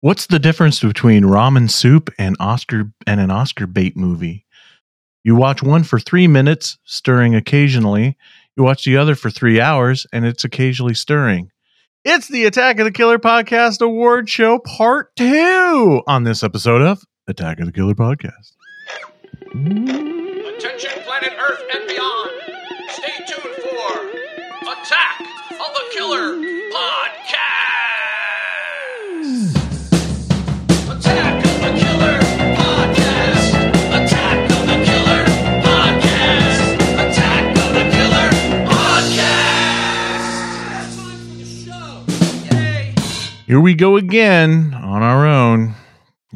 What's the difference between ramen soup and Oscar and an Oscar bait movie? You watch one for three minutes, stirring occasionally. You watch the other for three hours, and it's occasionally stirring. It's the Attack of the Killer Podcast Award Show Part 2 on this episode of Attack of the Killer Podcast. Attention, planet Earth and beyond. Stay tuned for Attack of the Killer Podcast. Here we go again on our own,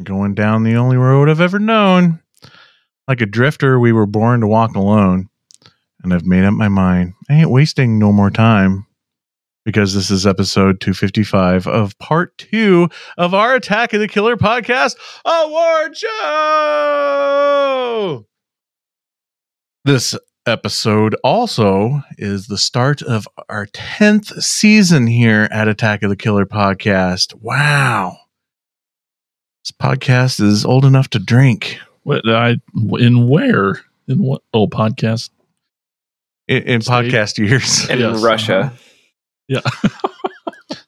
going down the only road I've ever known. Like a drifter, we were born to walk alone. And I've made up my mind. I ain't wasting no more time because this is episode 255 of part two of our Attack of the Killer podcast award show. This episode also is the start of our 10th season here at Attack of the Killer podcast. Wow. This podcast is old enough to drink. What I in where in what? Oh, podcast. In, in podcast years. in Yes, Russia. Yeah.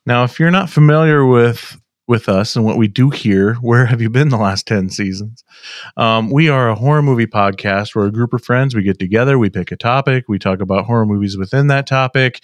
Now, if you're not familiar with with us and what we do here, where have you been the last 10 seasons? Um, we are a horror movie podcast We're a group of friends we get together, we pick a topic, we talk about horror movies within that topic.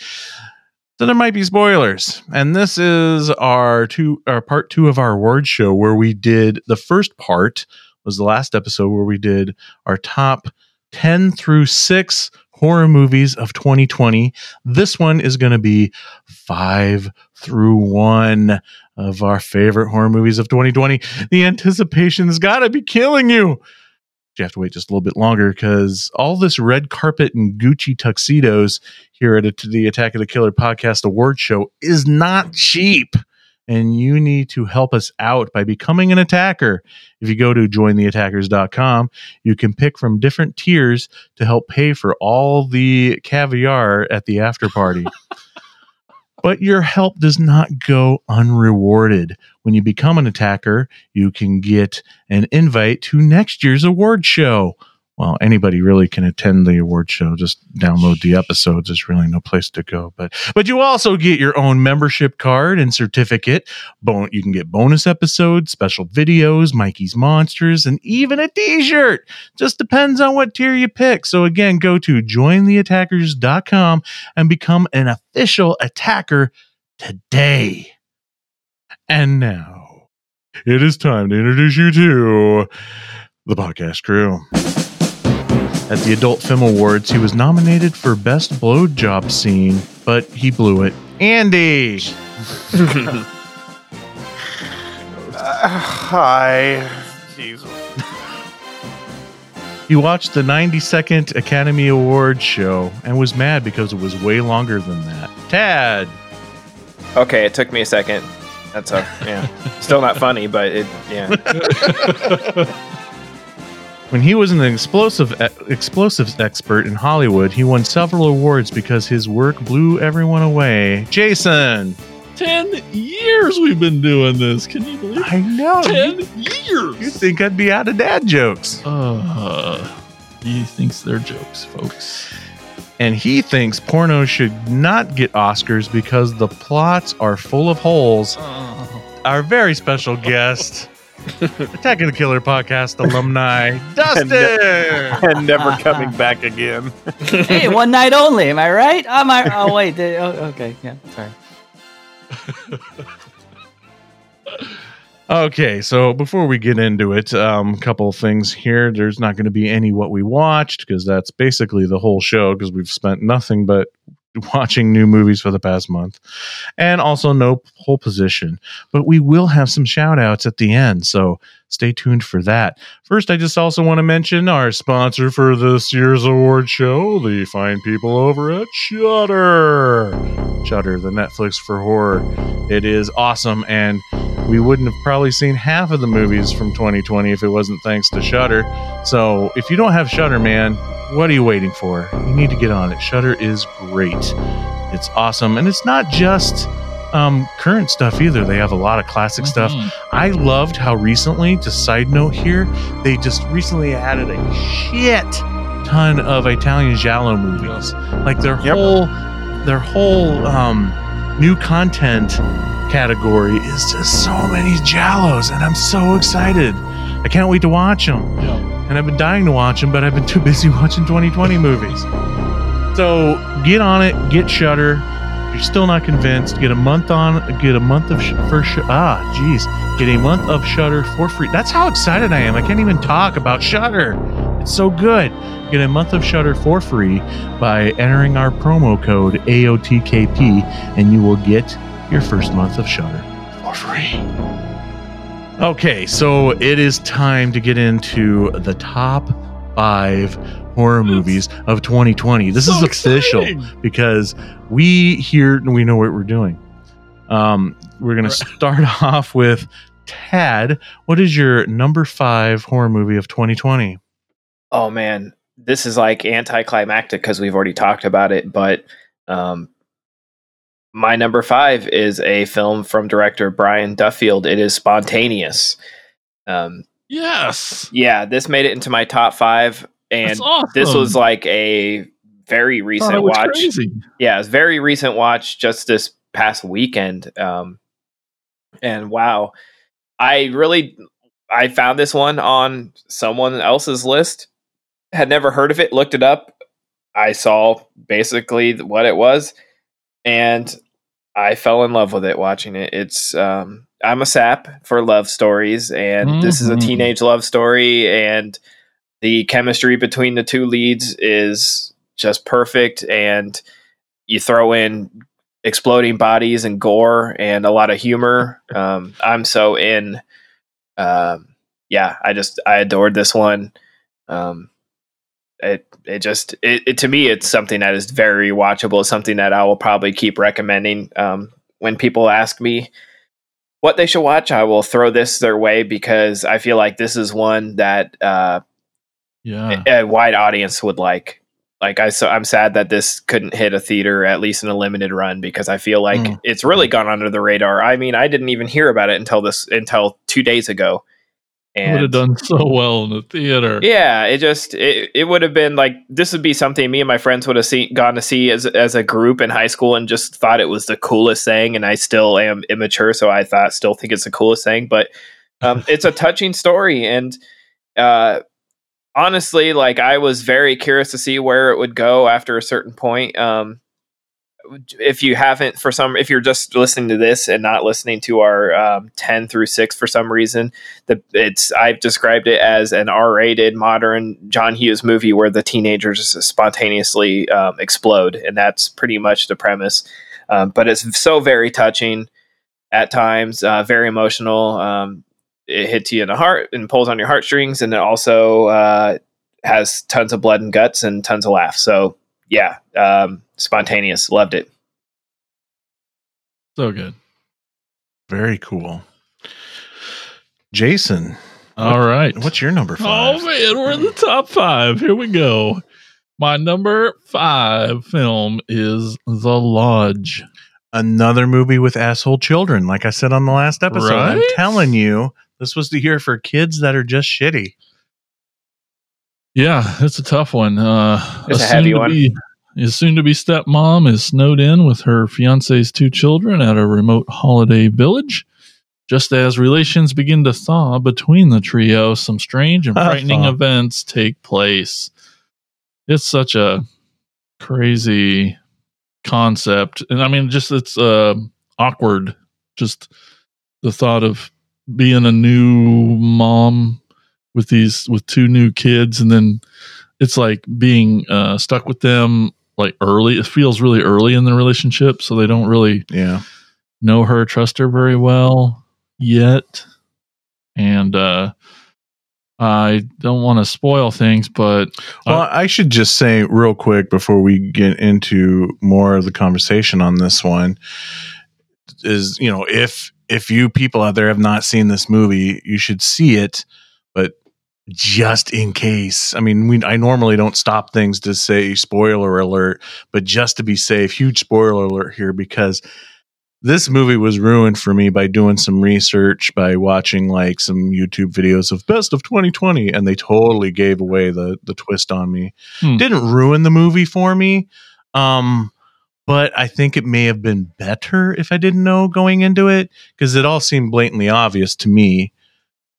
So there might be spoilers. And this is our two our part two of our award show where we did the first part was the last episode where we did our top 10 through 6 horror movies of 2020. This one is going to be 5 through 1 of our favorite horror movies of 2020. The anticipation's got to be killing you. You have to wait just a little bit longer because all this red carpet and Gucci tuxedos here at the Attack of the Killer podcast award show is not cheap. And you need to help us out by becoming an attacker. If you go to jointheattackers.com, you can pick from different tiers to help pay for all the caviar at the after party. but your help does not go unrewarded. When you become an attacker, you can get an invite to next year's award show. Well, anybody really can attend the award show. Just download the episodes. There's really no place to go. But but you also get your own membership card and certificate. Bon- you can get bonus episodes, special videos, Mikey's Monsters, and even a t-shirt. Just depends on what tier you pick. So again, go to jointheattackers.com and become an official attacker today. And now it is time to introduce you to the podcast crew. At the Adult Film Awards, he was nominated for Best Blowjob Scene, but he blew it. Andy! hi. Jesus. He watched the 90 second Academy Awards show and was mad because it was way longer than that. Tad! Okay, it took me a second. That's a yeah. Still not funny, but it yeah. When he was an explosive explosives expert in Hollywood, he won several awards because his work blew everyone away. Jason! Ten years we've been doing this. Can you believe? It? I know. Ten You, years. you think I'd be out of dad jokes. Uh, he thinks they're jokes, folks. And he thinks porno should not get Oscars because the plots are full of holes. Our very special guest, Attack of the Killer podcast alumni, Dustin! and never coming back again. hey, one night only. Am I right? Am I? Oh wait. the- oh, okay. Yeah. Sorry. Okay, so before we get into it, a um, couple of things here. There's not going to be any what we watched because that's basically the whole show because we've spent nothing but watching new movies for the past month, and also no pole position. But we will have some shout outs at the end, so stay tuned for that. First, I just also want to mention our sponsor for this year's award show, the fine people over at Shudder. Shudder, the Netflix for horror. It is awesome, and we wouldn't have probably seen half of the movies from 2020 if it wasn't thanks to Shudder. So if you don't have Shudder, man, what are you waiting for? You need to get on it. Shudder is great. It's awesome, and it's not just um, current stuff either. They have a lot of classic stuff. Mhm. I loved how recently, just side note here, they just recently added a shit ton of Italian giallo movies. Like their Yep. whole their whole um, new content category is just so many giallos, and I'm so excited. I can't wait to watch them. Yeah. And I've been dying to watch them, but I've been too busy watching 2020 movies. So get on it, get Shudder. If you're still not convinced, get a month on, get a month of sh- for sh- ah, jeez, get a month of Shudder for free. That's how excited I am. I can't even talk about Shudder. It's so good. Get a month of Shudder for free by entering our promo code AOTKP, and you will get your first month of Shudder for free. Okay, so it is time to get into the top five horror movies of 2020. This is official exciting. because we here we know what we're doing. Um, we're gonna start off with Tad. What is your number five horror movie of 2020? Oh man, this is like anticlimactic because we've already talked about it. But um, my number five is a film from director Brian Duffield. It is Spontaneous. Um, Yes. yeah, this made it into my top five, and awesome. this was like a very recent was watch. Crazy. Yeah, it's very recent watch just this past weekend. Um, and wow, I really I found this one on someone else's list. Had never heard of it. Looked it up. I saw basically what it was, and I fell in love with it watching it. It's um, I'm a sap for love stories, and this is a Mhm. teenage love story, and the chemistry between the two leads is just perfect. And you throw in exploding bodies and gore and a lot of humor. Um, I'm so in. Um, yeah, I just I adored this one. Um, it it just it, it to me it's something that is very watchable. It's Something that I will probably keep recommending. Um, when people ask me what they should watch, I will throw this their way because I feel like this is one that uh, Yeah. a, a wide audience would like. Like I, so I'm sad that this couldn't hit a theater at least in a limited run because I feel like Mm. it's really gone under the radar. I mean, I didn't even hear about it until this until two days ago. It would have done so well in the theater. yeah, it just it, it would have been like this would be something me and my friends would have seen gone to see as as a group in high school and just thought it was the coolest thing. And I still am immature, so I thought still think it's the coolest thing. But um, it's a touching story, and uh, honestly, like I was very curious to see where it would go after a certain point. Um, if you haven't, for some, if you're just listening to this and not listening to our um, ten through six for some reason, the it's I've described it as an R-rated modern John Hughes movie where the teenagers spontaneously um, explode, and that's pretty much the premise. Um, but it's so very touching at times, uh, very emotional. Um, it hits you in the heart and pulls on your heartstrings, and it also uh, has tons of blood and guts and tons of laughs. So yeah, um, spontaneous, loved it. So good. Very cool. Jason, All right. what's your number five? Oh man, we're in the top five. Here we go. My number five film is The Lodge. Another movie with asshole children. Like I said on the last episode, I'm telling you, this was the year for kids that are just shitty. Yeah, it's a tough one. Uh, It's a soon heavy to one. Be, a soon to be stepmom is snowed in with her fiance's two children at a remote holiday village. Just as relations begin to thaw between the trio, some strange and frightening events take place. It's such a crazy concept. And I mean, just it's uh, awkward. Just the thought of being a new mom with these with two new kids and then it's like being uh, stuck with them like early. It feels really early in the relationship so they don't really Yeah. know her trust her very well yet. And uh i don't want to spoil things but Well, I should just say real quick before we get into more of the conversation on this one is, you know, if if you people out there have not seen this movie, you should see it, just in case. I mean, we I normally don't stop things to say spoiler alert, but just to be safe, huge spoiler alert here because this movie was ruined for me by doing some research by watching like some YouTube videos of best of 2020 and they totally gave away the the twist on me. Hmm. Didn't ruin the movie for me. Um but I think it may have been better if I didn't know going into it because it all seemed blatantly obvious to me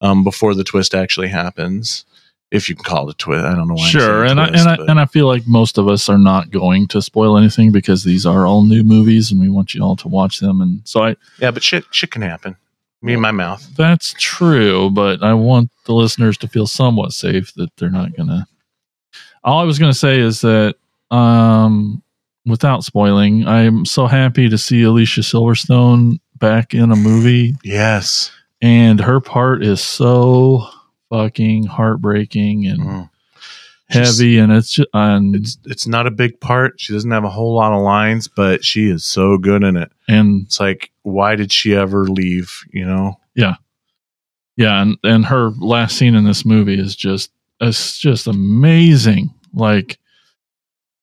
um before the twist actually happens. If you can call it a twist, I don't know why. Sure, and I, twist, and I and I feel like most of us are not going to spoil anything because these are all new movies, and we want you all to watch them. And so I yeah, but shit, shit can happen. Me and my mouth. that's true, but I want the listeners to feel somewhat safe that they're not gonna. All I was gonna say is that, um, without spoiling, I'm so happy to see Alicia Silverstone back in a movie, Yes. And her part is so fucking heartbreaking and Mm. She's- heavy, and it's just and it's it's not a big part. She doesn't have a whole lot of lines, but she is so good in it. and It's like, why did she ever leave? You know? yeah yeah and and her last scene in this movie is just it's just amazing like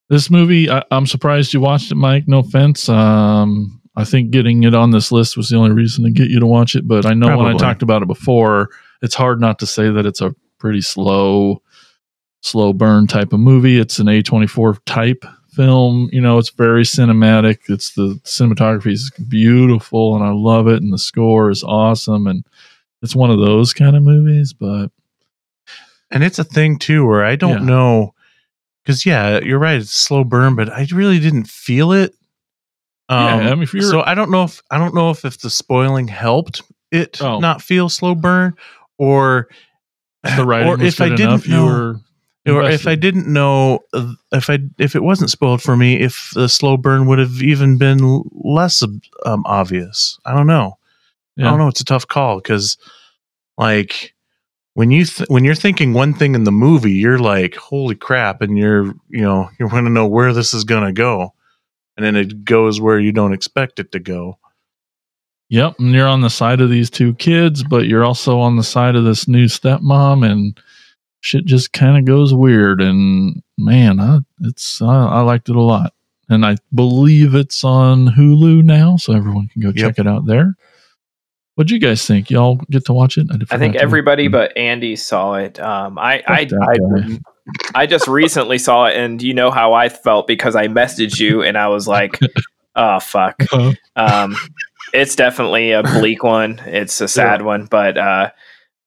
this movie I, i'm surprised you watched it mike no offense um i think getting it on this list was the only reason to get you to watch it but i know when i talked about it before it's hard not to say that it's a pretty slow slow burn type of movie it's an a24 type film you know it's very cinematic it's the cinematography is beautiful and i love it and the score is awesome and it's one of those kind of movies, but And it's a thing too where I don't Yeah. know because yeah, you're right. It's slow burn, but I really didn't feel it. Um, Yeah, I mean, if you're- so I don't know if I don't know if if the spoiling helped it Oh. not feel slow burn, or the writing or if I good didn't you know, or if I didn't know uh, if I if it wasn't spoiled for me, if the slow burn would have even been less um, obvious. I don't know. I don't know. It's a tough call because, like, when you th- when you're thinking one thing in the movie, you're like, "Holy crap!" and you're you know you want to know where this is gonna go, and then it goes where you don't expect it to go. Yep, and you're on the side of these two kids, but you're also on the side of this new stepmom, and shit just kind of goes weird. And man, I, it's I, I liked it a lot, and I believe it's on Hulu now, so everyone can go Yep. check it out there. What'd you guys think? Y'all get to watch it? I forgot think everybody but Andy saw it. Um, I Fuck I, that guy. I just recently saw it, and you know how I felt because I messaged you, and I was like, "Oh fuck." Uh, Um, it's definitely a bleak one. It's a sad one, but uh,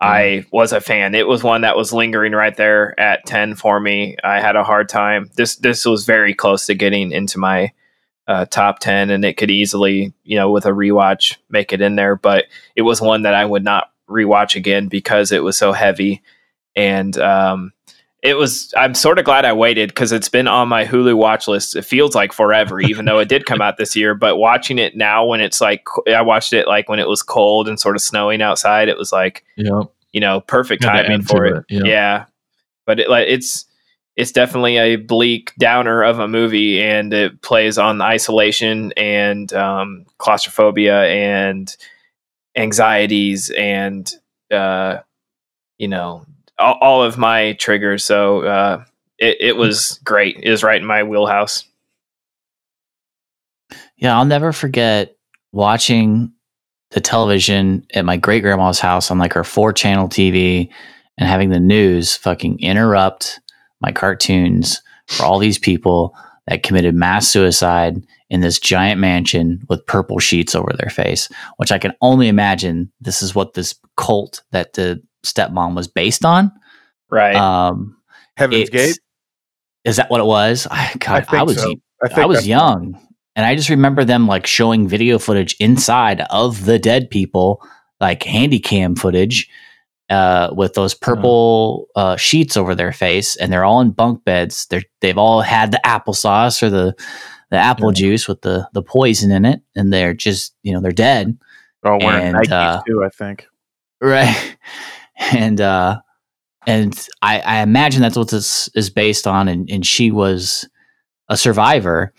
I was a fan. It was one that was lingering right there at ten for me. I had a hard time. This this was very close to getting into my uh, top ten, and it could easily, you know, with a rewatch, make it in there. But it was one that I would not rewatch again because it was so heavy, and um, it was. I'm sort of glad I waited because it's been on my Hulu watch list. It feels like forever, even though it did come out this year. But watching it now, when it's like, I watched it like when it was cold and sort of snowing outside. It was like yep. you know perfect to timing for it. it, yeah. Yeah, but it like it's it's definitely a bleak downer of a movie, and it plays on isolation and um, claustrophobia and anxieties and uh, you know all, all of my triggers. So uh, it, it was great. It was right in my wheelhouse. Yeah, I'll never forget watching the television at my great grandma's house on like her four channel TV and having the news fucking interrupt my cartoons for all these people that committed mass suicide in this giant mansion with purple sheets over their face, which I can only imagine this is what this cult that the stepmom was based on. Right. Um, Heaven's Gate. Is that what it was? I, God, think I was so. I, I was that's- young, and I just remember them like showing video footage inside of the dead people, like handy cam footage, uh, with those purple uh, sheets over their face, and they're all in bunk beds. They're they've all had the applesauce or the the apple Yeah. juice with the the poison in it, and they're just you know they're dead, They're all wearing And, Nikes uh, too. I think. right? And uh, and I, I imagine that's what this is based on, and and she was a survivor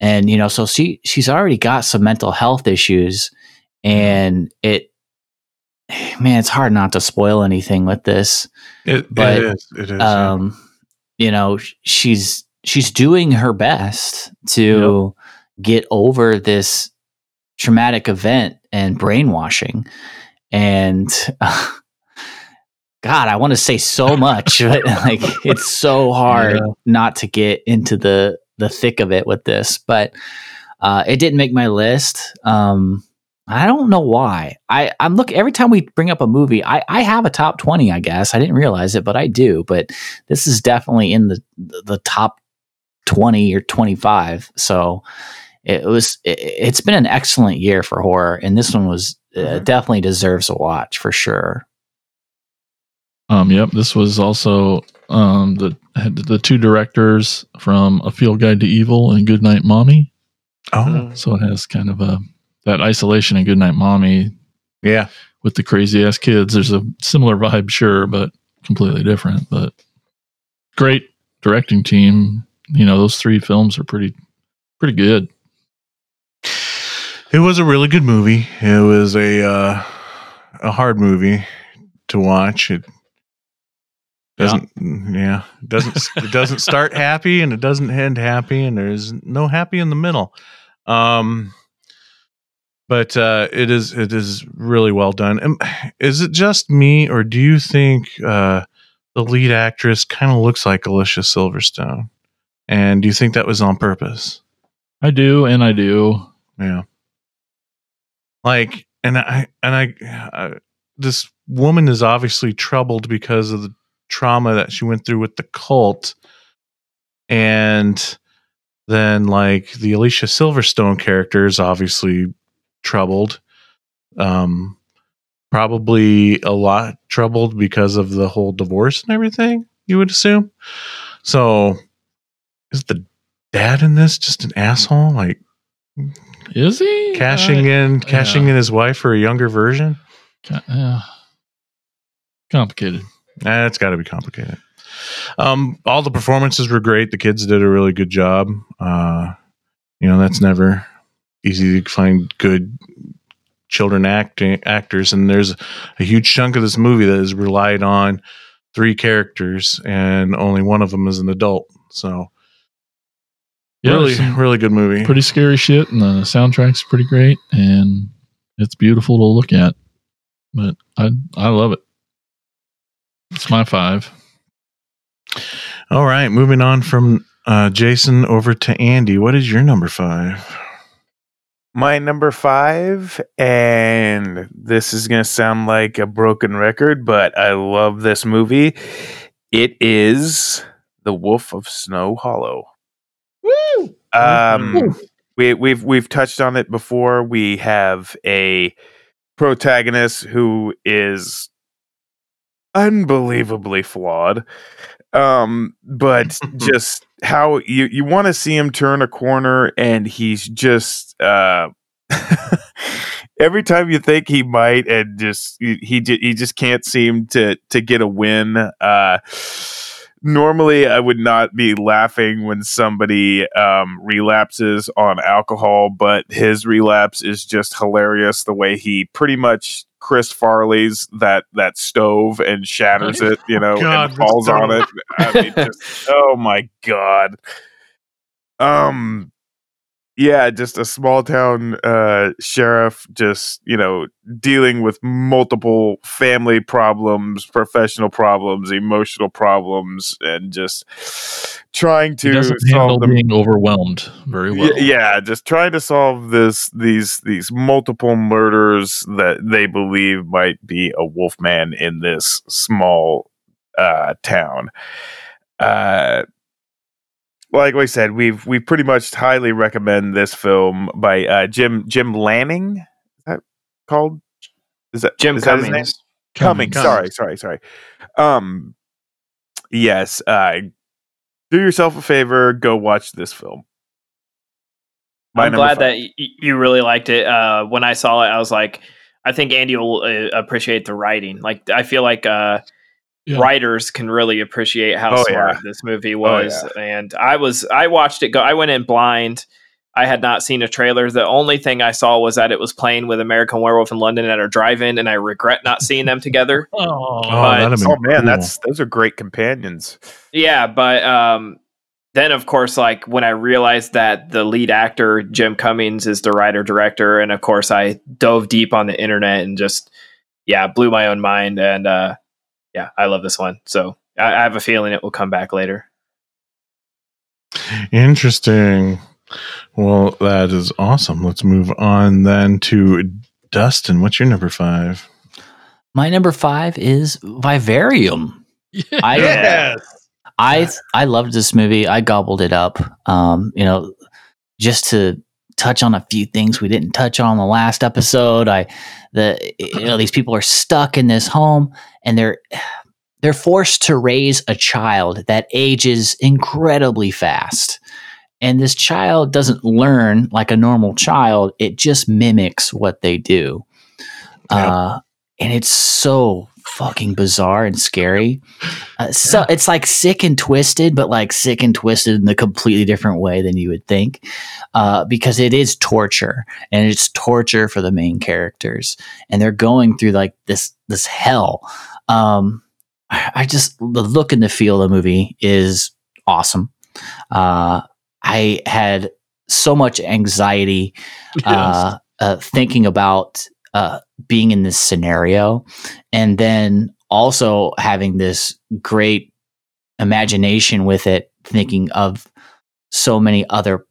and you know so she she's already got some mental health issues and it man it's hard not to spoil anything with this It, But, it is. It is. yeah. um you know she's she's doing her best to get over this traumatic event and brainwashing. And God, I want to say so much, but like it's so hard Yeah. not to get into the the thick of it with this. But uh, it didn't make my list. Um, I don't know why. I I'm look every time we bring up a movie, I I have a top twenty. I guess I didn't realize it, but I do. But this is definitely in the the top twenty or twenty five. So it was. It, it's been an excellent year for horror, and this one was uh, definitely deserves a watch for sure. Um, yep, this was also um, the had the two directors from A Field Guide to Evil and Goodnight Mommy. Oh, So it has kind of a that isolation in Goodnight Mommy yeah. with the crazy ass kids. There's a similar vibe, sure, but completely different. But great directing team. You know, those three films are pretty pretty good. It was a really good movie. It was a uh, a hard movie to watch. It doesn't, yeah, it doesn't it doesn't start happy and it doesn't end happy, and there's no happy in the middle. Um, but uh, it is it is really well done. Is it just me, or do you think uh, the lead actress kind of looks like Alicia Silverstone? And do you think that was on purpose? I do, and I do. Yeah. Like, and I, and I, uh, this woman is obviously troubled because of the trauma that she went through with the cult. And then, like, the Alicia Silverstone character is obviously troubled. Um, probably a lot troubled because of the whole divorce and everything, you would assume. So, is the dad in this just an asshole? Like, Is he cashing Uh, in cashing yeah. in his wife for a younger version yeah. complicated. Nah, it's got to be complicated. Um all the performances were great. The kids did a really good job. Uh you know that's never easy to find good children acting actors and there's a huge chunk of this movie that is relied on three characters and only one of them is an adult. So Yeah, really really good movie. pretty scary shit, and the soundtrack's pretty great, and it's beautiful to look at. But I I love it. It's my five. all right moving on from uh jason over to andy what is your number five My number five, and this is going to sound like a broken record, but I love this movie. It is The Wolf of Snow Hollow. Woo! Um, we, we've we've touched on it before. We have a protagonist who is unbelievably flawed, um, but just how you you want to see him turn a corner, and he's just uh, every time you think he might, and just he he, he just can't seem to to get a win. Uh, normally I would not be laughing when somebody um, relapses on alcohol, but his relapse is just hilarious. The way he pretty much Chris Farley's that that stove and shatters it, you know, God, and falls on it. I mean, just, oh my god. Um. Yeah, just a small town uh, sheriff, just you know, dealing with multiple family problems, professional problems, emotional problems, and just trying to handle solve them. being overwhelmed very well. Y- yeah, just trying to solve this these these multiple murders that they believe might be a wolfman in this small uh, town. Uh, like we said, we've we pretty much highly recommend this film by uh, Jim Jim Lanning. Is that called? Is that Jim is that his name? Cummings. Cummings. Sorry, sorry, sorry. Um, yes. Uh, do yourself a favor. Go watch this film. My I'm glad five. that y- you really liked it. Uh, when I saw it, I was like, I think Andy will uh, appreciate the writing. Like, I feel like uh, Yeah. writers can really appreciate how Oh, smart yeah. this movie Oh, was. And I was, I watched it go. I went in blind. I had not seen a trailer. The only thing I saw was that it was playing with American Werewolf in London at our drive-in, and I regret not seeing them together. Oh, Oh, But- that'd have been Oh man, cool. that's those are great companions. Yeah, but um, then of course like when i realized that the lead actor jim cummings is the writer director and of course i dove deep on the internet and just yeah blew my own mind and uh yeah i love this one so i, I have a feeling it will come back later Interesting. Well, that is awesome. Let's move on then to Dustin. What's your number five? My number five is Vivarium. I Yeah. I I loved this movie. I gobbled it up. Um, you know, just to touch on a few things we didn't touch on the last episode. I the you know these people are stuck in this home and they're they're forced to raise a child that ages incredibly fast. And this child doesn't learn like a normal child. It just mimics what they do. Yeah. Uh, and it's so fucking bizarre and scary. Uh, so it's like sick and twisted, but like sick and twisted in a completely different way than you would think, uh, because it is torture and it's torture for the main characters, and they're going through like this this hell. Um, I just the look and the feel of the movie is awesome. Uh, I had so much anxiety uh, uh, thinking about uh, being in this scenario, and then also having this great imagination with it, thinking of so many other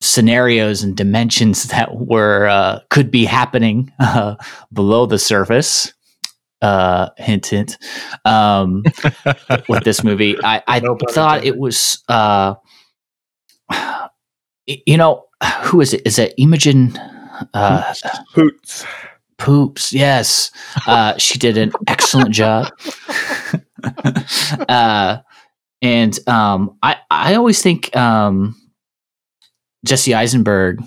scenarios and dimensions that were uh, could be happening uh, below the surface. Uh, hint, hint. Um, with this movie, I, I No thought it was, uh, you know, who is it? Is it Imogen? Uh, Poots. Poops, yes. Uh, she did an excellent job. uh, and um, I, I always think um, Jesse Eisenberg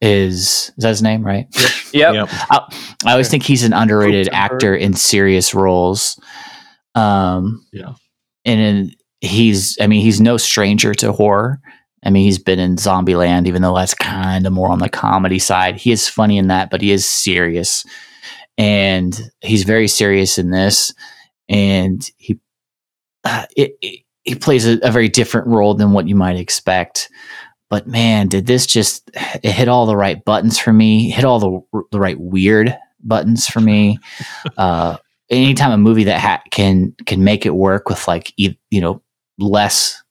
is, is that his name, right? yep Yep. I, I always think he's an underrated actor in serious roles. Um, Yeah. and in, he's, I mean, he's no stranger to horror. I mean, he's been in Zombieland, even though that's kind of more on the comedy side. He is funny in that, but he is serious, and he's very serious in this. And he, uh, it, it, he plays a, a very different role than what you might expect. But man, did this just it hit all the right buttons for me? Hit all the the right weird buttons for me. uh, anytime a movie that ha- can can make it work with like e- you know less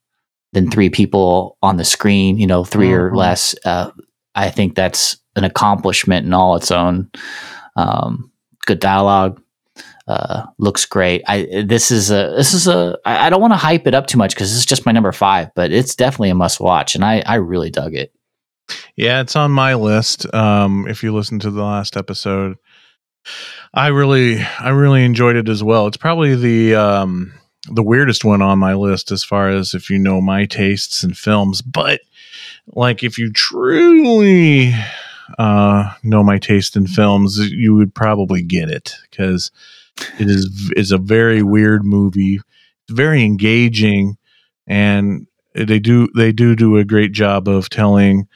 than three people on the screen, you know, 3 or Mhm. less, uh, I think that's an accomplishment in all its own. Um, good dialogue, uh, looks great. I this is a this is a I, don't want to hype it up too much because is just my number five, but it's definitely a must watch, and I I really dug it. Yeah, it's on my list. Um, if you listen to the last episode, I really, I really enjoyed it as well. It's probably the um, the weirdest one on my list as far as if you know my tastes in films. But like, if you truly uh, know my taste in films, you would probably get it because it is is a very weird movie, It's very engaging, and they do they do do a great job of telling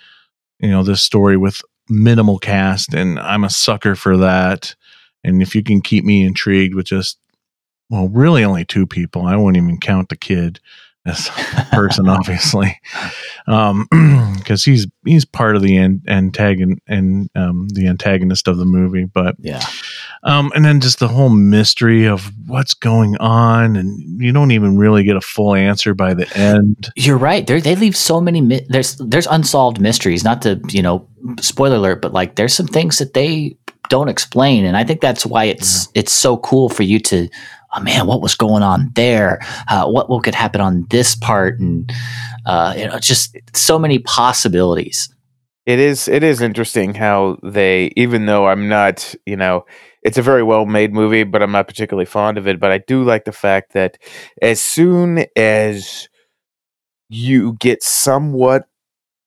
you know this story with minimal cast and i'm a sucker for that. And if you can keep me intrigued with just well really only two people i won't even count the kid as a person obviously um because he's he's part of the an- antagon and um the antagonist of the movie but Yeah, um and then just the whole mystery of what's going on and you don't even really get a full answer by the end you're right. They they leave so many mi- there's there's unsolved mysteries. Not to you know spoiler alert, but like there's some things that they don't explain, and I think that's why it's it's so cool for you to. Oh man, what was going on there? Uh, what what could happen on this part? And uh, you know, just so many possibilities. It is it is interesting how they even though I'm not, you know, it's a very well made movie, but I'm not particularly fond of it, but I do like the fact that as soon as you get somewhat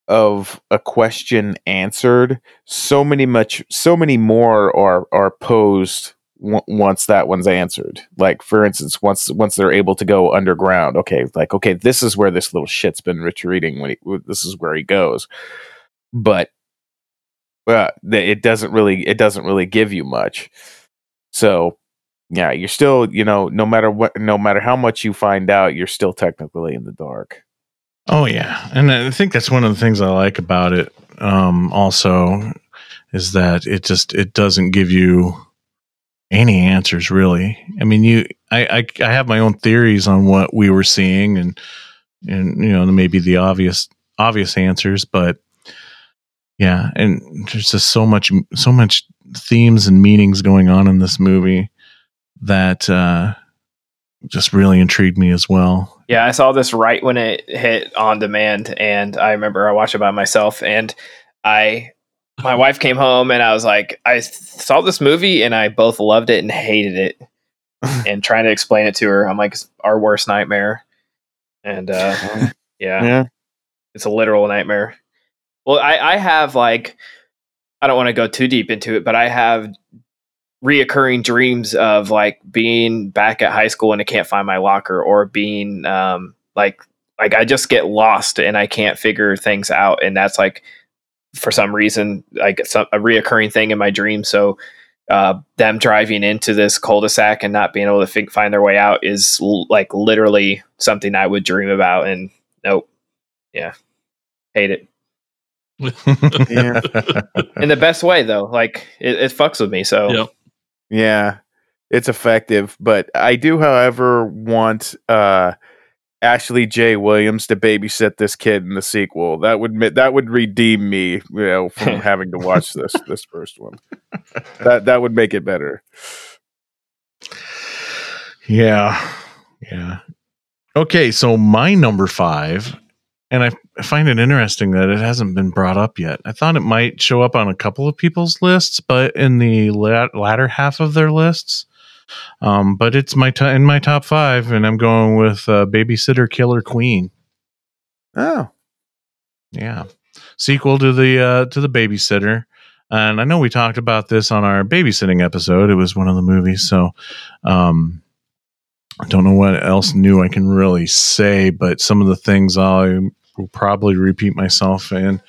of a question answered, so many much so many more are are posed w- once that one's answered. Like for instance, once once they're able to go underground, okay, like okay, this is where this little shit's been retreating when he, this is where he goes but uh, it doesn't really it doesn't really give you much. So yeah, you're still you know no matter what no matter how much you find out, you're still technically in the dark. Oh yeah, and I think that's one of the things I like about it. Um, also, is that it just it doesn't give you any answers really. I mean, you, I, I, I have my own theories on what we were seeing, and and you know maybe the obvious obvious answers, but yeah, and there's just so much so much themes and meanings going on in this movie that uh, just really intrigued me as well. Yeah, I saw this right when it hit on demand, and I remember I watched it by myself, and I, my wife came home, and I was like, I saw this movie, and I both loved it and hated it, and trying to explain it to her, I'm like, it's our worst nightmare, and uh, yeah, Yeah. it's a literal nightmare. Well, I, I have like, I don't want to go too deep into it, but I have reoccurring dreams of like being back at high school and I can't find my locker or being um like like I just get lost and I can't figure things out and that's like for some reason like some, a reoccurring thing in my dream. So uh them driving into this cul-de-sac and not being able to fi- find their way out is l- like literally something I would dream about and nope. Yeah. Hate it. Yeah. in the best way though. Like it, it fucks with me so. Yep. Yeah, it's effective, but I do, however, want uh, Ashley J. Williams to babysit this kid in the sequel. That would that would redeem me, you know, from having to watch this this first one. That that would make it better. Yeah. Yeah. Okay, so my number five, and I I find it interesting that it hasn't been brought up yet. I thought it might show up on a couple of people's lists, but in the la- latter half of their lists. Um, but it's my t- in my top five, and I'm going with uh, Babysitter Killer Queen. Oh, Yeah, sequel to the uh, to the Babysitter, and I know we talked about this on our babysitting episode. It was one of the movies, so um, I don't know what else new I can really say. But some of the things I will probably repeat myself, and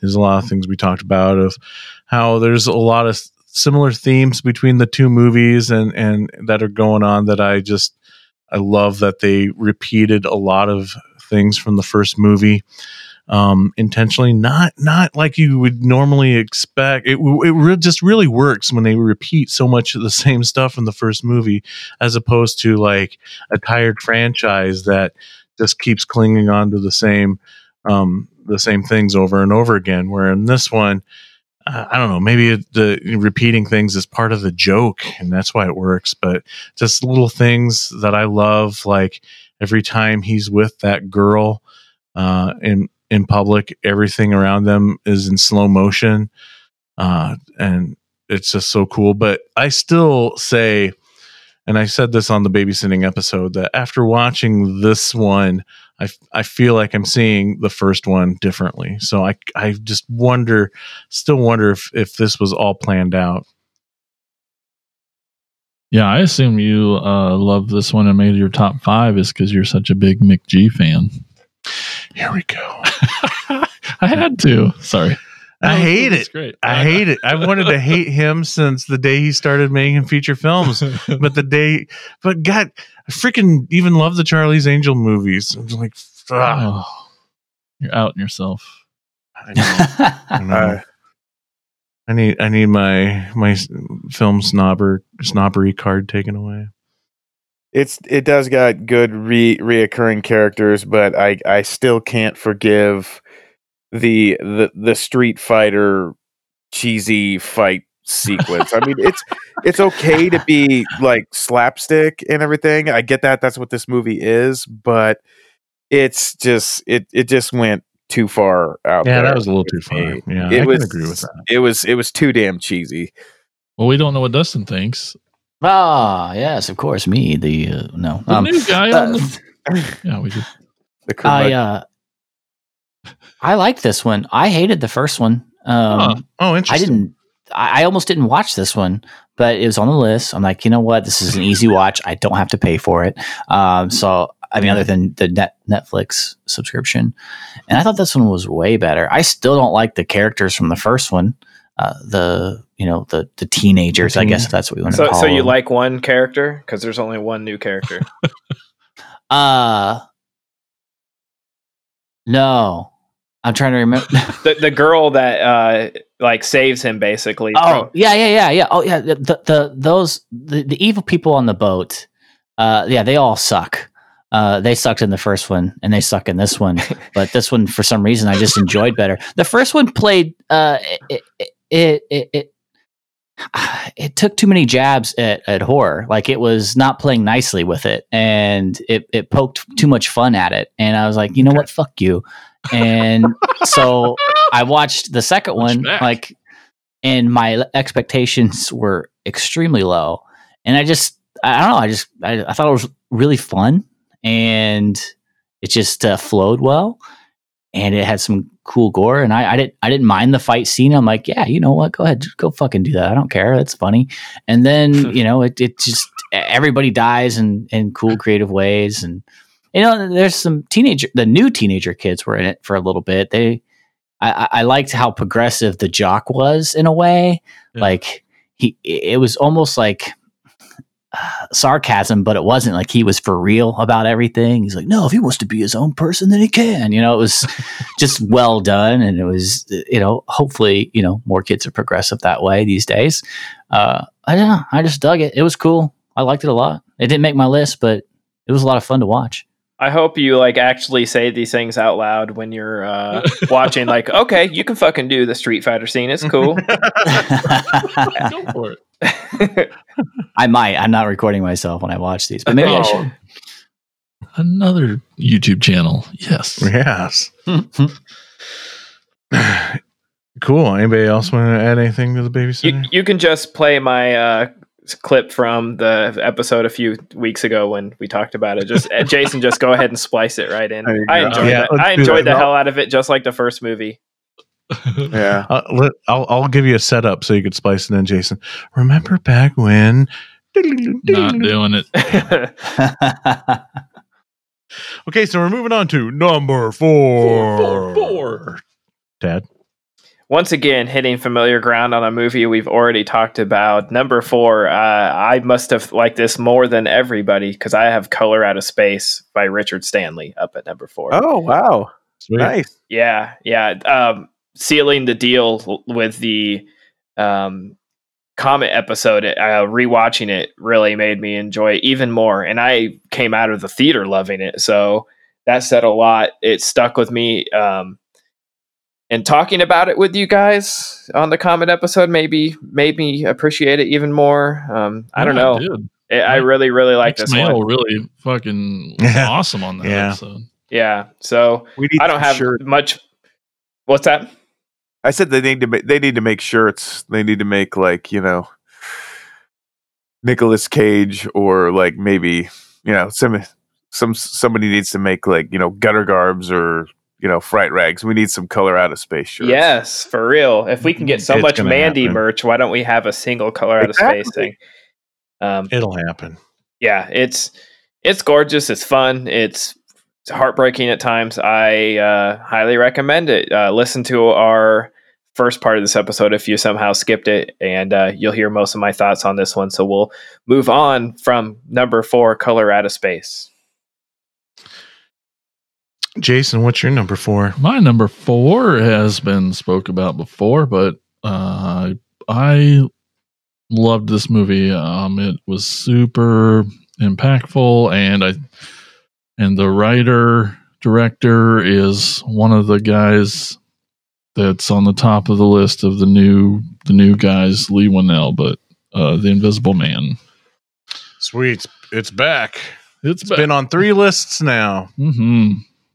there's a lot of things we talked about of how there's a lot of similar themes between the two movies and and that are going on that I just I love that they repeated a lot of things from the first movie um, intentionally, not not like you would normally expect. It it re- just really works when they repeat so much of the same stuff in the first movie, as opposed to like a tired franchise that just keeps clinging on to the same um, the same things over and over again. Where in this one, uh, I don't know, maybe the repeating things is part of the joke, and that's why it works. But just little things that I love, like every time he's with that girl uh, in in public, everything around them is in slow motion, uh, and it's just so cool. But I still say, and I said this on the babysitting episode, that after watching this one, I, I feel like I'm seeing the first one differently. So I I just wonder, still wonder if if this was all planned out. Yeah, I assume you uh, love this one and made your top five is because you're such a big McG fan. Here we go. I had to. Sorry. I oh, hate it. great. I hate it. I wanted to hate him since the day he started making feature films. But the day, but God, I freaking even love the Charlie's Angel movies. I'm just like, Oh, you're outing yourself. I, know, I, know. I need, I need my my film snobber snobbery card taken away. it's it does got good re reoccurring characters, but I I still can't forgive the the the Street Fighter cheesy fight sequence. I mean, it's it's okay to be like slapstick and everything. I get that that's what this movie is, but it's just it it just went too far out Yeah, there. that was a little too with far. me. Yeah, It I was, can agree with that. It was it was too damn cheesy. Well, we don't know what Dustin thinks. Ah, yes, of course. Me, the uh, no. The Um, new guy on uh, the. Yeah, we did. The I uh, I liked this one. I hated the first one. Um, Huh. Oh, I didn't. I, I almost didn't watch this one, but it was on the list. I'm like, you know what? This is an easy watch. I don't have to pay for it. Um, so I mean, other than the net Netflix subscription, and I thought this one was way better. I still don't like the characters from the first one. Uh, the you know the the teenagers. I guess if that's what we want to So, call so you them. like one character because there's only one new character. Uh, No, I'm trying to remember. The the girl that uh like saves him basically. oh yeah, yeah, yeah, yeah. Oh yeah, the the, the those the, the evil people on the boat. Uh, yeah, they all suck. Uh, they sucked in the first one, and they suck in this one. but this one, for some reason, I just enjoyed better. The first one played. Uh, it it it. it it took too many jabs at, at horror. Like it was not playing nicely with it, and it, it poked too much fun at it. And I was like, you know what, fuck you. And so I watched the second Push one, back. like, and my expectations were extremely low. And I just, I don't know, I just, I, I thought it was really fun, and it just uh, flowed well, and it had some cool gore. And I, I didn't, I didn't mind the fight scene. I'm like, yeah, you know what, go ahead, just go fucking do that. I don't care. That's funny. And then you know, it, it just everybody dies in in cool creative ways, and you know, there's some teenager, the new teenager kids were in it for a little bit. They, I, I liked how progressive the jock was in a way. Yeah. Like he, it was almost like uh, sarcasm, but it wasn't like he was for real about everything. He's like, no, if he wants to be his own person, then he can. You know, it was just well done, and it was, you know, hopefully, you know, more kids are progressive that way these days. Uh, I don't know. I just dug it. It was cool. I liked it a lot. It didn't make my list, but it was a lot of fun to watch. I hope you like actually say these things out loud when you're uh, watching. Like, okay, you can fucking do the Street Fighter scene. It's cool. Go for it. I might. I'm not recording myself when I watch these, but maybe I Oh. should. Another YouTube channel. Yes. Yes. cool. Anybody else want to add anything to the you, babysitter? you can just play my uh, s- clip from the episode a few weeks ago when we talked about it. Just uh, Jason, just go ahead and splice it right in. I enjoyed Yeah, that. I enjoyed that. the hell out of it, just like the first movie. Yeah. Uh, let, I'll I'll give you a setup so you could splice it in, Jason. Remember back when? Not doing it. Okay, so we're moving on to number four. Four, four, four. Dad. Once again, hitting familiar ground on a movie we've already talked about. Number four, uh, I must have liked this more than everybody because I have Color Out of Space by Richard Stanley up at number four. Oh wow. Sweet. Nice. Yeah, yeah. Um, sealing the deal with the um, Comet episode, uh, rewatching it really made me enjoy it even more. And I came out of the theater loving it. So that said a lot. It stuck with me. Um, and talking about it with you guys on the comment episode maybe made me appreciate it even more. Um, I don't know. it. I I really, really like Mike's this mail one. really fucking awesome on that Yeah. episode. Yeah. So We need I don't have shirt- much. What's that? I said they need to make they need to make shirts. They need to make like, you know, Nicolas Cage or like maybe, you know, some some somebody needs to make like, you know, gutter garbs or, you know, fright rags. We need some color out of space shirts. Yes, for real. If we can get so It's much Mandy happen. merch, why don't we have a single color out of space thing? Um, It'll happen. yeah, it's it's gorgeous. It's fun. It's heartbreaking at times. I uh, highly recommend it. Uh, listen to our first part of this episode if you somehow skipped it, and uh, you'll hear most of my thoughts on this one. So we'll move on from number four, color out of space. Jason, what's your number four? My number four has been spoke about before, but uh, I loved this movie. Um, it was super impactful, and I and the writer director is one of the guys that's on the top of the list of the new the new guys, Leigh Whannell, but uh, the Invisible Man. Sweet. It's back. It's, It's been on three lists now. hmm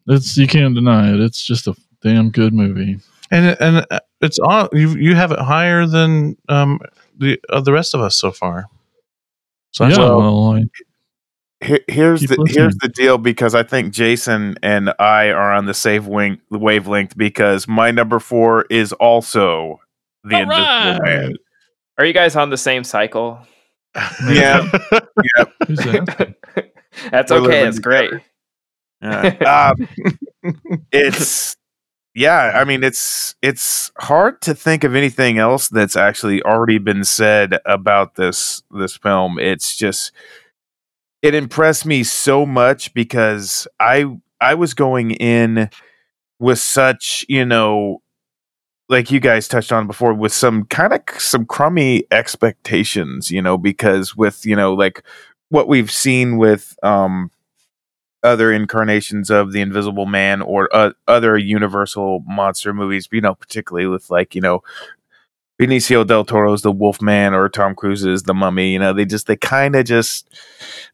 It's you can't deny it. It's just a damn good movie. And and uh, it's on you you have it higher than um the uh, the rest of us so far. So yeah, well- well, I, Here, here's the listening. here's the deal because I think Jason and I are on the same wing, wavelength because my number four is also the All Invisible right. Man. Are you guys on the same cycle? Yeah. who's that? That's We're okay. living That's great. Yeah. um, it's yeah. I mean, it's it's hard to think of anything else that's actually already been said about this this film. It's just it impressed me so much because I I was going in with such you know like you guys touched on before with some kind of some crummy expectations you know because with you know like what we've seen with um other incarnations of the invisible man or uh, other universal monster movies you know particularly with like you know Benicio del Toro's The Wolf Man or Tom Cruise's The Mummy, you know, they just they kind of just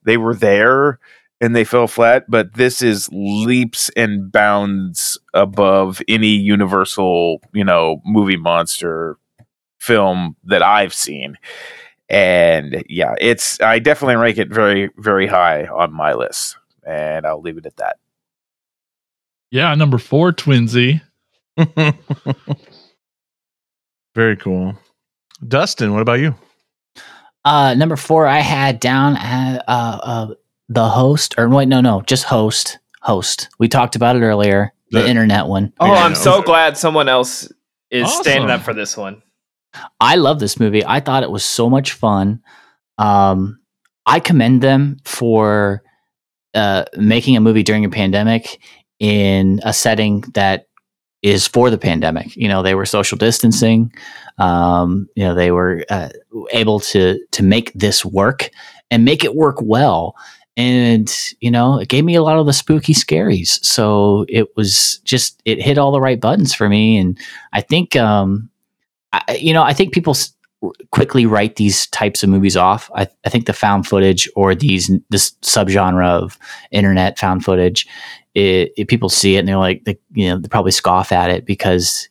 they were there and they fell flat, but this is leaps and bounds above any universal, you know, movie monster film that I've seen. And yeah, it's I definitely rank it very very high on my list. And I'll leave it at that. Yeah, number four, Twinsy. Very cool. Dustin, what about you? Uh, number four, I had down uh, uh, uh, the host, or wait, no, no, just host. Host. We talked about it earlier. The, The- internet one. Oh, Yeah. I'm so glad someone else is standing up for this one. I love this movie. I thought it was so much fun. Um, I commend them for uh, making a movie during a pandemic in a setting that is for the pandemic. You know, they were social distancing. Um, you know, they were uh, able to to make this work and make it work well. And you know, it gave me a lot of the spooky scaries. So it was just it hit all the right buttons for me. And I think um, I, you know, I think people quickly write these types of movies off. I, I think the found footage or these this subgenre of internet found footage, it, it- people see it and they're like, they, you know, they probably scoff at it because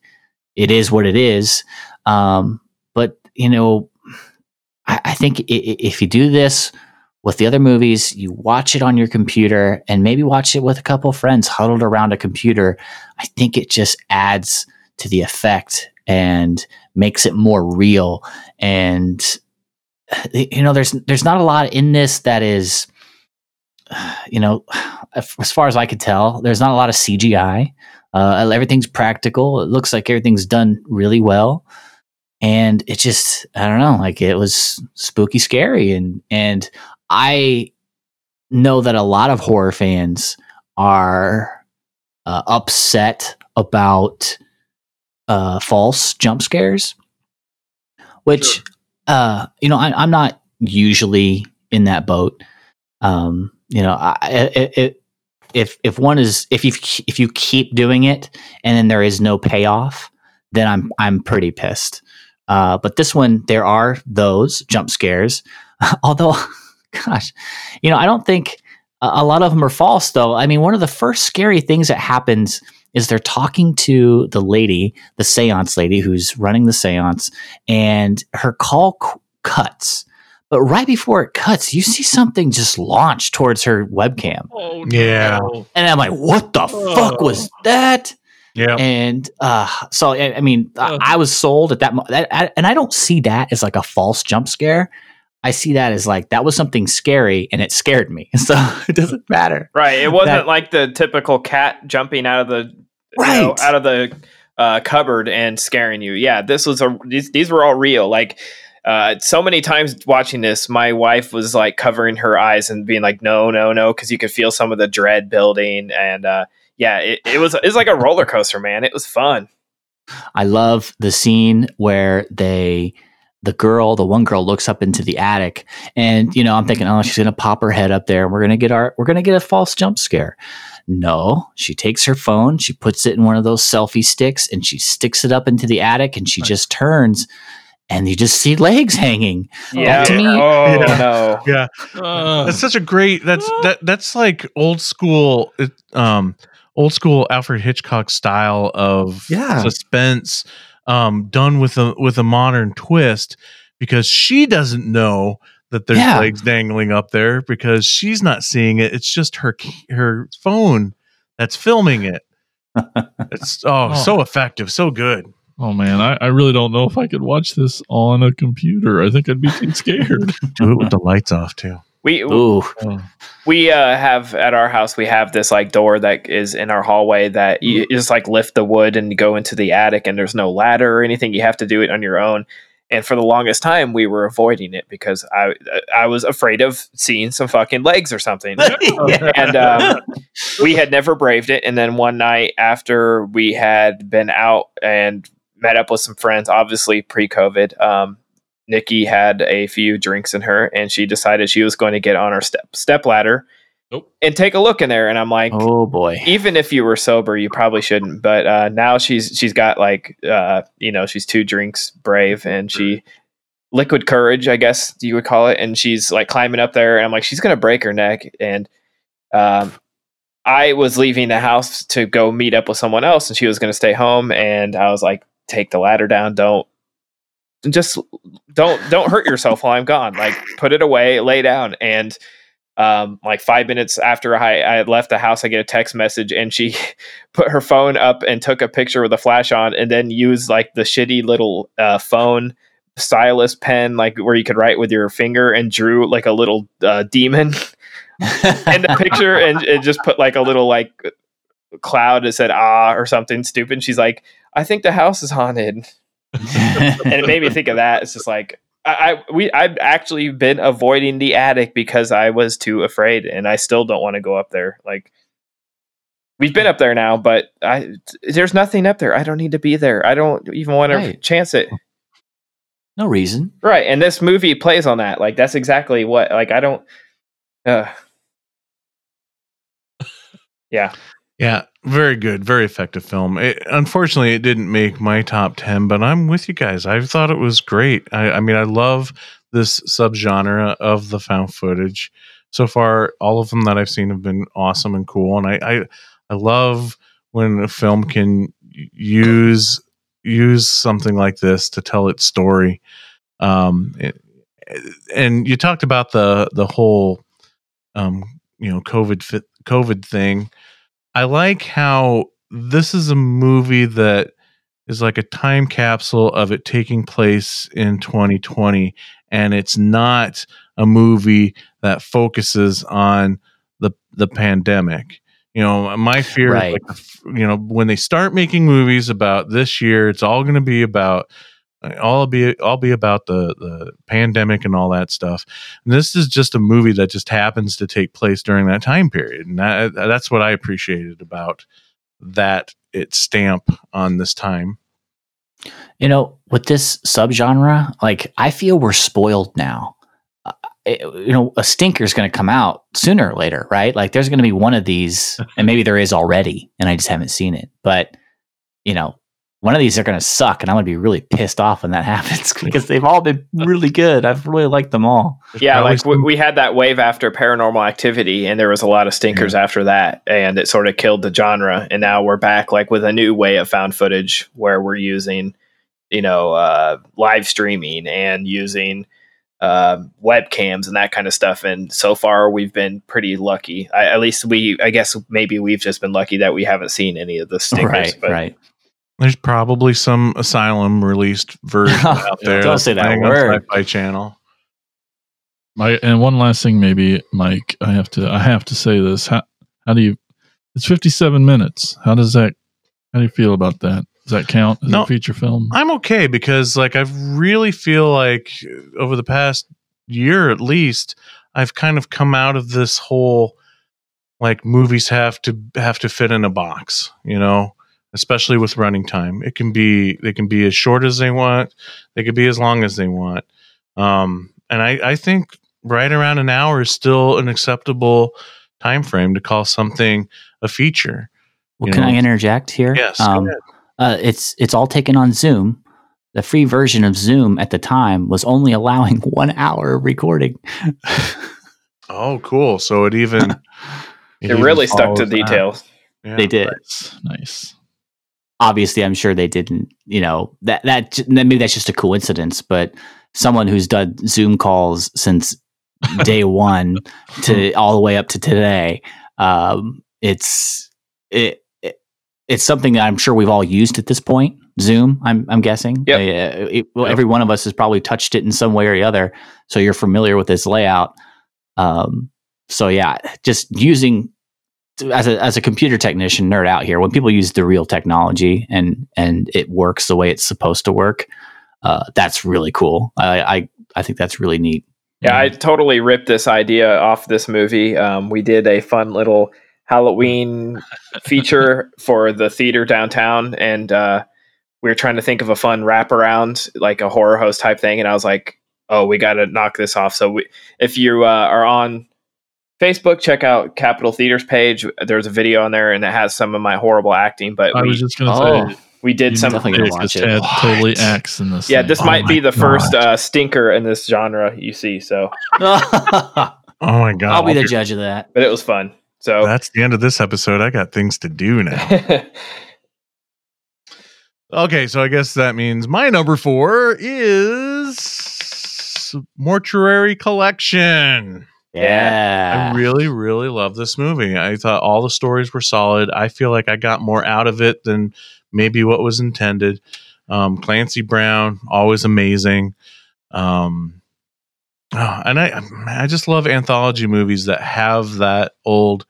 it is what it is. Um, but you know, I, I think if you do this with the other movies, you watch it on your computer and maybe watch it with a couple friends huddled around a computer. I think it just adds to the effect and makes it more real. And you know there's there's not a lot in this that is you know as far as i could tell there's not a lot of cgi uh, everything's practical. It looks like everything's done really well. And it just i don't know like it was spooky scary. And and i know that a lot of horror fans are uh, upset about uh, false jump scares, which uh, you know I, I'm not usually in that boat. Um, you know, I, I, I, if if one is if you if you keep doing it and then there is no payoff, then I'm I'm pretty pissed. Uh, but this one, there are those jump scares. Although, gosh, you know, I don't think a, a lot of them are false. Though, I mean, one of the first scary things that happens is they're talking to the lady, the seance lady who's running the seance, and her call c- cuts. But right before it cuts, you see something just launch towards her webcam. Oh, Yeah. And I'm like, what the fuck was that? Yeah. And uh, so, I, I mean, I, Uh. I was sold at that, mo- that I, and I don't see that as like a false jump scare. I see that as like that was something scary and it scared me. So it doesn't matter. Right. It wasn't That- like the typical cat jumping out of the you know, Right. out of the uh, cupboard and scaring you. Yeah, this was a these, these were all real. Like uh, so many times watching this, my wife was like covering her eyes and being like, "No, no, no," because you could feel some of the dread building. And uh, yeah, it, it was it's like a roller coaster, man. It was fun. I love the scene where they the girl, the one girl looks up into the attic and you know, I'm thinking, oh, she's gonna pop her head up there and we're gonna get our we're gonna get a false jump scare. No, she takes her phone, she puts it in one of those selfie sticks and she sticks it up into the attic and she just turns and you just see legs hanging. Yeah. to me- oh Yeah. no. Yeah. Uh, That's such a great. That's that. That's like old school. Um, old school Alfred Hitchcock style of Yeah. suspense, um, done with a with a modern twist. Because she doesn't know that there's Yeah. legs dangling up there because she's not seeing it. It's just her her phone that's filming it. It's oh, Oh. so effective, so good. oh man, I, I really don't know if I could watch this on a computer. I think I'd be too scared. Do it with the lights off too. We Ooh. Oh. we uh, have at our house we have this like door that is in our hallway that you Mm-hmm. just like lift the wood and go into the attic and there's no ladder or anything you have to do it on your own And for the longest time, we were avoiding it because I I was afraid of seeing some fucking legs or something. Yeah. and um, we had never braved it. And then one night after we had been out and met up with some friends, obviously pre-COVID, um, Nikki had a few drinks in her, and she decided she was going to get on her step step ladder Nope. and take a look in there. And I'm like, Oh boy. even if you were sober, you probably shouldn't. But uh, now she's she's got like uh, you know she's two drinks brave, and she liquid courage, I guess you would call it. And she's like climbing up there, and I'm like, she's gonna break her neck. And um, I was leaving the house to go meet up with someone else, and she was gonna stay home. And I was like, take the ladder down, don't just don't don't hurt yourself while I'm gone. Like put it away, lay down, and um, like five minutes after I, I left the house, I get a text message, and she put her phone up and took a picture with a flash on, and then used like the shitty little uh, phone stylus pen, like where you could write with your finger, and drew like a little uh, demon in the picture, and, and just put like a little like cloud that said ah or something stupid. She's like, I think the house is haunted and it made me think of that. It's just like I, I we I've actually been avoiding the attic because I was too afraid, and I still don't want to go up there. Like we've been up there now, but I there's nothing up there. I don't need to be there. I don't even want to chance it. no reason. Right, and this movie plays on that. Like that's exactly what. Like I don't. Uh, yeah, Yeah, very good, very effective film. It, unfortunately, it didn't make my top ten, but I'm with you guys. I thought it was great. I, I mean, I love this subgenre of the found footage. So far, all of them that I've seen have been awesome and cool, and I I, I love when a film can use use something like this to tell its story. Um, it- and you talked about the the whole um, you know COVID fit, COVID thing. I like how this is a movie that is like a time capsule of it taking place in 2020 and it's not a movie that focuses on the the pandemic. You know, my fear Right. is like you know, when they start making movies about this year, it's all going to be about all be all be about the the pandemic and all that stuff. And this is just a movie that just happens to take place during that time period, and that, that's what I appreciated about that its stamp on this time. You know, with this subgenre, like I feel we're spoiled now. Uh, it- you know, a stinker's going to come out sooner or later, right? Like there's going to be one of these, and maybe there is already, and I just haven't seen it. But you know, one of these are going to suck, and I'm going to be really pissed off when that happens because they've all been really good. I've really liked them all. yeah. Like we, we had that wave after Paranormal Activity, and there was a lot of stinkers after that, and it sort of killed the genre. And now we're back, like with a new way of found footage where we're using, you know, uh, live streaming and using uh, webcams and that kind of stuff. And so far, we've been pretty lucky. I, at least we, I guess, maybe we've just been lucky that we haven't seen any of the stinkers. right, but right. There's probably some Asylum released version out there. Don't say that playing on word. Sci-Fi Channel. My and one last thing, maybe Mike, I have to I have to say this. How how do you? It's fifty seven minutes. How does that? How do you feel about that? Does that count as No. a feature film? I'm okay because like I really feel like over the past year at least I've kind of come out of this whole like movies have to have to fit in a box, you know, especially with running time. It can be they can be as short as they want, they could be as long as they want. Um and I I think right around an hour is still an acceptable time frame to call something a feature. Well, can know? I interject here? Yes, go Um, ahead. uh, it's it's all taken on Zoom. The free version of Zoom at the time was only allowing one hour of recording. Oh, cool. So it even it even really stuck to that. details. Yeah. they did. Nice, nice. Obviously, I'm sure they didn't. You know that that maybe that's just a coincidence. But someone who's done Zoom calls since day one to all the way up to today, um, it's it, it it's something that I'm sure we've all used at this point. Zoom, I'm I'm guessing. It- well, Yep. every one of us has probably touched it in some way or the other, so you're familiar with this layout. Um, so yeah, just using as a as a computer technician nerd out here, when people use the real technology and and it works the way it's supposed to work, uh, that's really cool. I, I I think that's really neat. Yeah, I totally ripped this idea off this movie. Um, we did a fun little Halloween feature for the theater downtown, and uh, we were trying to think of a fun wraparound, like a horror host type thing. And I was like, "Oh, we got to knock this off." So, we, if you uh, are on Facebook, check out Capital Theater's page. There's a video on there, and it has some of my horrible acting. But I we, was just gonna Oh, say we did you some. definitely gonna watch it. had totally acts in this. Yeah, thing. this Oh might be my the first uh, stinker in this genre you see. So, Oh my god! I'll be the judge of that. but it was fun. So, That's the end of this episode. I got things to do now. Okay, so I guess that means my number four is Mortuary Collection. Yeah. I really, really love this movie. I thought all the stories were solid. I feel like I got more out of it than maybe what was intended. Um, Clancy Brown, always amazing. Um, oh, and I, I just love anthology movies that have that old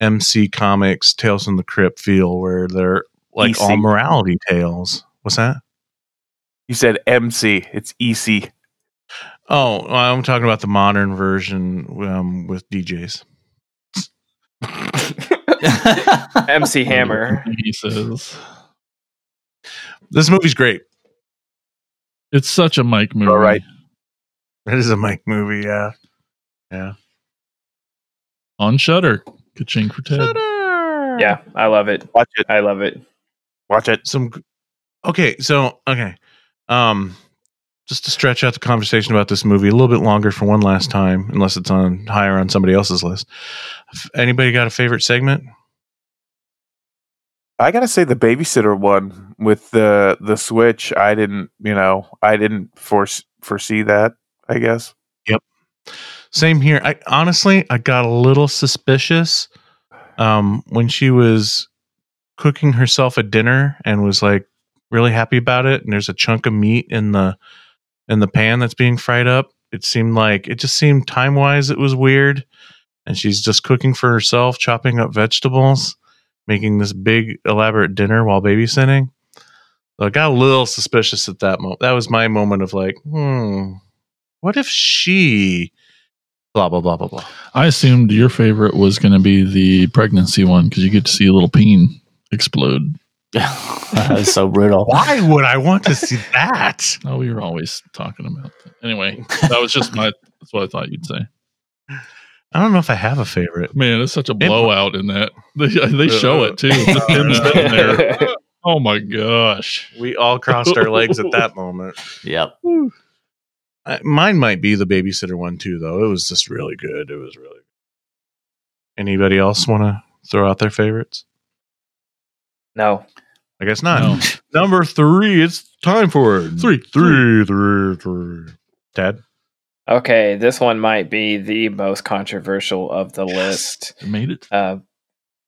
MC Comics Tales from the Crypt feel, where they're like EC. all morality tales. What's that? You said MC. It's EC. Oh, I'm talking about the modern version um, with DJs. MC Hammer. He says This movie's great. it's such a Mike movie. All right. It is a Mike movie, yeah. Yeah. on Shudder. Ka-ching for Ted. Yeah, I love it. Watch it. I love it. Watch it. Some Okay, so okay. Um just to stretch out the conversation about this movie a little bit longer for one last time, unless it's on higher on somebody else's list. Anybody got a favorite segment? I gotta say the babysitter one with the the switch. I didn't, you know, I didn't force foresee that. I guess. Yep. Same here. I honestly I got a little suspicious um when she was cooking herself a dinner and was like really happy about it and there's a chunk of meat in the in the pan that's being fried up. It seemed like it just seemed time wise it was weird. And she's just cooking for herself, chopping up vegetables, making this big elaborate dinner while babysitting. So I got a little suspicious at that moment. That was my moment of like, hmm, what if she blah blah blah blah blah. I assumed your favorite was going to be the pregnancy one because you get to see a little peen explode. That was so brutal. Why would I want to see that? Oh, we were always talking about that. Anyway, that was just my. That's what I thought you'd say. I don't know if I have a favorite. Man, it's such a blowout in that. They, they show it too. The pin's sitting there. Oh my gosh. We all crossed our legs at that moment. Yep. I, mine might be the babysitter one too, though. It was just really good. It was really. good. Anybody else want to throw out their favorites? no. I guess not. No. Number three. It's time for it. Three, three, three, three. Ted. Okay, this one might be the most controversial of the list. You made it. Uh,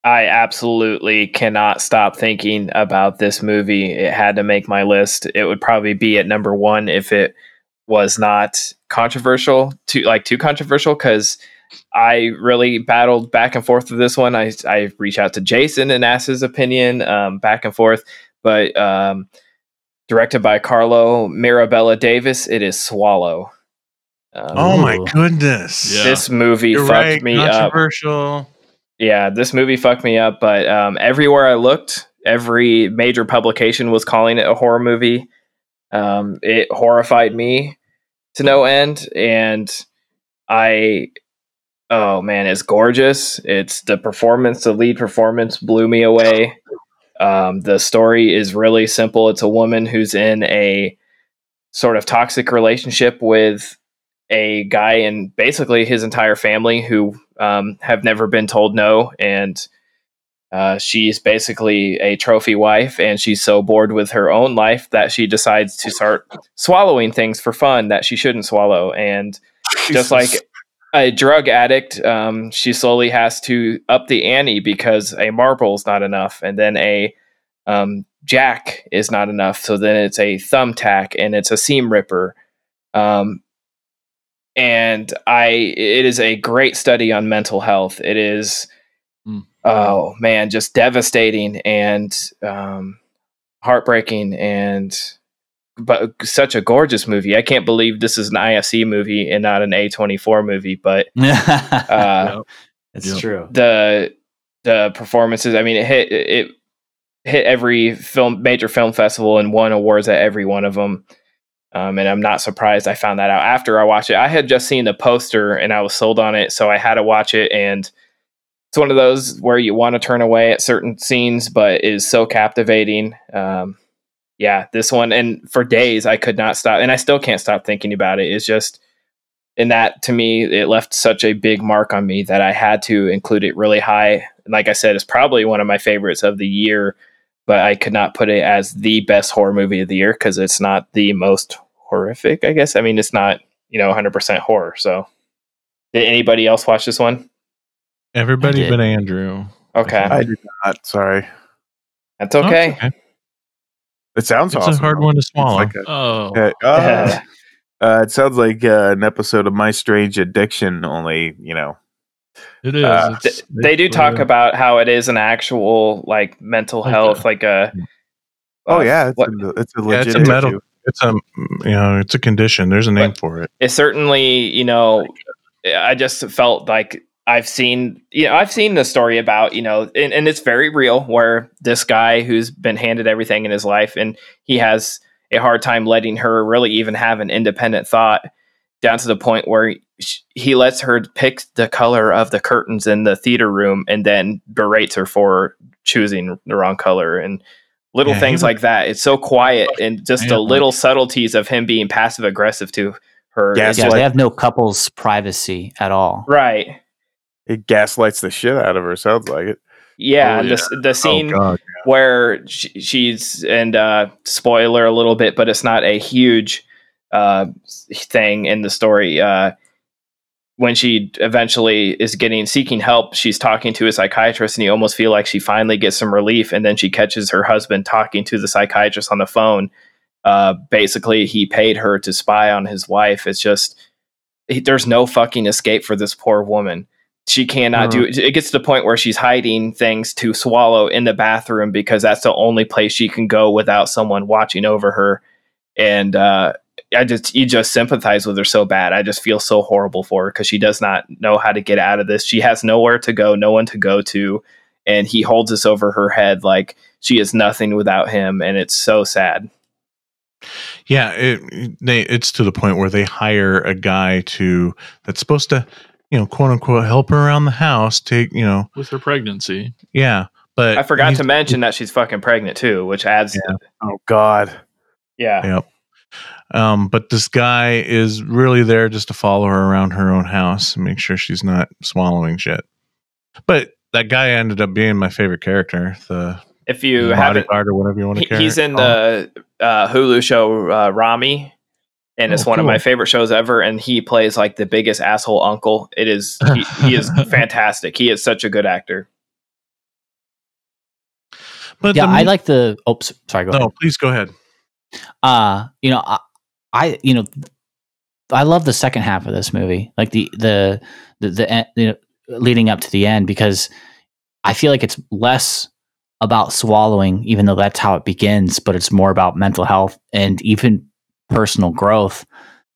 I absolutely cannot stop thinking about this movie. It had to make my list. It would probably be at number one if it was not controversial, too like too controversial, because I really battled back and forth with this one. I I reached out to Jason and asked his opinion, um, back and forth, but um, directed by Carlo Mirabella Davis, it is Swallow. Um, Oh my Ooh. goodness. Yeah. This movie You're fucked right. me up. Controversial. Yeah, this movie fucked me up, but um, everywhere I looked, every major publication was calling it a horror movie. Um, it horrified me to no end, and I, oh man, it's gorgeous. It's the performance, the lead performance blew me away. Um, the story is really simple. It's a woman who's in a sort of toxic relationship with a guy and basically his entire family who um, have never been told no. And uh, she's basically a trophy wife, and she's so bored with her own life that she decides to start swallowing things for fun that she shouldn't swallow. And just like a drug addict, um, she slowly has to up the ante because a marble's not enough, and then a um, jack is not enough. So then it's a thumbtack and it's a seam ripper. Um, and I, it is a great study on mental health. It is, Mm. oh man, just devastating and um, heartbreaking and but such a gorgeous movie. I can't believe this is an IFC movie and not an A24 movie. But uh, it's Yep. true. the the performances, I mean, it hit it hit every film major film festival and won awards at every one of them. Um, and I'm not surprised I found that out after I watched it. I had just seen the poster and I was sold on it, so I had to watch it. And it's one of those where you want to turn away at certain scenes, but it is so captivating. Um, yeah, this one, and for days I could not stop, and I still can't stop thinking about it. It's just, and that to me, it left such a big mark on me that I had to include it really high. And like I said, it's probably one of my favorites of the year, but I could not put it as the best horror movie of the year because it's not the most horrific, I guess. I mean, it's not, you know, 100% horror. So, did anybody else watch this one? Everybody but Andrew. Okay. I did not. Sorry. That's it's okay. It sounds It's awesome. a hard though. one to swallow. like a- Oh, uh, uh, uh, it sounds like uh, an episode of My Strange Addiction, only you know. it is. uh, It's- they do talk uh, about how it is an actual like mental Like health, like a. Oh uh, yeah, it's, what- a, it's a Yeah, legit it's a metal. issue. It's a you know it's a condition. There's a name for it. it certainly you know i just felt like i've seen you know i've seen the story about you know and, and it's very real where this guy who's been handed everything in his life and he has a hard time letting her really even have an independent thought down to the point where sh- he lets her pick the color of the curtains in the theater room and then berates her for choosing the wrong color and little Yeah, things like that it's so quiet and just the Yeah. little subtleties of him being passive aggressive to her Yeah, Yeah, so what- they have no couples privacy at all. right It gaslights the shit out of her. Sounds like it. yeah, Oh, and the, the scene oh God. where she, she's and uh spoiler a little bit but it's not a huge uh thing in the story uh when she eventually is getting seeking help she's talking to a psychiatrist and you almost feel like she finally gets some relief and then she catches her husband talking to the psychiatrist on the phone uh basically he paid her to spy on his wife it's just he- there's no fucking escape for this poor woman she cannot do it gets to the point where she's hiding things to swallow in the bathroom because that's the only place she can go without someone watching over her and uh I just you just sympathize with her so bad. I just feel so horrible for her because she does not know how to get out of this. She has nowhere to go, no one to go to, and he holds this over her head like she is nothing without him, and it's so sad. Yeah, it they it's to the point where they hire a guy to that's supposed to, you know, quote unquote help her around the house, take, you know, with her pregnancy. yeah. But I forgot to mention that she's fucking pregnant too, which adds Yeah. Oh God. yeah. Yep. Um, but this guy is really there just to follow her around her own house and make sure she's not swallowing shit. But that guy ended up being my favorite character, the If you haven't bodyguard or whatever you want to He- he's in the uh, Hulu show uh, Ramy, and it's Oh, one of my favorite shows ever. And he plays like the biggest asshole uncle. It is he, he is fantastic. He is such a good actor. But Yeah, the I like the. Oops, sorry. Go ahead. No, please go ahead. uh you know I, I you know i love the second half of this movie like the the the, the you know, leading up to the end because i feel like it's less about swallowing even though that's how it begins but it's more about mental health and even personal growth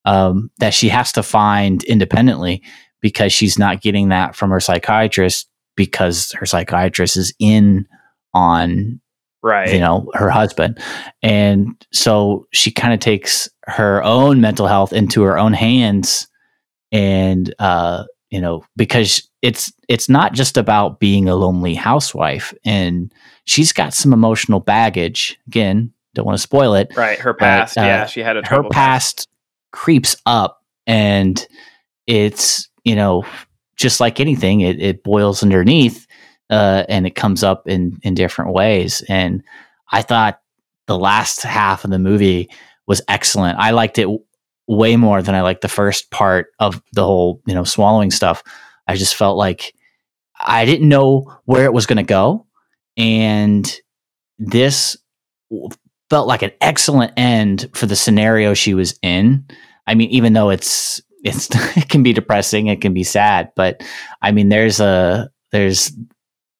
um, that she has to find independently because she's not getting that from her psychiatrist because her psychiatrist is in on Right. you know her husband and so she kind of takes her own mental health into her own hands and uh you know because it's it's not just about being a lonely housewife and she's got some emotional baggage again don't want to spoil it right. Her past. uh, yeah, she had a her past creeps up and it's you know just like anything it, it boils underneath uh, and it comes up in in different ways and i thought the last half of the movie was excellent i liked it w- way more than i liked the first part of the whole you know swallowing stuff i just felt like i didn't know where it was going to go and this felt like an excellent end for the scenario she was in. I mean, even though it's it's it can be depressing, it can be sad, but I mean, there's a there's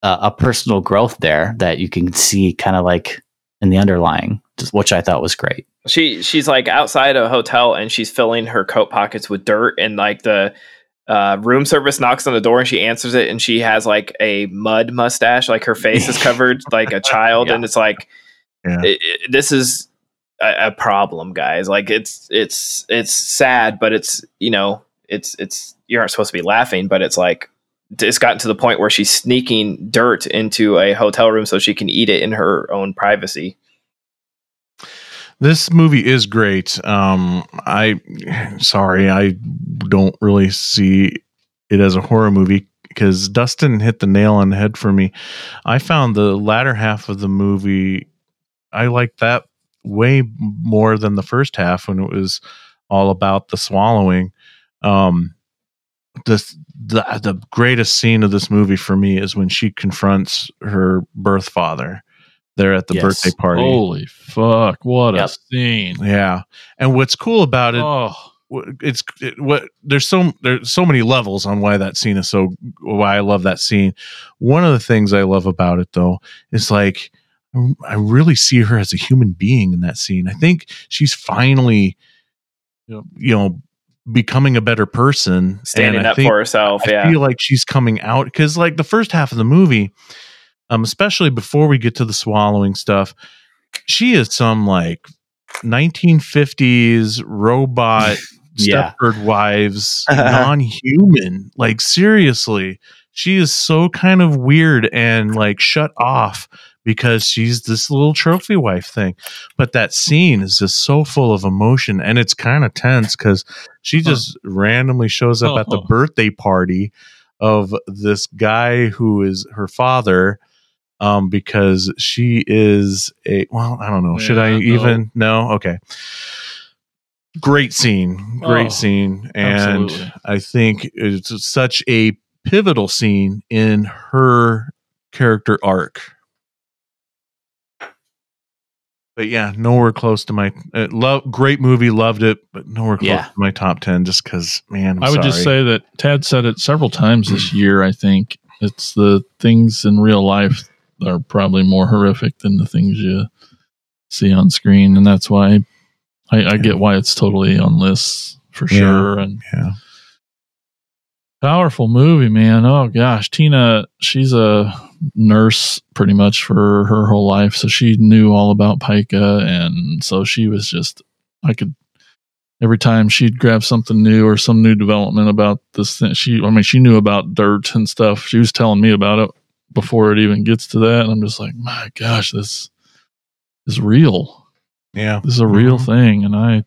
a, a personal growth there that you can see, kind of like in the underlying, which I thought was great. She she's like outside a hotel and she's filling her coat pockets with dirt and like the uh, room service knocks on the door and she answers it and she has like a mud mustache like her face is covered like a child Yeah. and it's like Yeah. it, it- this is a, a problem guys like it's it's it's sad but it's you know it's it's you aren't supposed to be laughing but it's like it's gotten to the point where she's sneaking dirt into a hotel room so she can eat it in her own privacy This movie is great. Um, I sorry, I don't really see it as a horror movie because Dustin hit the nail on the head for me. I found the latter half of the movie. I like that way more than the first half when it was all about the swallowing. Um, the the the greatest scene of this movie for me is when she confronts her birth father there at the Yes. birthday party. Holy fuck! What Yep. a scene! Yeah, and what's cool about it, Oh, it's it, what there's so there's so many levels on why that scene is so why I love that scene. One of the things I love about it though is like I really see her as a human being in that scene. I think she's finally, Yep. you know, becoming a better person, standing and up think- for herself I yeah feel like she's coming out because, like, the first half of the movie, um, especially before we get to the swallowing stuff, she is some like 1950s robot Yeah. Stepford wives, non-human. Like, seriously, she is so kind of weird and like shut off because she's this little trophy wife thing. But that scene is just so full of emotion and it's kind of tense because she just randomly shows up at the Oh. birthday party of this guy who is her father um because she is a well i don't know should i Yeah, no. even no okay great scene great Oh, scene and absolutely. i think it's such a pivotal scene in her character arc but yeah nowhere close to my uh, love great movie loved it but nowhere close Yeah. to my top 10 just because man I'm I would just say that Tad said it several times this year. I think it's the things in real life are probably more horrific than the things you see on screen, and that's why I, I get why it's totally on lists for Yeah. sure. And yeah powerful movie, man. Oh gosh, Tina, she's a nurse pretty much for her whole life, so she knew all about pica, and so she was just I could every time she'd grab something new or some new development about this thing. She, I mean, she knew about dirt and stuff. She was telling me about it before it even gets to that, and I'm just like, my gosh, this is real. yeah This is a real Mhm. thing, and I.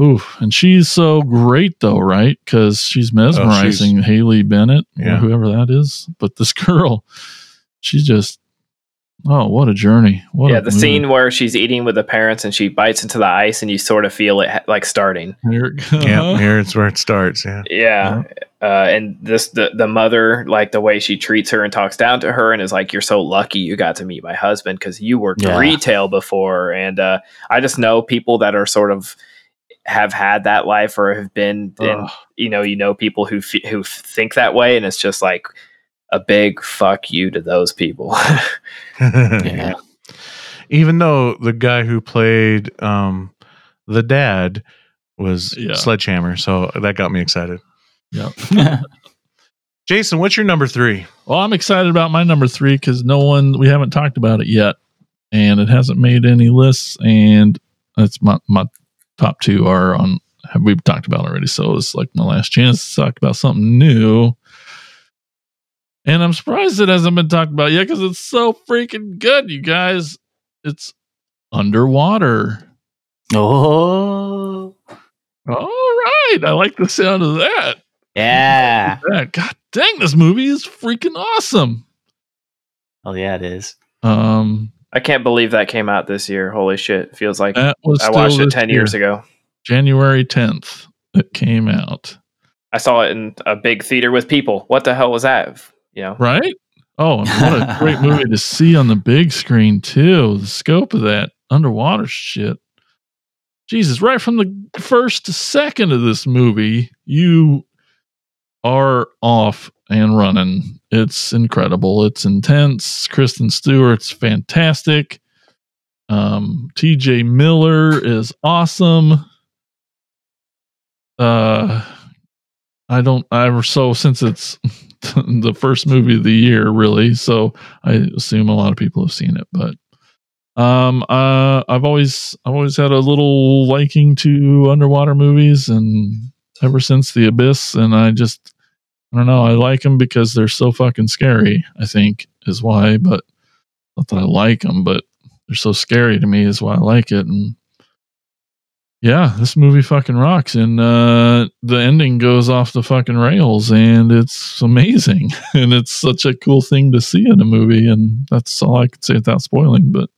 Ooh, and she's so great though, right? Because she's mesmerizing Haley Bennett, or whoever that is. But this girl, she's just, oh, what a journey! What yeah a the movie. scene where she's eating with the parents and she bites into the ice and you sort of feel it ha- like starting Here it yeah goes. here's where it starts yeah yeah uh, and this the, the mother like the way she treats her and talks down to her and is like you're so lucky you got to meet my husband because you worked Yeah. retail before and uh, i just know people that are sort of have had that life or have been in Ugh. you know you know people who f- who think that way and it's just like a big fuck you to those people Yeah. even though the guy who played um the dad was Yeah. sledgehammer so that got me excited yeah jason what's your number three Well, I'm excited about my number three because no one we haven't talked about it yet, and it hasn't made any lists. And that's my my top two are on have we've talked about already. So it's like my last chance to talk about something new. And I'm surprised it hasn't been talked about yet because it's so freaking good, you guys. It's underwater. oh, All right, I like the sound of that. yeah. Yeah, God dang, this movie is freaking awesome. Oh, yeah, it is. Um, i can't believe that came out this year holy shit feels like that was i watched it this 10 years ago January 10th it came out. I saw it in a big theater with people. What the hell was that? You know, Right? Oh, what a great movie to see on the big screen too. The scope of that underwater shit. Jesus, right from the first to second of this movie, you are off and running. It's incredible. It's intense. Kristen Stewart's fantastic. Um, TJ Miller is awesome. Uh, I don't. I so since it's the first movie of the year, really. So I assume a lot of people have seen it, but um, uh, I've always I've always had a little liking to underwater movies, and ever since The Abyss, and I just I don't know. I like them because they're so fucking scary. I think is why, but not that I like them, but they're so scary to me is why I like it. And yeah, this movie fucking rocks, and uh, the ending goes off the fucking rails, and it's amazing, and it's such a cool thing to see in a movie, and that's all I could say without spoiling. But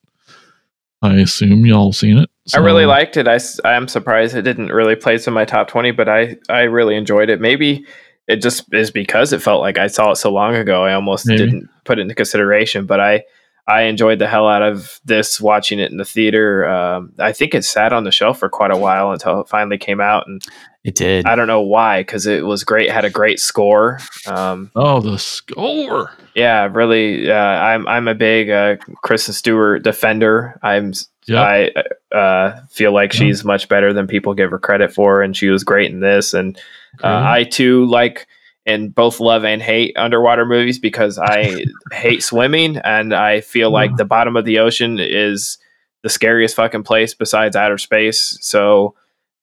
I assume y'all seen it. I really liked it. I, I'm surprised it didn't really place in my top 20, but I, I really enjoyed it. Maybe it just is because it felt like I saw it so long ago. I almost Maybe. didn't put it into consideration, but I, I enjoyed the hell out of this watching it in the theater. Um, I think it sat on the shelf for quite a while until it finally came out. And It did. I don't know why, because it was great, had a great score. Um, Oh, the score! yeah, really. Uh, I'm I'm a big uh, Kristen Stewart defender. I'm Yeah. I uh, feel like Yeah. she's much better than people give her credit for, and she was great in this. And uh, I too like and both love and hate underwater movies because I hate swimming, and I feel like the bottom of the ocean is the scariest fucking place besides outer space. So.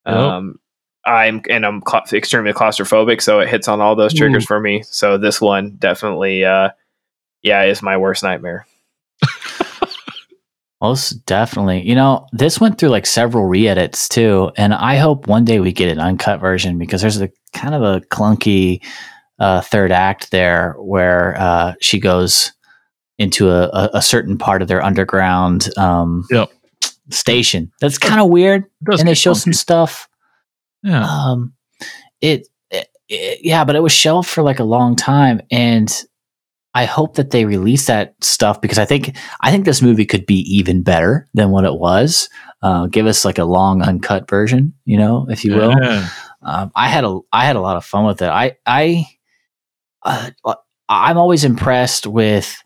Yep. Um, I'm and I'm cla extremely claustrophobic, so it hits on all those triggers Ooh. for me. So this one definitely, uh, yeah, is my worst nightmare. Most definitely. You know, this went through like several re-edits too, and I hope one day we get an uncut version because there's a kind of a clunky uh, third act there where uh, she goes into a, a, certain part of their underground um, Yep. station. That's kind of weird, and they show some stuff. Yeah. Um, it, it, it- yeah, but it was shelved for like a long time, and I hope that they release that stuff because I think I think this movie could be even better than what it was. Uh, give us like a long uncut version, you know, if you will. Yeah. Um, I had a I had a lot of fun with it. I I uh, I'm always impressed with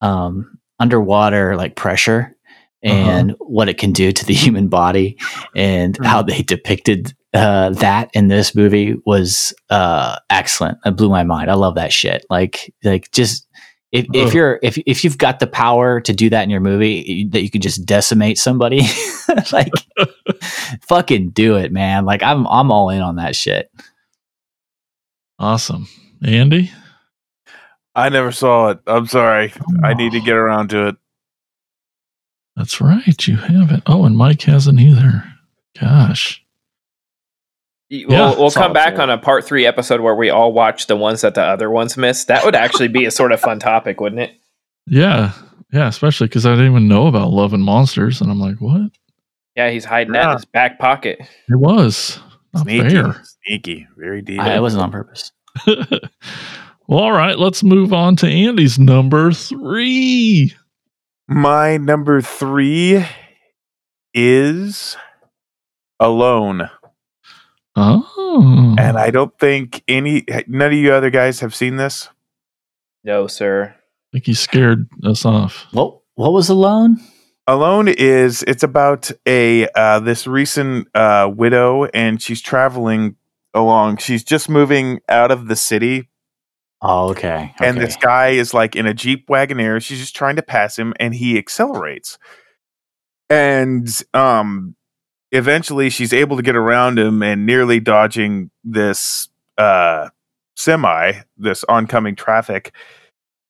um, underwater like pressure and what it can do to the human body, and how they depicted uh, that in this movie was uh, excellent. It blew my mind. I love that shit. Like like just. If, if you're if if you've got the power to do that in your movie you- that you could just decimate somebody like fucking do it man like I'm I'm all in on that shit Awesome. Andy? I never saw it. I'm sorry. I need to get around to it. That's right. You haven't. Oh, and Mike hasn't either. Gosh. We'll, Yeah, we'll come back fair. on a part three episode where we all watch the ones that the other ones missed. That would actually be a sort of fun topic, wouldn't it? Yeah. Yeah. Especially because I didn't even know about Love and Monsters. And I'm like, what? Yeah, he's hiding that in his back pocket. It was. Not Sneaky. fair. Sneaky. Very deep. I, it wasn't on purpose well, all right. Let's move on to Andy's number three. My number three is Alone. Oh. And I don't think any, none of you other guys have seen this. No, sir. I think he scared us off. what what was alone Alone is it's about a uh, this recent uh, widow and she's traveling along. She's just moving out of the city oh okay, and this guy is like in a Jeep Wagoneer. She's just trying to pass him and he accelerates. And um eventually she's able to get around him and nearly dodging this uh semi, this oncoming traffic.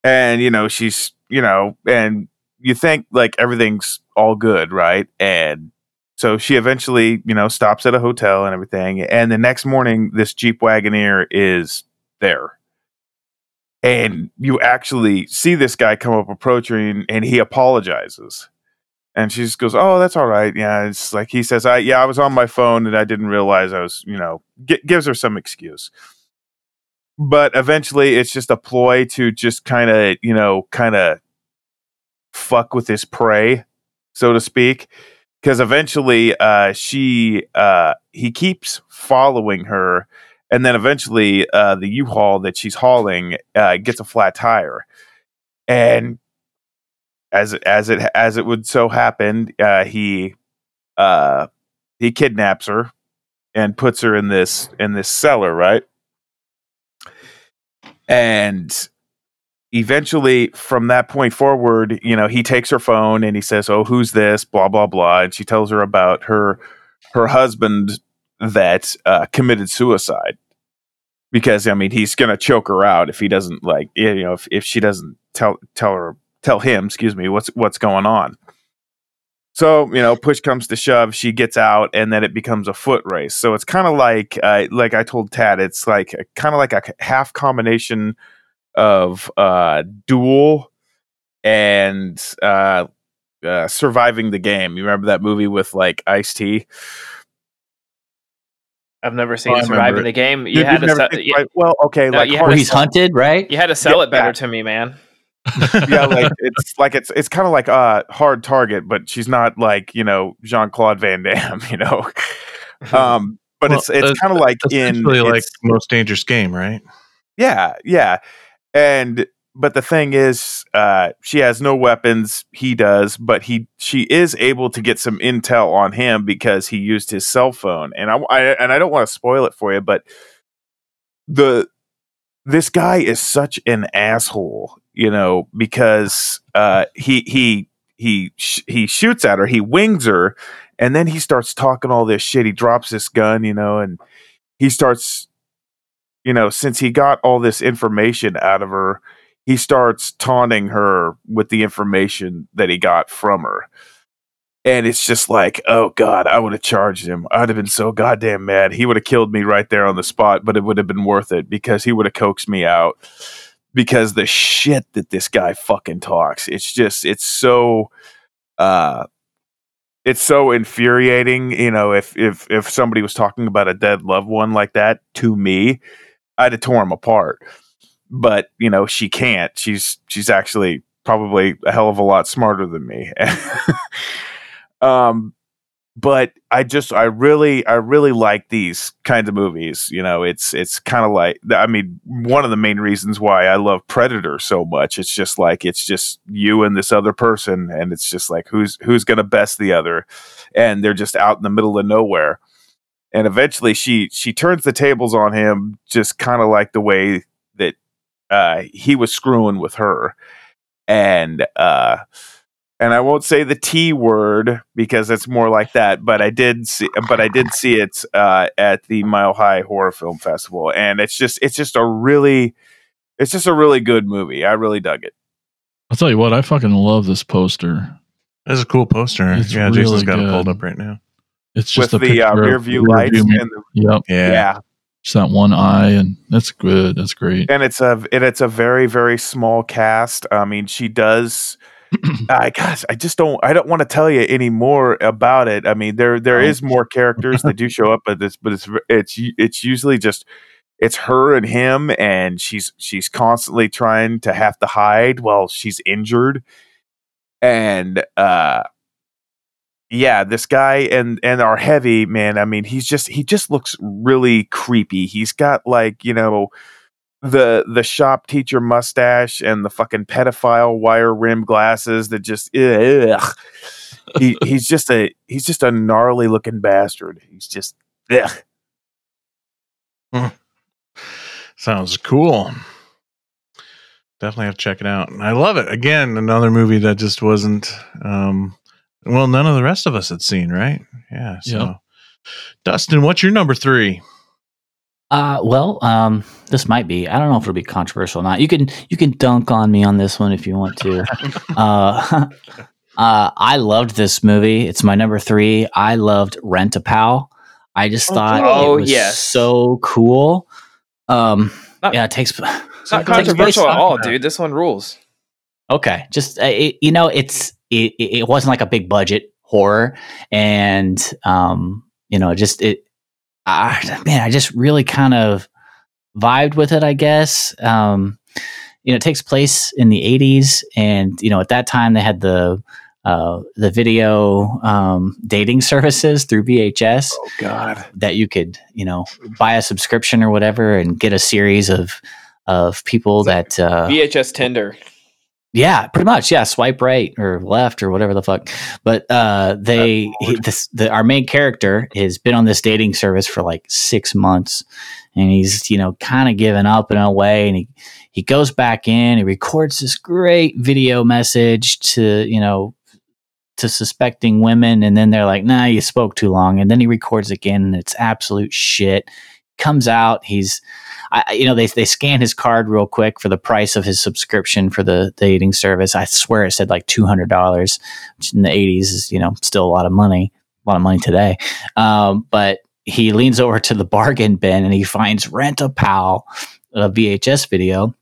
And you know, she's, you know, and you think like everything's all good, right? And so she eventually, you know, stops at a hotel and everything. And the next morning, this Jeep Wagoneer is there. And you actually see this guy come up approaching and he apologizes. And she just goes, Oh, that's all right. Yeah. It's like he says, I, yeah, I was on my phone and I didn't realize I was, you know, gi- gives her some excuse. But eventually it's just a ploy to just kind of, you know, kind of fuck with his prey, so to speak. Because eventually uh, she, uh, he keeps following her. And then eventually uh, the U Haul that she's hauling uh, gets a flat tire. And as as it as it would so happen, uh, he uh, he kidnaps her and puts her in this in this cellar, right? And eventually, from that point forward, you know, he takes her phone and he says, "Oh, who's this?" Blah blah blah, and she tells her about her her husband that uh, committed suicide because I mean he's gonna choke her out if he doesn't like you know if, if she doesn't tell tell her tell him excuse me what's what's going on. So you know push comes to shove, she gets out, and then it becomes a foot race. So it's kind of like uh, like I told Tad, it's like kind of like a half combination of uh, duel and uh, uh, surviving the game. You remember that movie with like Ice T? I've never seen Oh, I Surviving the Game. You You've had to never sell, you, well, okay, No, like you had Where to he's hunted, right? you had to sell Yeah, it better yeah. to me, man. yeah, like it's like it's it's kind of like a hard target, but she's not like you know Jean Claude Van Damme, you know. Um, but Well, it's it's uh, kind of like in like most dangerous game, right? yeah, yeah, and but the thing is, uh, she has no weapons. He does, but he she is able to get some intel on him because he used his cell phone, and I, I and I don't want to spoil it for you, but the this guy is such an asshole, you know, because uh, he he he sh- he shoots at her, he wings her, and then he starts talking all this shit. He drops this gun, you know, and he starts, you know, since he got all this information out of her, he starts taunting her with the information that he got from her. And it's just like, oh God, I would have charged him. I'd have been so goddamn mad. He would have killed me right there on the spot, but it would have been worth it because he would have coaxed me out. Because the shit that this guy fucking talks, it's just, it's so, uh, it's so infuriating. You know, if if if somebody was talking about a dead loved one like that to me, I'd have torn him apart. But you know, she can't. She's she's actually probably a hell of a lot smarter than me. um, but I just I really I really like these kinds of movies. You know, it's it's kind of like I mean, one of the main reasons why I love Predator so much. It's just like it's just you and this other person, and it's just like who's who's gonna best the other, and they're just out in the middle of nowhere. And eventually, she she turns the tables on him, just kind of like the way that uh, he was screwing with her, and uh, and I won't say the T word because it's more like that, but I did see, but I did see it uh, at the Mile High Horror Film Festival, and it's just it's just a really it's just a really good movie. I really dug it. I'll tell you what, I fucking love this poster. That's a cool poster. It's yeah, Jason's really got it pulled up right now. It's just With a the uh, rear view the lights rearview mirror. and the, Yep, Yeah. yeah. just that one eye, and that's good. That's great. and it's a and it's a very very small cast. I mean, she does. I gosh, I just don't. I don't want to tell you any more about it. I mean, there there Oh. more characters that do show up, but it's but it's it's it's usually just it's her and him, and she's she's constantly trying to have to hide while she's injured, and uh yeah this guy and and our heavy man i mean he's just he just looks really creepy he's got like you know the the shop teacher mustache and the fucking pedophile wire rim glasses that just ugh. he, he's just a he's just a gnarly looking bastard he's just ugh. Sounds cool. Definitely have to check it out. And I love it. Again, another movie that just wasn't um well, none of the rest of us had seen, right? Yeah. So Yep. Dustin, what's your number three? Uh, well, um, this might be. I don't know if it'll be controversial or not. You can you can dunk on me on this one if you want to. uh, uh, I loved this movie. It's my number three. I loved Rent a Pal. I just Oh, thought cool. it was Oh, yes. so cool. Um, Not- yeah, it takes. It's not Takes controversial at all, dude. This one rules. Okay, just uh, it, you know, it's it, it it wasn't like a big budget horror, and um, you know, just it. I, man, I just really kind of vibed with it. I guess. Um, you know, it takes place in the '80s, and you know, at that time they had the uh, the video um, dating services through VHS oh god that you could you know buy a subscription or whatever and get a series of of people that uh, VHS Tinder. Yeah, pretty much. Yeah, swipe right or left or whatever the fuck. But uh, they, he, this, the, our main character has been on this dating service for like six months, and he's you know kind of given up in a way, and he he goes back in, he records this great video message to you know to suspecting women, and then they're like, "Nah, you spoke too long," and then he records again, and it's absolute shit. Comes out, he's I, I- you know, they they scan his card real quick for the price of his subscription for the dating service. I swear it said like two hundred dollars, which in the eighties is you know still a lot of money, a lot of money today. Um, but he leans over to the bargain bin and he finds Rent a Pal, a VHS video,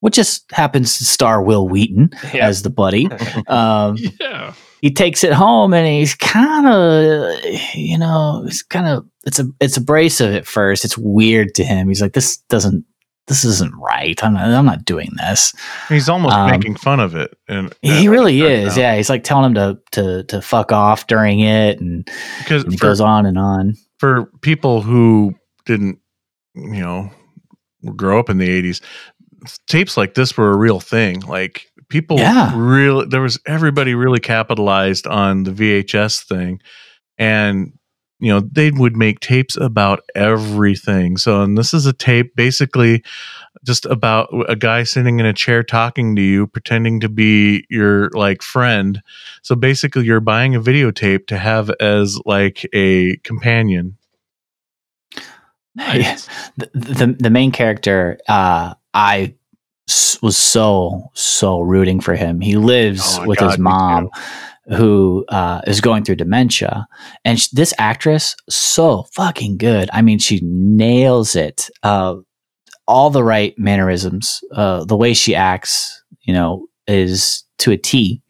which just happens to star Wil Wheaton Yeah. as the buddy. Um, Yeah. he takes it home and he's kind of you know it's kind of it's a it's abrasive at first. It's weird to him. He's like this doesn't this isn't right. I'm not, I'm not doing this. He's almost Um, making fun of it, and he really is. yeah he's like telling him to to to fuck off during it and, because and he for, goes on and on. for people who didn't, you know, grow up in the '80s, tapes like this were a real thing. Like people, Yeah. really, there was everybody really capitalized on the VHS thing, and you know they would make tapes about everything. So, and this is a tape basically just about a guy sitting in a chair talking to you, pretending to be your like friend. So basically, you're buying a videotape to have as like a companion. Nice. the, the the main character uh i s- was so so rooting for him he lives Oh with God, his mom who uh, is going through dementia and sh- this actress so fucking good i mean she nails it uh, all the right mannerisms uh, the way she acts you know is to a t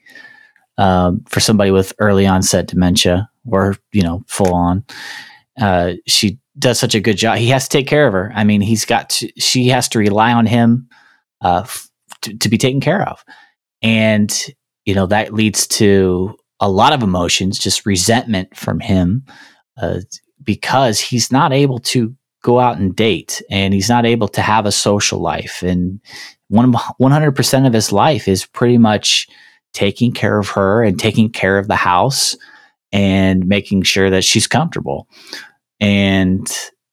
um, for somebody with early onset dementia or you know full on uh, she does such a good job. He has to take care of her. I mean, he's got to, she has to rely on him uh, f- to, to be taken care of. And, you know, that leads to a lot of emotions, just resentment from him uh, because he's not able to go out and date and he's not able to have a social life. And one, 100% of his life is pretty much taking care of her and taking care of the house and making sure that she's comfortable and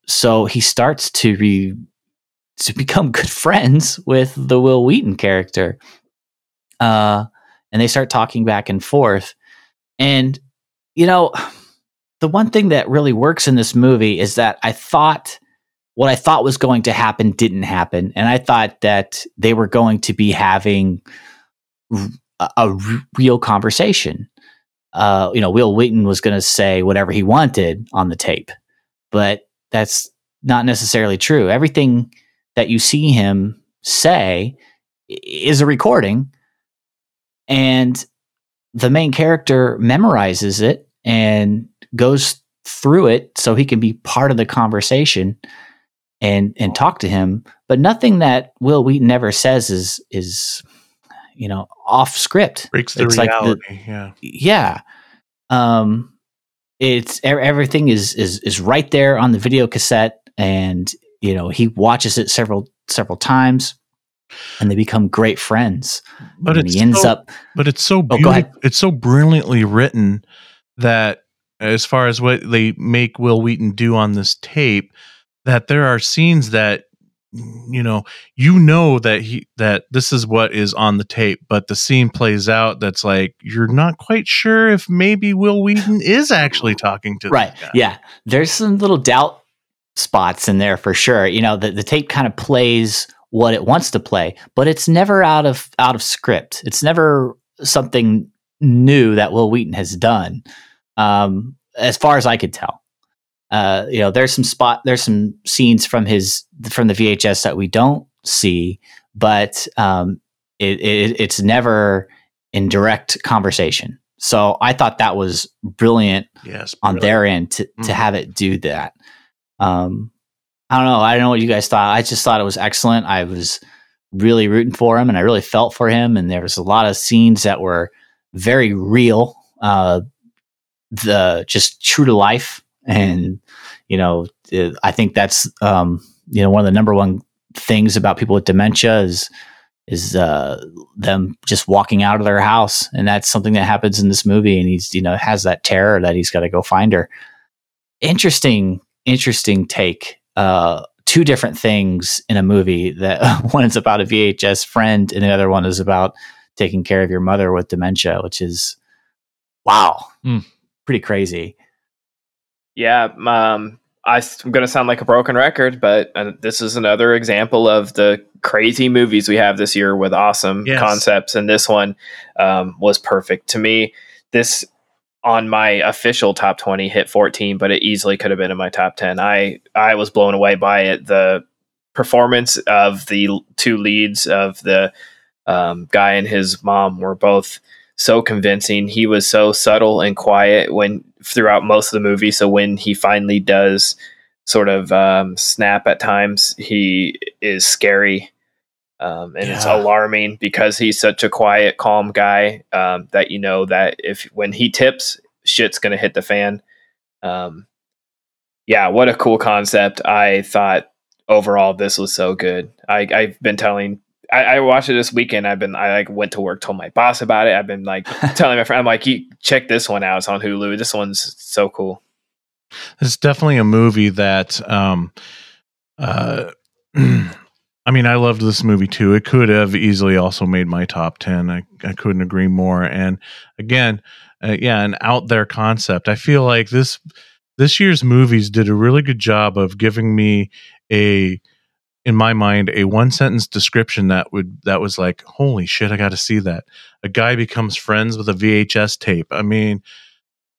so he starts to be to become good friends with the Wil Wheaton character. Uh, and they start talking back and forth. And you know, the one thing that really works in this movie is that I thought what I thought was going to happen didn't happen, and I thought that they were going to be having a, real conversation. Uh, you know, Wil Wheaton was going to say whatever he wanted on the tape but that's not necessarily true. Everything that you see him say is a recording, and the main character memorizes it and goes through it so he can be part of the conversation and and talk to him. But nothing that Wil Wheaton ever says is is you know off script Breaks the It's like the- reality. yeah. yeah um it's everything is is is right there on the video cassette and you know he watches it several several times and they become great friends But and it's he ends so, up but it's so oh, go beautiful. It's so brilliantly written that as far as what they make Wil Wheaton do on this tape, that there are scenes that you know you know that he that this is what is on the tape but the scene plays out that's like you're not quite sure if maybe wil wheaton is actually talking to right guy. yeah there's some little doubt spots in there for sure you know the, the tape kind of plays what it wants to play but it's never out of out of script it's never something new that wil wheaton has done um, as far as i could tell uh, you know there's some spot there's some scenes from his from the vhs that we don't see but um, it, it, it's never in direct conversation so i thought that was brilliant yes on their end to, to Mhm. have it do that. Um, I don't know. I don't know what you guys thought. I just thought it was excellent. I was really rooting for him and I really felt for him. And there was a lot of scenes that were very real, uh, the just true to life. And, you know, it- I think that's, um, you know, one of the number one things about people with dementia is is uh, them just walking out of their house, and that's something that happens in this movie. And he's you know has that terror that he's got to go find her. Interesting, interesting take. Uh, two different things in a movie. That one is about a VHS friend, and the other one is about taking care of your mother with dementia, which is wow, Hmm. pretty crazy. Yeah, um, I, am going to sound like a broken record, but uh, this is another example of the crazy movies we have this year with awesome Yes. concepts. And this one um, was perfect to me. This on my official top 20 hit 14, but it easily could have been in my top 10. I I was blown away by it. The performance of the two leads of the um, guy and his mom were both so convincing. He was so subtle and quiet when throughout most of the movie. So when he finally does sort of um, snap at times, he is scary. Um, and it's alarming because he's such a quiet, calm guy um, that you know that if when he tips, shit's gonna hit the fan. Um, yeah, what a cool concept! I thought overall this was so good. I, I've been telling I, I watched it this weekend. I've been I like went to work, told my boss about it. I've been like telling my friend, I'm like, you check this one out. It's on Hulu. This one's so cool. It's definitely a movie that um uh I mean I loved this movie too. It could have easily also made my top 10. I, I couldn't agree more. And again, uh, yeah, an out there concept. I feel like this this year's movies did a really good job of giving me a in my mind a one sentence description that would that was like holy shit I got to see that. A guy becomes friends with a VHS tape. I mean,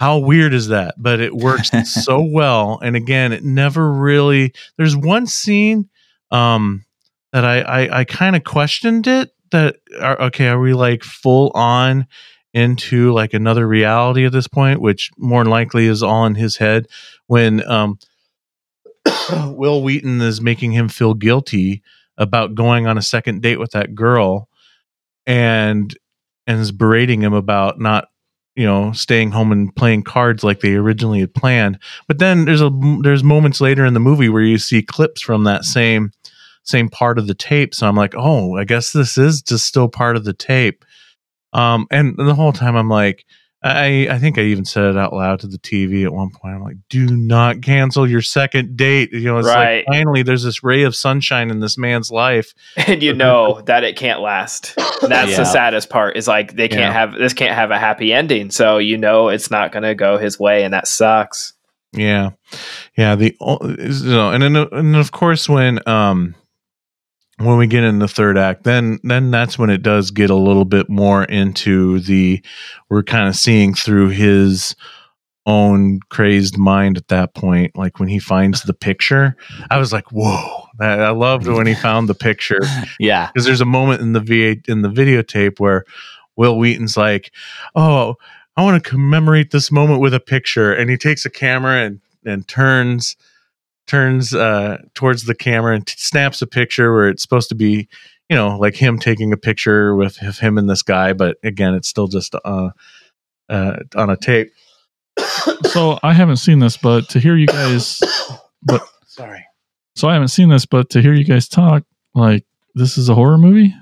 how weird is that? But it works so well. And again, it never really. There's one scene um, that I I, I kind of questioned it. That are, okay, are we like full on into like another reality at this point? Which more than likely is all in his head when um, Wil Wheaton is making him feel guilty about going on a second date with that girl, and and is berating him about not you know staying home and playing cards like they originally had planned but then there's a there's moments later in the movie where you see clips from that same same part of the tape so i'm like oh i guess this is just still part of the tape um and the whole time i'm like i i think i even said it out loud to the tv at one point i'm like do not cancel your second date you know it's Right. like finally there's this ray of sunshine in this man's life And you know that it can't last. And that's Yeah. the saddest part. Is like they can't Yeah. have this can't have a happy ending. So you know it's not going to go his way, and that sucks. Yeah, yeah. The you know, and then and of course when um when we get in the third act, then then that's when it does get a little bit more into the we're kind of seeing through his own crazed mind at that point. Like when he finds the picture, I was like, whoa! I, I loved when he found the picture Yeah, because there's a moment in the V8 in the videotape where Wil Wheaton's like, "Oh, I want to commemorate this moment with a picture," and he takes a camera and and turns turns uh, towards the camera and t- snaps a picture where it's supposed to be, you know, like him taking a picture with him and this guy, but again, it's still just uh, uh, on a tape. So I haven't seen this, but to hear you guys, but Sorry. so I haven't seen this, but to hear you guys talk, like this is a horror movie.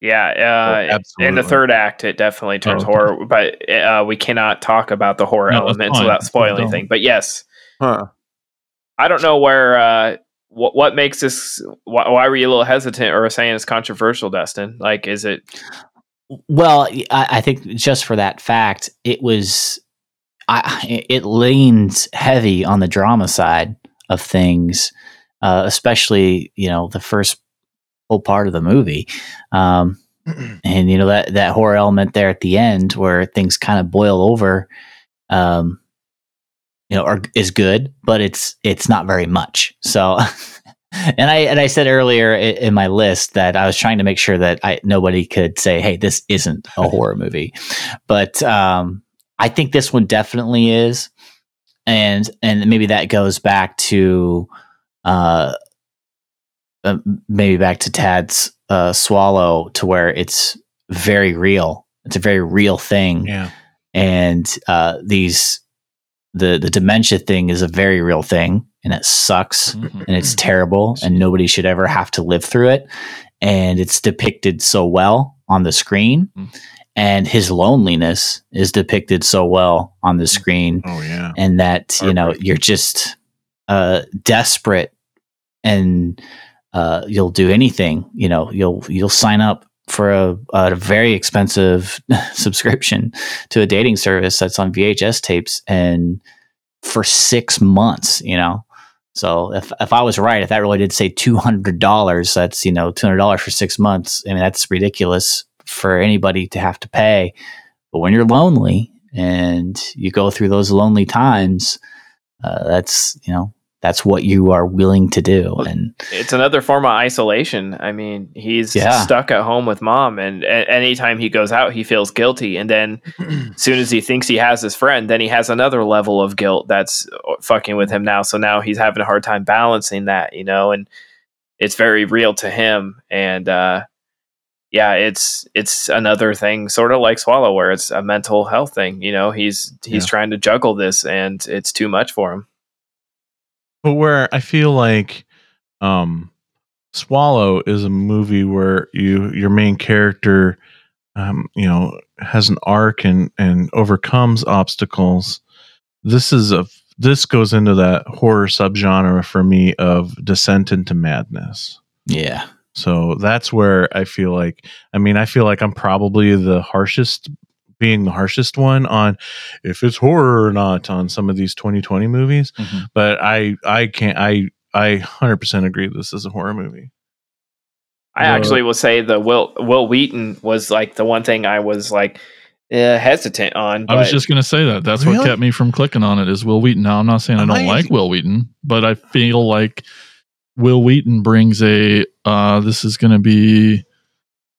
Yeah, uh, in the third act, it definitely turns Oh, okay. horror. But uh, we cannot talk about the horror No, that's elements without spoiling Don't. anything. But yes, Huh. I don't know where uh, what what makes this. Why, why were you a little hesitant or saying it's controversial, Dustin? Like, is it? Well, I, I think just for that fact, it was, I, it leans heavy on the drama side of things, uh, especially you know the first whole part of the movie, um, and you know that that horror element there at the end where things kind of boil over, um, you know, are, is good, but it's it's not very much. So. And I and I said earlier in my list that I was trying to make sure that I nobody could say, "Hey, this isn't a horror movie," but um, I think this one definitely is, and and maybe that goes back to uh, uh, maybe back to Tad's uh, swallow to where it's very real. It's a very real thing, Yeah. and uh, these the the dementia thing is a very real thing, and it sucks Mhm. and it's terrible and nobody should ever have to live through it and it's depicted so well on the screen. Mm. And his loneliness is depicted so well on the screen Oh yeah. and that you know you're just uh, desperate and uh, you'll do anything you know you'll you'll sign up for a, a very expensive subscription to a dating service that's on VHS tapes and for six months you know? So if, if I was right if that really did say $200 that's you know $200 for six months I mean that's ridiculous for anybody to have to pay. But when you're lonely and you go through those lonely times, uh, that's you know that's what you are willing to do. And it's another form of isolation. I mean, he's Yeah. stuck at home with mom, and a- anytime he goes out, he feels guilty. And then, as soon as he thinks he has his friend, then he has another level of guilt that's uh, fucking with him now. So now he's having a hard time balancing that, you know, and it's very real to him. And uh, yeah, it's it's another thing, sort of like Swallow, where it's a mental health thing. You know, he's he's Yeah. trying to juggle this, and it's too much for him. But where I feel like um Swallow is a movie where you your main character um you know has an arc and and overcomes obstacles. This is a this goes into that horror subgenre for me of descent into madness. yeah, So that's where I feel like I mean I feel like I'm probably the harshest being the harshest one on if it's horror or not on some of these 2020 movies Mhm. but I I can't I I 100% agree this is a horror movie. I Uh, actually will say the Will Wil Wheaton was like the one thing I was like uh, hesitant on. I was just going to say that. That's what kept me from clicking on it is Wil Wheaton. Now, I'm not saying I don't Amazing. like Wil Wheaton, but I feel like Wil Wheaton brings a, uh, this is going to be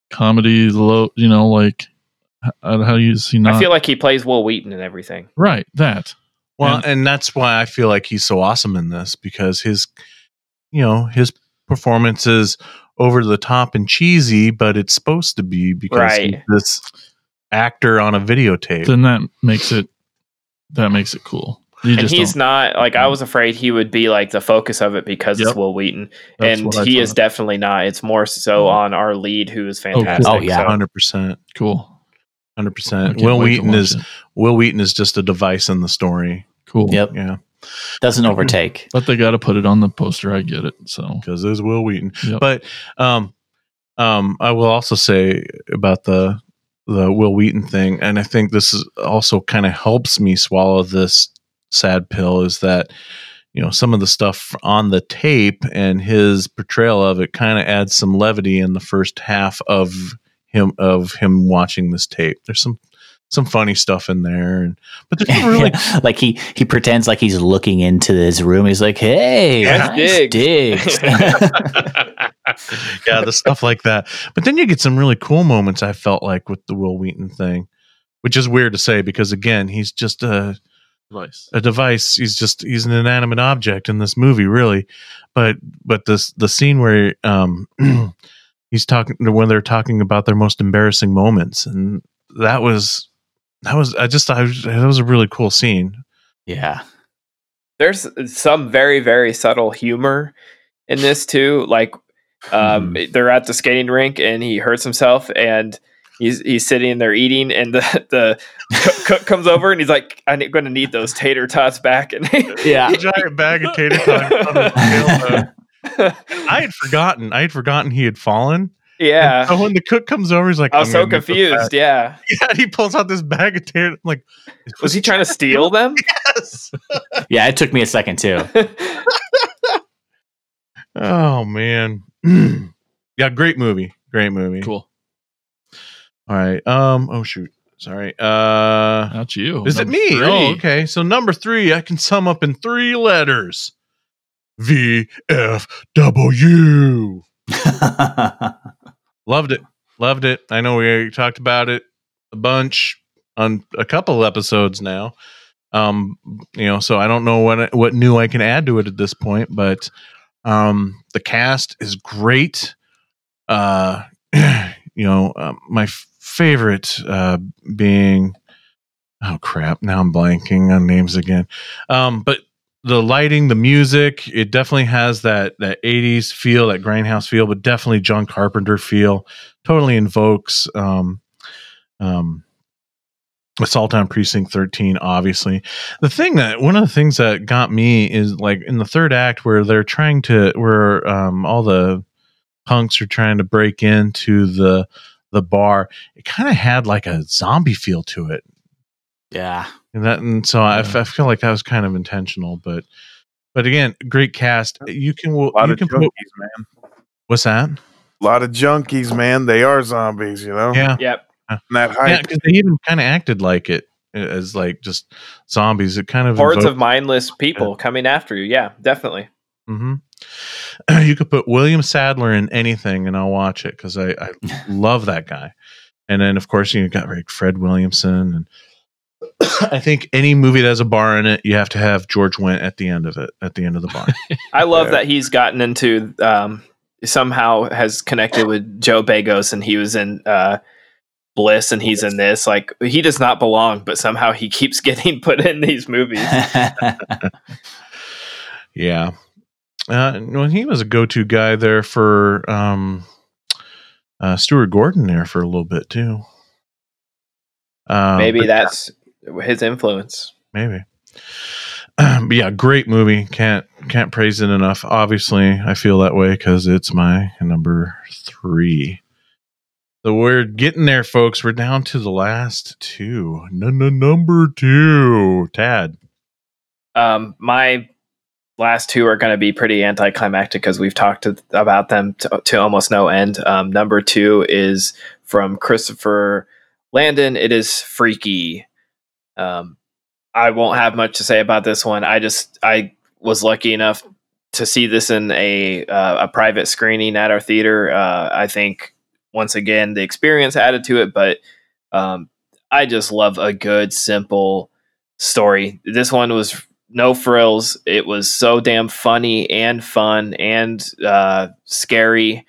comedy, low, you know, like, h- how do you see not? I feel like he plays Wil Wheaton and everything. right, that. Well, And- and, that's why I feel like he's so awesome in this because his you know, his performance is over the top and cheesy, but it's supposed to be because he's Right. this actor on a videotape. Then that makes it, that makes it cool. You and just he's don't- not like I was afraid he would be like the focus of it because Yep. it's Wil Wheaton, that's and he is definitely not. It's more so Mhm. on our lead, who is fantastic. Oh, yeah. So- Hundred percent. cool. Hundred I percent. Wil Wheaton is it. Wil Wheaton is just a device in the story. cool. Yep. Yeah. doesn't overtake. But they got to put it on the poster. I get it. So, because there's Wil Wheaton. Yep. But um, um, I will also say about the the Wil Wheaton thing, and I think this is also kind of helps me swallow this sad pill. Is that you know some of the stuff on the tape and his portrayal of it kind of adds some levity in the first half of him of him watching this tape. There's some some funny stuff in there, and but there's some really Yeah. like he he pretends like he's looking into his room. He's like, "Hey, Nice nice digs." digs." yeah, the stuff like that. But then you get some really cool moments. I felt like with the Wil Wheaton thing, which is weird to say because again, he's just a advice. a device. He's just he's an inanimate object in this movie, really. But but this the scene where um he's talking when they're talking about their most embarrassing moments, and that was that was I just I that was a really cool scene. yeah, there's some very very subtle humor in this too like um they're at the skating rink and he hurts himself and he's he's sitting there eating and the the cook, cook comes over and he's like i'm going to need those tater tots back and yeah. A giant bag of tater tots on his tailbone. I had forgotten. I had forgotten he had fallen. yeah So when the cook comes over, he's like, i was "I'm so gonna need those confused back." yeah Yeah, he pulls out this bag of tater. I'm like, was he trying to steal them Yes. yeah, it took me a second too. Oh man. yeah, great movie. Great movie. Cool. All right. Um. Oh shoot. Sorry. Uh. Not you. Is it me? three. Oh, okay. So number three, I can sum up in three letters. V F W. Loved it. Loved it. I know we talked about it a bunch on a couple episodes now. Um, you know, so I don't know what what new I can add to it at this point, but um, the cast is great. Uh, you know, um, my favorite uh, being oh crap, now I'm blanking on names again. Um, but the lighting, the music, it definitely has that that 80s feel, that grindhouse feel, but definitely John Carpenter feel. Totally invokes um um Assault on Precinct 13, obviously. The thing that one of the things that got me is like in the third act where they're trying to where um all the punks are trying to break into the the bar, it kind of had like a zombie feel to it. Yeah. And that, and so I, Yeah. I feel like that was kind of intentional, but, but again, great cast. You can, A lot you of can junkies, put, man. what's that? A lot of junkies, man. They are zombies, you know. Yeah, Yep. And that hype. yeah, because they even kind of acted like it as like just zombies. It kind of Hordes of mindless people coming after you. Yeah, definitely. hmm You could put William Sadler in anything, and I'll watch it because I, I love that guy. And then, of course, you got like Fred Williamson, and I think any movie that has a bar in it, you have to have George Wendt at the end of it, at the end of the bar. I love Yeah. that he's gotten into um, somehow has connected with Joe Begos and he was in uh, Bliss and he's in this. Like he does not belong, but somehow he keeps getting put in these movies. Yeah. Uh, well, he was a go-to guy there for um, uh, Stuart Gordon there for a little bit too. Uh, Maybe but that's his influence. maybe. but yeah, great movie. Can't can't praise it enough. Obviously, I feel that way because it's my number three. So we're getting there, folks. We're down to the last two. No, no, number two. Tad. Um, my last two are going to be pretty anticlimactic because we've talked to, about them to, to almost no end. Um, number two is from Christopher Landon. It is Freaky. Um, I won't have much to say about this one. I just I was lucky enough to see this in a uh, a private screening at our theater. Uh, I think once again the experience added to it, but um, I just love a good simple story. This one was no frills. It was so damn funny and fun and uh, scary.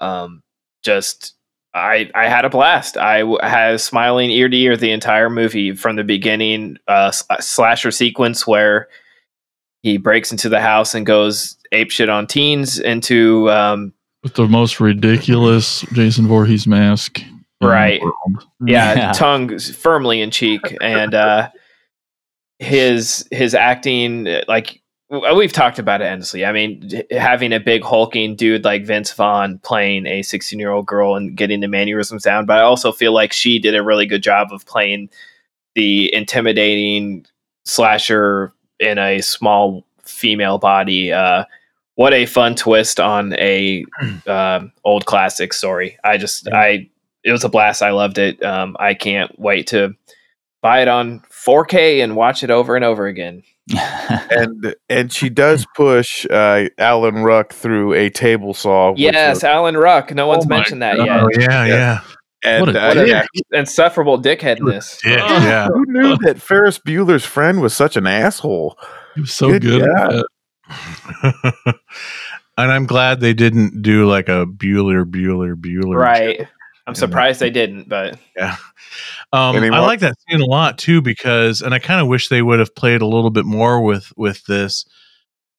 Um, just I I had a blast. I w- had smiling ear to ear the entire movie from the beginning. Uh, slasher sequence where he breaks into the house and goes ape shit on teens into um, with the most ridiculous Jason Voorhees mask. Right. yeah, Yeah. tongue firmly in cheek and uh his his acting like w- we've talked about it endlessly i mean having a big hulking dude like vince vaughn playing a 16 year old girl and getting the mannerisms down but i also feel like she did a really good job of playing the intimidating slasher in a small female body uh what a fun twist on a um old classic story i just i it was a blast. I loved it. Um, I can't wait to buy it on 4K and watch it over and over again. and and she does push uh, Alan Ruck through a table saw. Yes, was- Alan Ruck. No one's Oh mentioned that God. yet. Oh yeah, yeah. and What a uh, What yeah, an insufferable dickheadness. Yeah, Oh. yeah. who knew that Ferris Bueller's friend was such an asshole? He was so Good good. at that. and I'm glad they didn't do like a Bueller, Bueller, Bueller. Right. I'm surprised they didn't, but Yeah. Um, I like that scene a lot too because, and I kind of wish they would have played a little bit more with with this.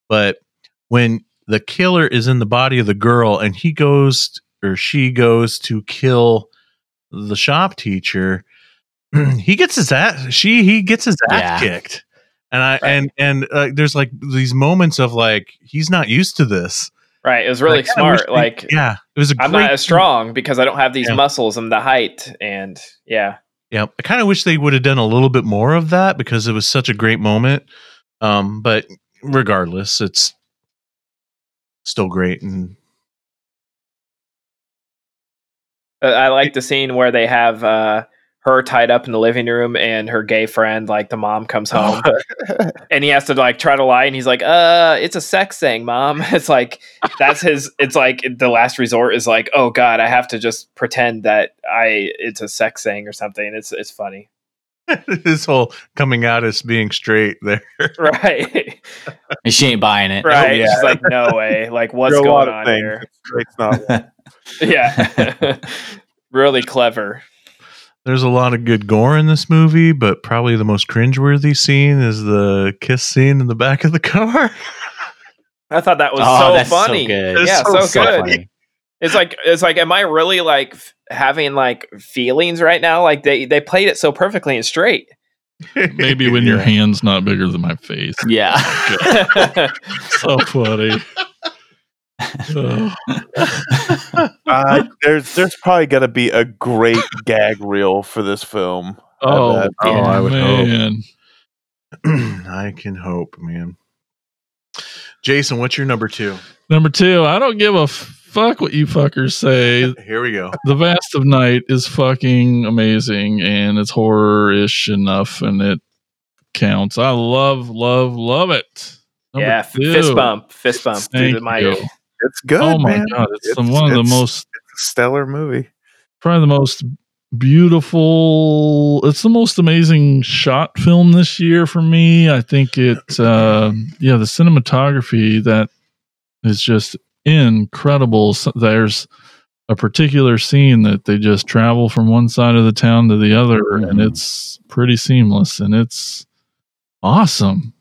But when the killer is in the body of the girl and he goes or she goes to kill the shop teacher, he gets his ass. She he gets his ass Yeah. kicked. And I and and uh, there's like these moments of like he's not used to this. Right. It was really wish smart. they- Like yeah, it was a I'm great not as strong because I don't have these Yeah. muscles and the height and yeah. Yeah, I kind of wish they would have done a little bit more of that because it was such a great moment. Um, but regardless, it's still great and Uh, I like the scene where they have uh, her tied up in the living room and her gay friend, like the mom, comes home and he has to like try to lie and he's like, "Uh, it's a sex thing, mom." It's like that's his. It's like the last resort is like, "Oh God, I have to just pretend that I it's a sex thing or something." It's it's funny, this whole coming out as being straight there. right? she ain't buying it. right? yeah. She's like, "No way! Like, what's There are going on things. here?" It's not. Yeah, really clever. There's a lot of good gore in this movie, but probably the most cringeworthy scene is the kiss scene in the back of the car. I thought that was oh, so that's funny. so good. Yeah, so so, good. funny. It's like it's like, am I really like f- having like feelings right now? Like they they played it so perfectly and straight. Maybe when your hand's not bigger than my face. Yeah. So funny. Ugh. Uh, there's there's probably gonna be a great gag reel for this film. oh, bet. Oh, I would hope. I can hope, man. Jason, what's your number two? Number two, I don't give a fuck what you fuckers say. Here we go. The Vast of Night is fucking amazing and it's horror ish enough and it counts. I love, love, love it. Number yeah, f- two. fist bump, fist bump through Thank the mic. It's good. oh my man. god, it's, It's- one of the most stellar movie. probably the most beautiful it's the most amazing shot film this year for me i think it uh yeah the cinematography that is just incredible So there's a particular scene that they just travel from one side of the town to the other and it's pretty seamless and it's awesome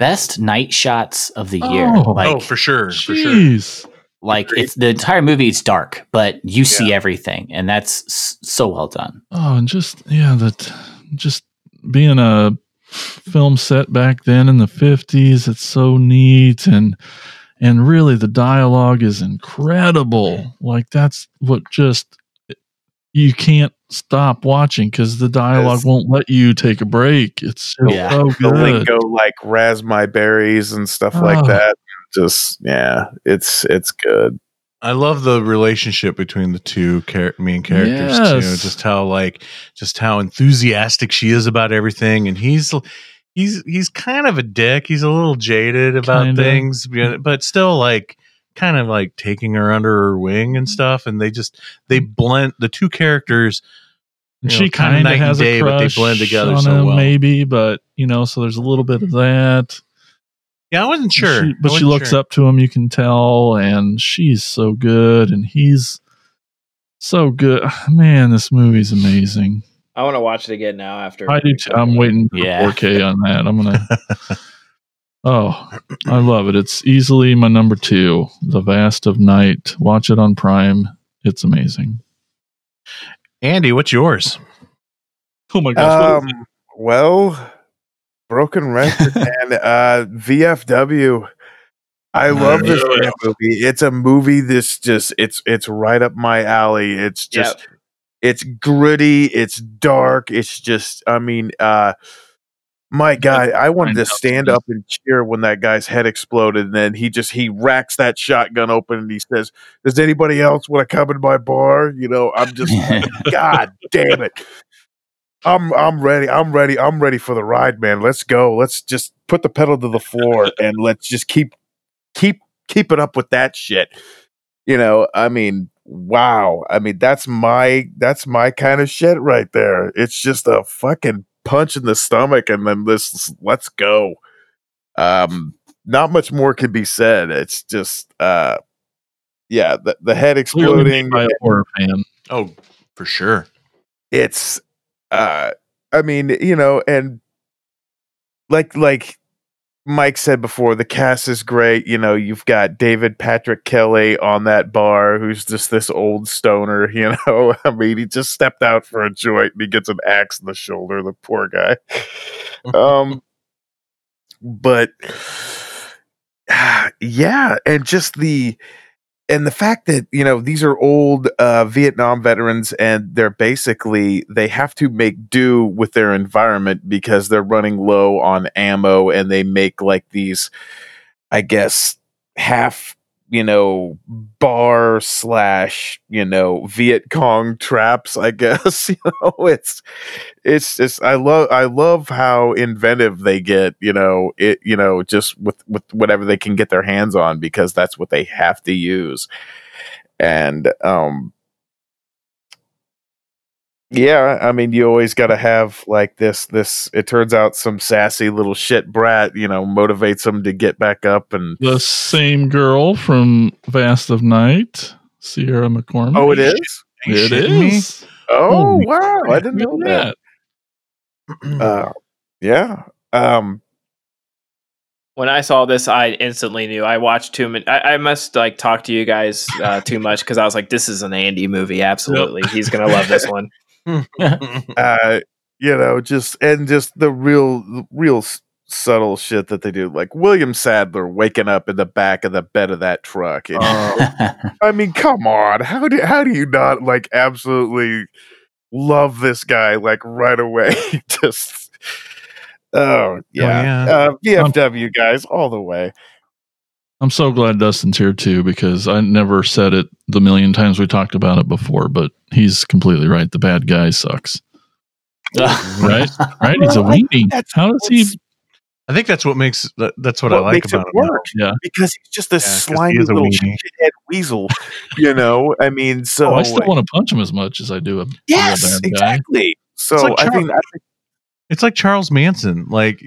Best night shots of the year. Oh. oh like, oh, for sure, for sure. like it's the entire movie. It's dark, but you see everything, and that's s- so well done. Oh, and just yeah, that just being a film set back then in the fifties, it's so neat and and really the dialogue is incredible. Mm-hmm. Like that's what just you can't stop watching because the dialogue won't let you take a break. It's just Yeah. so The good. lingo like ras my berries and stuff Oh. like ah. that. Just yeah, it's it's good. I love the relationship between the two char- main characters too. Just how like just how enthusiastic she is about everything, and he's he's he's kind of a dick. He's a little jaded about Kinda. things, but still like kind of like taking her under her wing and mm-hmm. stuff. And they just they mm-hmm. blend the two characters. And she kinda kind of night and has day, a but they crush blend together on so him, well. maybe, but you know, so there's a little bit of hmm. that. Yeah, I wasn't sure, She- but she wasn't looks sure. up to him, you can tell, and she's so good, and he's so good. Man, this movie's amazing. I want to watch it again now. After I do. Too. I'm waiting for Yeah. 4K on that. I'm gonna. oh, I love it. It's easily my number two. The Vast of Night. Watch it on Prime. It's amazing. Andy, what's yours? Oh my gosh! Um, well, Broken Record and uh, VFW. I love this Yeah. movie. It's a movie that's just it's it's right up my alley. It's just it's gritty, it's dark, it's just I mean, uh my God, I wanted to stand up and cheer when that guy's head exploded, and then he just he racks that shotgun open and he says, Does anybody else want to come in my bar? You know, I'm just God damn it. I'm I'm ready. I'm ready. I'm ready for the ride, man. Let's go. Let's just put the pedal to the floor and let's just keep keep keep it up with that shit. You know, I mean, wow. I mean, that's my that's my kind of shit right there. It's just a fucking punch in the stomach and then this let's go. Um not much more can be said. It's just uh yeah, the, the head exploding by a horror fan. Oh, for sure. it's uh i mean you know and like like mike said before the cast is great you know you've got david patrick kelly on that bar who's just this old stoner you know i mean he just stepped out for a joint and he gets an axe in the shoulder the poor guy. Um but yeah and just the and the fact that you know these are old uh, Vietnam veterans and they're basically they have to make do with their environment because they're running low on ammo and they make like these, I guess, half you know bar slash you know Viet Cong traps. I guess you know it's it's just I love I love how inventive they get. You know it you know just with with whatever they can get their hands on because that's what they have to use. And um yeah, I mean you always got to have like this this it turns out some sassy little shit brat, you know, motivates them to get back up and The same girl from Vast of Night, Sierra McCormick. Oh, it is? Are you It shitting me? is. Oh Holy wow! I didn't know Look that. Uh, yeah. Um, when I saw this, I instantly knew. I watched too many. I, I must like talk to you guys uh, too much because I was like, "This is an Andy movie. Absolutely, he's gonna love this one." uh, you know, just and just the real, real subtle shit that they do, like William Sadler waking up in the back of the bed of that truck. And, I mean, come on, how do how do you not like absolutely love this guy like right away? just oh yeah, yeah. Uh, VFW guys all the way. I'm so glad Dustin's here too because I never said it the million times we talked about it before, but he's completely right. The bad guy sucks. Right? Right? He's a Well, I- weenie. How does he? I think that's what makes that's what I like makes about it him. Yeah. because he's just a 'cause he slimy a little weenie. shithead weasel. You know, I mean, so Oh, I still want to punch him as much as I do a yes, real bad guy. exactly. So It's like I Char- think I think It's like Charles Manson. Like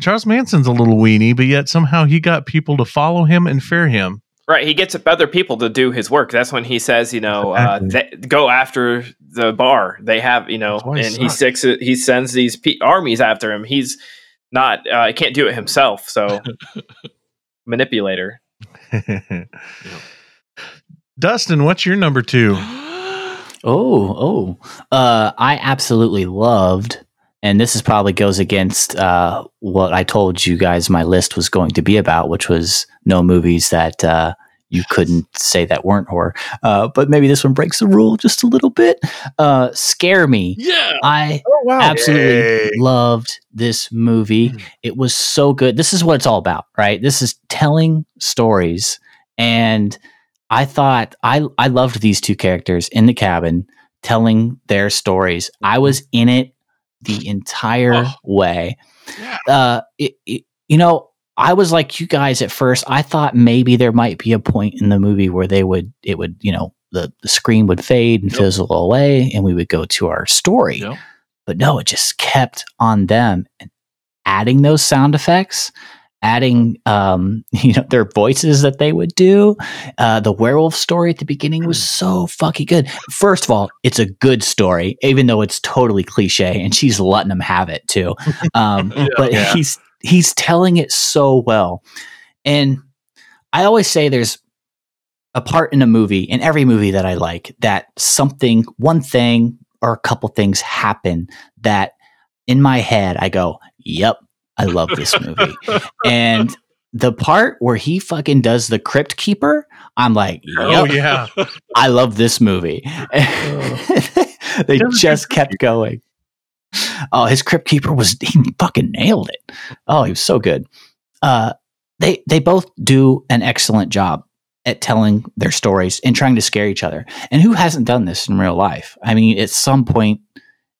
Charles Manson's a little weenie, but yet somehow he got people to follow him and fear him. Right, he gets other people to do his work. That's when he says, you know, uh, Exactly. they, go after the bar. They have, you know, That's why he and he sticks it, he sends these pe- armies after him. He's not, uh, he can't do it himself. So manipulator. Dustin, what's your number two? Oh, oh. Uh, I absolutely loved, and this is probably goes against uh, what I told you guys my list was going to be about, which was no movies that uh, you couldn't say that weren't horror. Uh, but maybe this one breaks the rule just a little bit. Uh, Scare Me. Yeah. I oh wow, absolutely Yay. loved this movie. Mm. It was so good. This is what it's all about, right? This is telling stories. And I thought I I loved these two characters in the cabin telling their stories. I was in it the entire Oh. way. Yeah. Uh it, it- you know, I was like you guys at first. I thought maybe there might be a point in the movie where they would it would, you know, the, the screen would fade and Yep. fizzle away and we would go to our story Yep. but no, it just kept on them and adding those sound effects, adding um, you know their voices that they would do. Uh, the werewolf story at the beginning was so fucking good. First of all, it's a good story, even though it's totally cliche, and she's letting them have it too. Um, Yeah. but Yeah. he's he's telling it so well, and I always say there's a part in a movie, in every movie that I like, that something, one thing or a couple things happen that in my head I go, "Yep, I love this movie." and the part where he fucking does the crypt keeper, I'm like, "Yep, Oh yeah. I love this movie." they just kept going. Oh, his crypt keeper was he fucking nailed it. Oh, he was so good. Uh, they they both do an excellent job at telling their stories and trying to scare each other. And who hasn't done this in real life? I mean, at some point,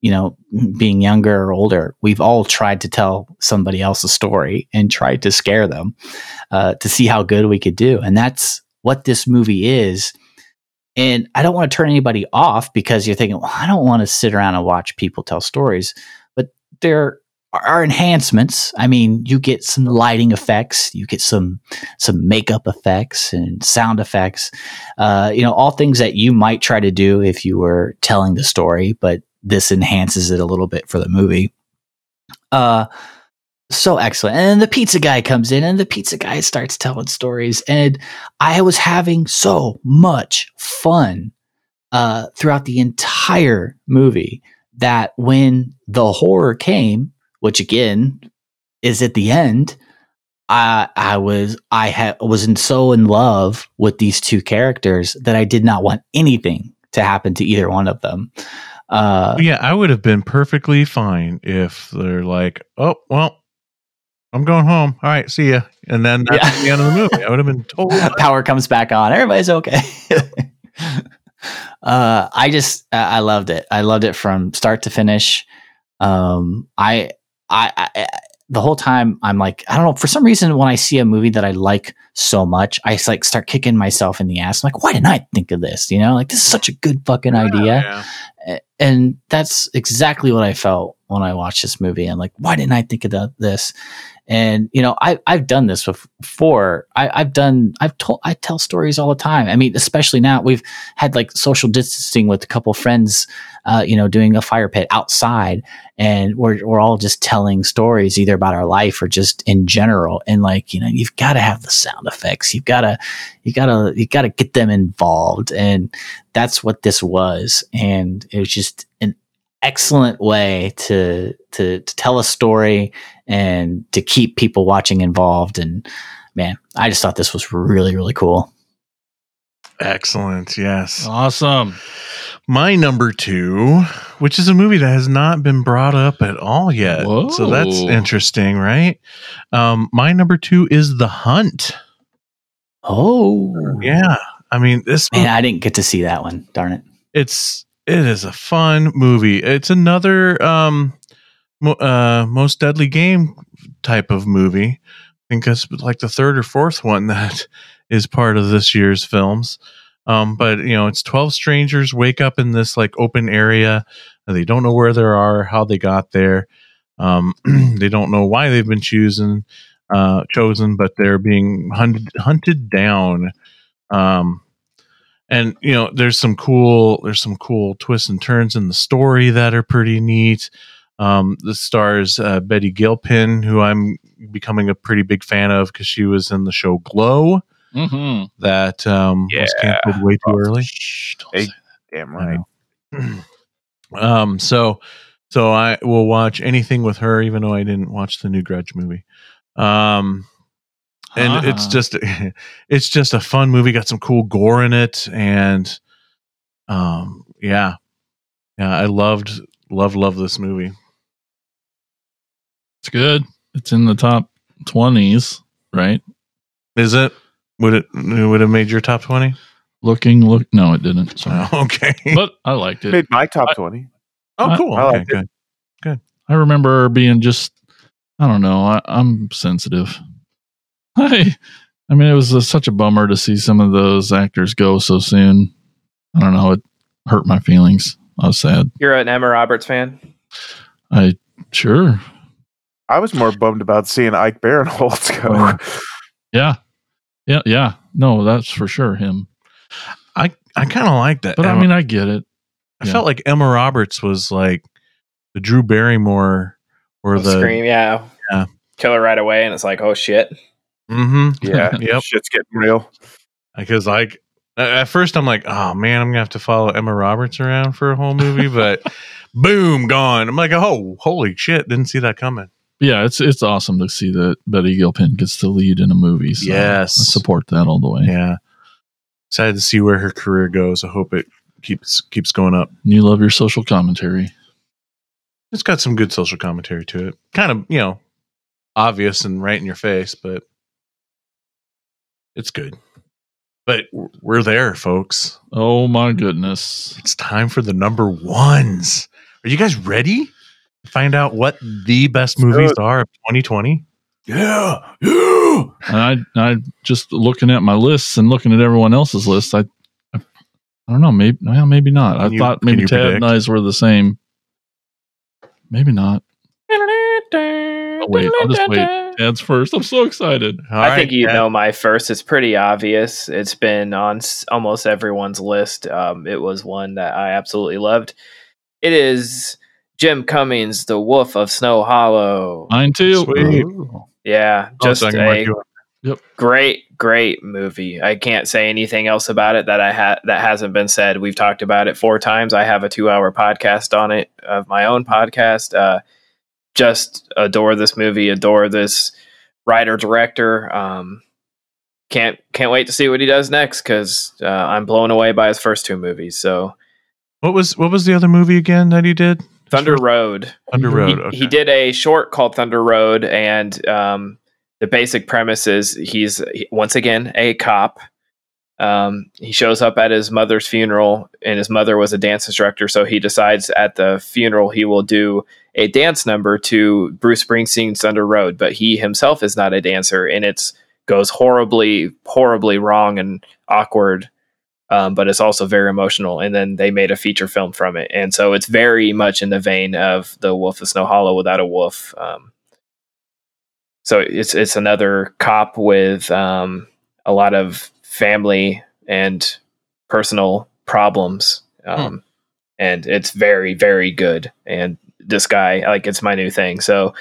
you know, being younger or older, we've all tried to tell somebody else a story and tried to scare them uh, to see how good we could do. And that's what this movie is. And I don't want to turn anybody off because you're thinking, well, I don't want to sit around and watch people tell stories. But there are enhancements. I mean, you get some lighting effects, you get some some makeup effects and sound effects. Uh, you know, all things that you might try to do if you were telling the story, but this enhances it a little bit for the movie. Uh, so excellent. And the pizza guy comes in and the pizza guy starts telling stories. And I was having so much fun uh, throughout the entire movie that when the horror came, which again is at the end, I I was I had was in so in love with these two characters that I did not want anything to happen to either one of them. Uh, yeah, I would have been perfectly fine if they're like, "Oh, well, I'm going home. All right, see ya," and then that's Yeah. the end of the movie. I would have been totally. power comes back on. Everybody's okay. uh, I just I I loved it. I loved it from start to finish. Um, I, I I the whole time I'm like I don't know for some reason when I see a movie that I like so much I like start kicking myself in the ass. I'm like why didn't I think of this? You know, like this is such a good fucking idea Yeah. And that's exactly what I felt when I watched this movie. I'm like, why didn't I think of the, this? And you know, I I've done this before. I, I've done I've told I tell stories all the time. I mean, especially now we've had like social distancing with a couple friends, uh, you know, doing a fire pit outside, and we're we're all just telling stories either about our life or just in general. And like you know, you've got to have the sound effects. You've got to you gotta you gotta get them involved, and that's what this was. And it was just excellent way to to to tell a story and to keep people watching involved and man i just thought this was really really cool Excellent. Yes. Awesome. My number two, which is a movie that has not been brought up at all yet. So that's interesting, right? Um, my number two is The Hunt. oh Yeah. I mean, this man i didn't get to see that one darn it it's it is a fun movie. It's another um mo- uh most deadly game type of movie. I think it's like the third or fourth one that is part of this year's films. Um but you know, it's 12 strangers wake up in this like open area. They don't know where they are, how they got there. Um they don't know why they've been chosen uh chosen, but they're being hunted hunted down. Um and you know there's some cool there's some cool twists and turns in the story that are pretty neat. Um the stars uh, betty gilpin who i'm becoming a pretty big fan of because she was in the show glow Mm-hmm. that um was canceled way too early. Hey, Damn right. um so so i will watch anything with her even though i didn't watch the new grudge movie. Um and it's Ah. just it's just a fun movie got some cool gore in it and um yeah yeah i loved love love this movie it's good. It's in the top twenties, right? is it would it would have made your top 20 Looking, look. No, it didn't. Sorry. oh, okay but I liked it. Made my top twenty. oh cool I okay liked it. good I remember being just, I don't know. I, I'm sensitive. I, I mean, it was a, such a bummer to see some of those actors go so soon. I don't know. It hurt my feelings. I was sad. You're an Emma Roberts fan. I sure, I was more bummed about seeing Ike Barinholtz go. Oh. yeah, yeah, yeah. No, that's for sure him. i i kind of like that But I mean, I get it. i yeah. felt like emma roberts was like the drew barrymore or the Scream, yeah. Yeah. Kill her right away, and it's like, oh shit. Hmm yeah, Yep. shit's getting real. because like at first I'm like, oh man, I'm gonna have to follow Emma Roberts around for a whole movie, but boom, gone. I'm like, oh, holy shit, didn't see that coming. Yeah, it's it's awesome to see that Betty Gilpin gets the lead in a movie. So Yes. I support that all the way. Yeah, excited to see where her career goes. I hope it keeps keeps going up. You love your social commentary. It's got some good social commentary to it. Kind of, you know, obvious and right in your face, but it's good. But we're there, folks. Oh my goodness. It's time for the number ones. Are you guys ready to find out what the best movies are of 2020? Yeah, yeah. And I I just looking at my lists and looking at everyone else's lists. I I, I don't know. Maybe well, maybe not. I you- thought maybe you Tad predict? and I's were the same. Maybe not. Oh, wait, I'll just wait. Tad's first. I'm so excited. All I right, think you Kat. know my first. It's pretty obvious. It's been on s- almost everyone's list. Um, it was one that I absolutely loved. It is Jim Cummings, The Wolf of Snow Hollow. Mine too. Sweet. Yeah, Oh, just so I can mark a you up. great, great movie. I can't say anything else about it that I had that hasn't been said. We've talked about it four times. I have a two-hour podcast on it of my own podcast. Uh, just adore this movie. Adore this writer director. Um, can't can't wait to see what he does next because uh, I'm blown away by his first two movies. So What was what was the other movie again that he did? Thunder Road. Thunder He- Road. He, okay. did a short called Thunder Road, and um, the basic premise is he's once again a cop. Um, he shows up at his mother's funeral, and his mother was a dance instructor. So he decides at the funeral he will do a dance number to Bruce Springsteen's Thunder Road, but he himself is not a dancer, and it's goes horribly, horribly wrong and awkward um, but it's also very emotional. And then they made a feature film from it, and so it's very much in the vein of the Wolf of Snow Hollow without a wolf. Um, so it's it's another cop with um, a lot of family and personal problems, um, and it's very very good. And this guy, like, it's my new thing. So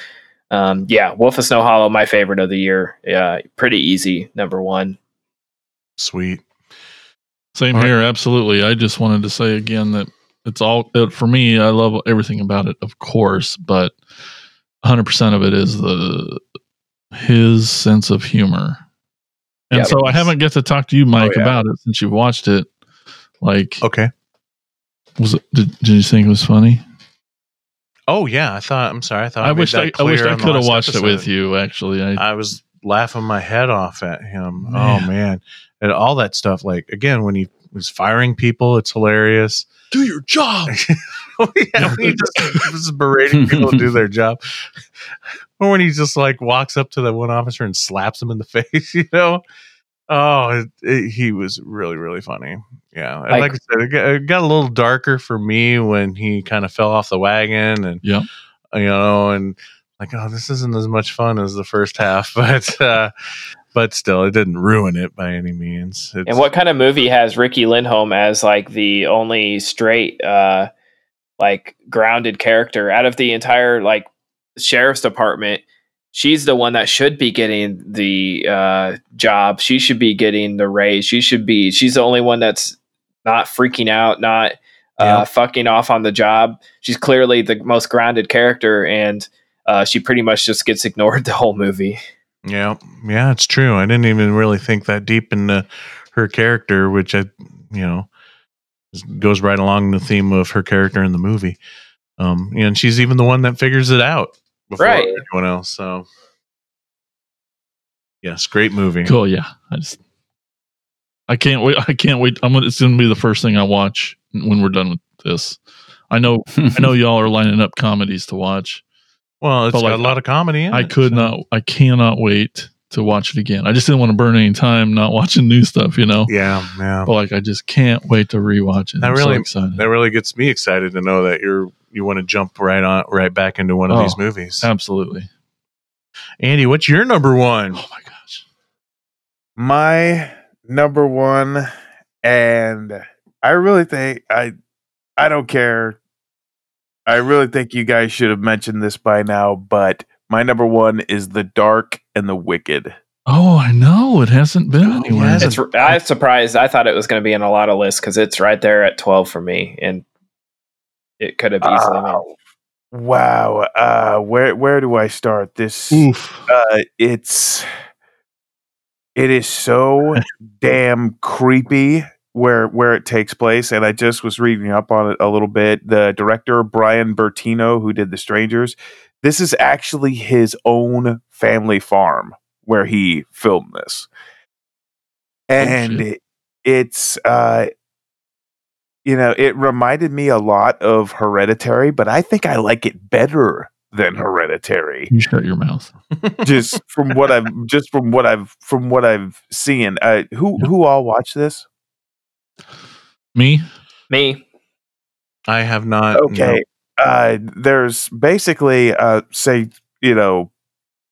um, yeah, Wolf of Snow Hollow, my favorite of the year. Yeah, pretty easy, number one. Sweet. Same All right. here, absolutely. I just wanted to say again that it's all it, for me. I love everything about it, of course, but 100 percent of it is the his sense of humor. And Yeah, so I haven't get to talk to you, oh, Mike, Oh, yeah. about it since you've watched it. Like, Okay. was it? Did, did you think it was funny? Oh yeah, I thought. I'm sorry. I thought. I, wish I, I wish I could have watched it with you. Actually, I, I was laughing my head off at him. Oh, man. Oh man, and all that stuff. Like again, when he was firing people, it's hilarious. do your job. yeah, just was berating people to do their job, or when he just like walks up to the one officer and slaps him in the face. You know. Oh, it, it, he was really, really funny. Yeah, and Like- like I said, it got, it got a little darker for me when he kind of fell off the wagon, and yeah, you know, and like, oh, this isn't as much fun as the first half, but uh, but still, it didn't ruin it by any means. It's, And what kind of movie has Riki Lindhome as like the only straight, uh, like grounded character out of the entire like sheriff's department? She's the one that should be getting the uh, job. She should be getting the raise. She should be. She's the only one that's not freaking out, not uh, Yeah. fucking off on the job. She's clearly the most grounded character, and uh, she pretty much just gets ignored the whole movie. Yeah, yeah, it's true. I didn't even really think that deep into her character, which I, you know, goes right along the theme of her character in the movie. Um, and she's even the one that figures it out before Right. everyone else. So, yes, great movie. Cool. Yeah. I just, I can't wait. I can't wait. I'm gonna, it's going to be the first thing I watch when we're done with this. I know, I know y'all are lining up comedies to watch. Well, it's But, got like, a lot of comedy in I it, could so- not, I cannot wait to watch it again. I just didn't want to burn any time not watching new stuff, you know? Yeah, yeah. But like, I just can't wait to rewatch it. That I'm really- so excited. That really gets me excited to know that you're you want to jump right on right back into one of Oh. these movies. Absolutely. Andy, what's your number one? Oh my gosh. my number one and i really think i i don't care i really think you guys should have mentioned this by now but my number one is the dark and the wicked Oh, I know. It hasn't been Oh, anywhere. yes. It's I'm surprised. I thought it was going to be in a lot of lists because it's right there at twelve for me, and it could have easily. made Oh, wow uh where where do i start this Oof. uh it's it is so damn creepy where where it takes place and i just was reading up on it a little bit the director brian bertino who did the strangers this is actually his own family farm where he filmed this and shit. it, it's uh you know it reminded me a lot of hereditary but i think i like it better than hereditary You shut your mouth. just from what I've just from what I've from what I've seen. Uh, who Yeah. who all watch this? Me? me. I have not. Okay, uh, there's basically uh, say you know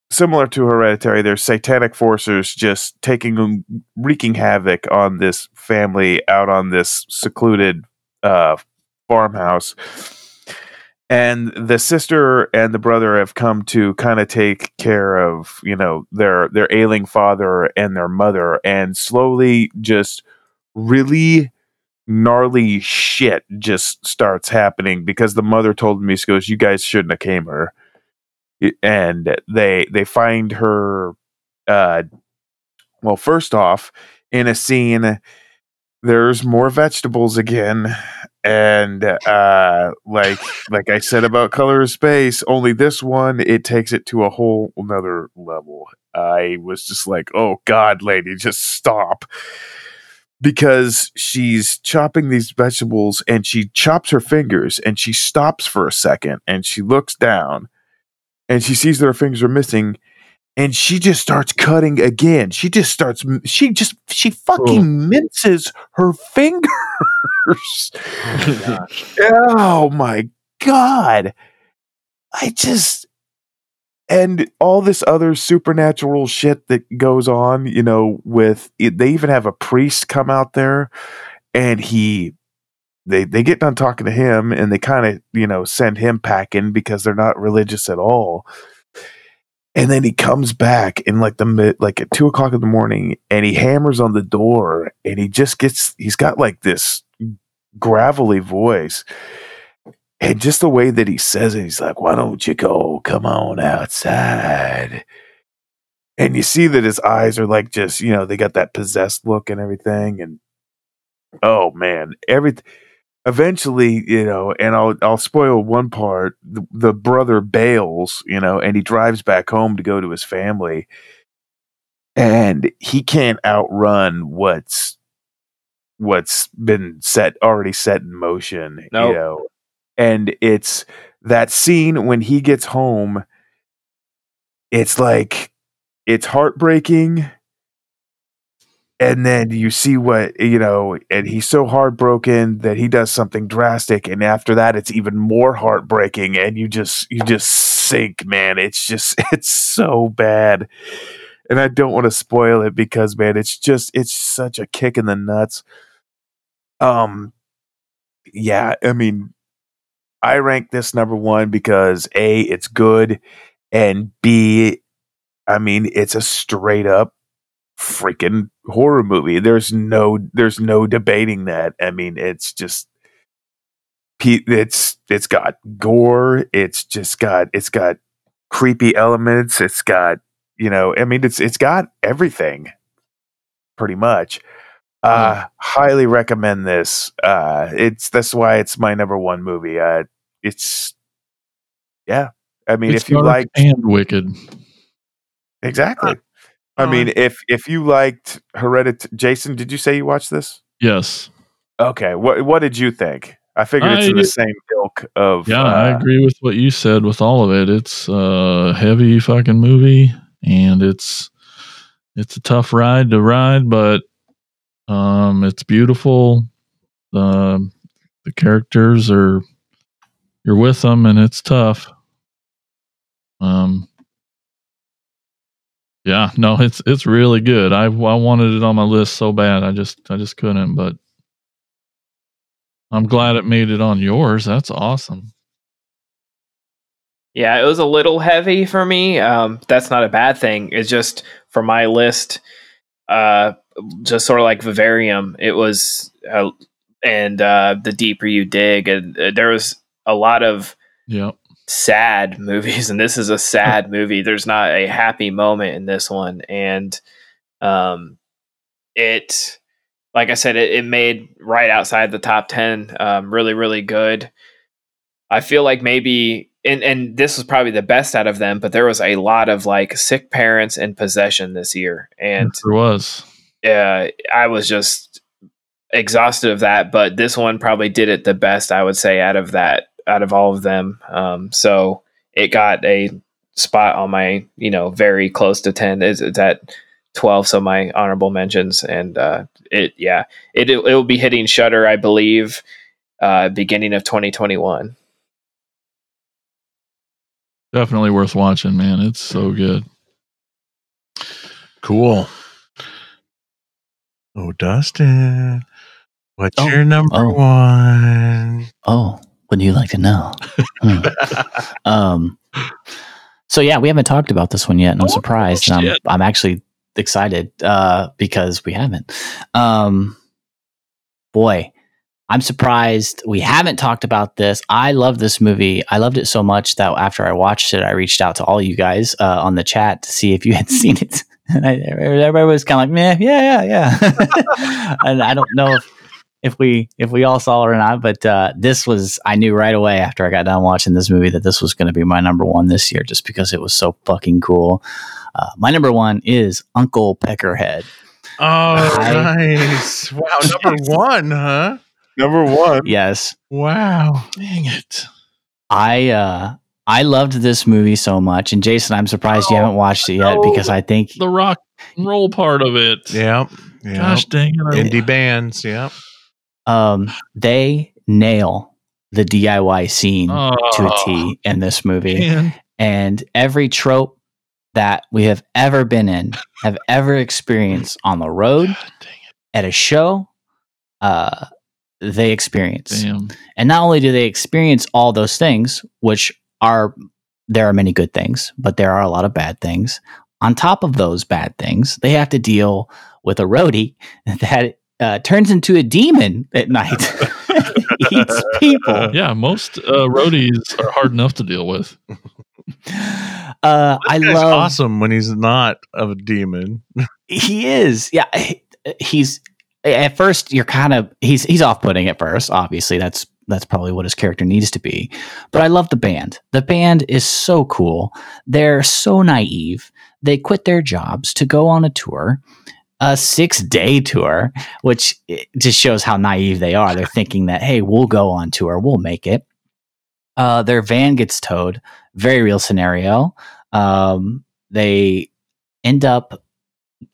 similar to Hereditary. There's satanic forces just taking wreaking havoc on this family out on this secluded uh, farmhouse. And the sister and the brother have come to kind of take care of, you know, their their ailing father and their mother, and slowly just really gnarly shit just starts happening because the mother told me she goes, "You guys shouldn't have came her," and they they find her. Uh, well, first off, in a scene, there's more vegetables again, and uh, like like I said about Color of Space, only this one it takes it to a whole another level. I was just like, "Oh God, lady, just stop." because she's chopping these vegetables and she chops her fingers and she stops for a second and she looks down and she sees that her fingers are missing and she just starts cutting again. She just starts. She just she fucking minces her fingers. oh my god! I just and all this other supernatural shit that goes on. You know, with they even have a priest come out there, and he they they get done talking to him, and they kind of you know send him packing because they're not religious at all and then he comes back in like the mid, like at two o'clock in the morning, and he hammers on the door, and he just gets he's got like this gravelly voice, and just the way that he says it, he's like, "Why don't you go? Come on outside." And you see that his eyes are like just you know they got that possessed look and everything, and oh man, everything eventually, you know, and I'll I'll spoil one part. The, the brother bails, you know, and he drives back home to go to his family, and he can't outrun what's what's been set already set in motion. Nope. You know, and it's that scene when he gets home. It's like it's heartbreaking and then you see what you know and he's so heartbroken that he does something drastic and after that it's even more heartbreaking and you just you just sink man. It's just it's so bad. And i don't want to spoil it because man it's just it's such a kick in the nuts. Um yeah i mean i rank this number one because a it's good and b i mean it's a straight up freaking horror movie. There's no there's no debating that. I mean, it's just it's it's got gore, it's just got it's got creepy elements, it's got, you know, I mean it's it's got everything pretty much. Uh highly recommend this. Uh it's that's why it's my number 1 movie. Uh it's yeah. I mean, It's if you like and wicked. exactly. I mean, if if you liked Hereditary, Jason, did you say you watched this? Yes. Okay, what what did you think? I figured it's in the same ilk of. Yeah, I uh, agree with what you said with all of it. It's a heavy fucking movie and it's it's a tough ride to ride, but um it's beautiful. Um the characters are you're with them and it's tough. Um yeah, no, it's it's really good. I I wanted it on my list so bad. I just I just couldn't, but I'm glad it made it on yours. That's awesome. Yeah, it was a little heavy for me. Um, that's not a bad thing. It's just for my list, uh, just sort of like Vivarium. It was, uh, and uh, the deeper you dig, and uh, there was a lot of Yep. Sad movies, and this is a sad movie. There's not a happy moment in this one, and um, it, like I said, it, it made right outside the top ten. Um, really, really good. I feel like maybe, and and this was probably the best out of them, but there was a lot of like sick parents in possession this year, and there was. uh, I was just exhausted of that. But this one probably did it the best, I would say, out of that, out of all of them. Um, so it got a spot on my, you know, very close to ten. Is it's at twelve? So my honorable mentions, and uh, it, yeah, it it will be hitting Shudder, I believe, uh, beginning of twenty twenty one. Definitely worth watching, man. It's so good. Cool. Oh, Dustin, what's Oh, your number oh. one? Oh, would you like to know? Hmm. um, so yeah, we haven't talked about this one yet, and I'm Oh, surprised. and I'm. I'm actually excited uh, because we haven't. Um, boy, I'm surprised we haven't talked about this. I love this movie. I loved it so much that after I watched it, I reached out to all you guys uh, on the chat to see if you had seen it. And I, everybody was kind of like, "Meh, yeah, yeah, yeah." and I don't know if if we if we all saw it or not, but uh, this was I knew right away after I got done watching this movie that this was going to be my number one this year, just because it was so fucking cool. Uh, my number one is Uncle Peckerhead. Oh, I- nice. Wow, number one, huh? number one. Yes, Wow. Dang it. I uh I loved this movie so much, and Jason, I'm surprised you haven't watched it yet no. because I think the rock and roll part of it. Yeah. yep. Gosh dang it. I- Indie bands. Yep. Um, they nail the DIY scene to a Oh, in this movie, man. and every trope that we have ever been in, have ever experienced on the road, at a show, uh, they experience. Damn. And not only do they experience all those things, which are there are many good things, but there are a lot of bad things. On top of those bad things, they have to deal with a roadie that uh, turns into a demon at night, eats people. Yeah, most uh, roadies are hard enough to deal with. Uh, I love awesome when he's not a demon. he is. Yeah he- he's at first you're kind of he's he's off-putting at first obviously. That's that's probably what his character needs to be. But i love the band. The band is so cool. They're so naive. They quit their jobs to go on a tour a six day tour which eh, just shows how naive they are they're thinking that hey we'll go on tour we'll make it uh, their van gets towed very real scenario um, they end up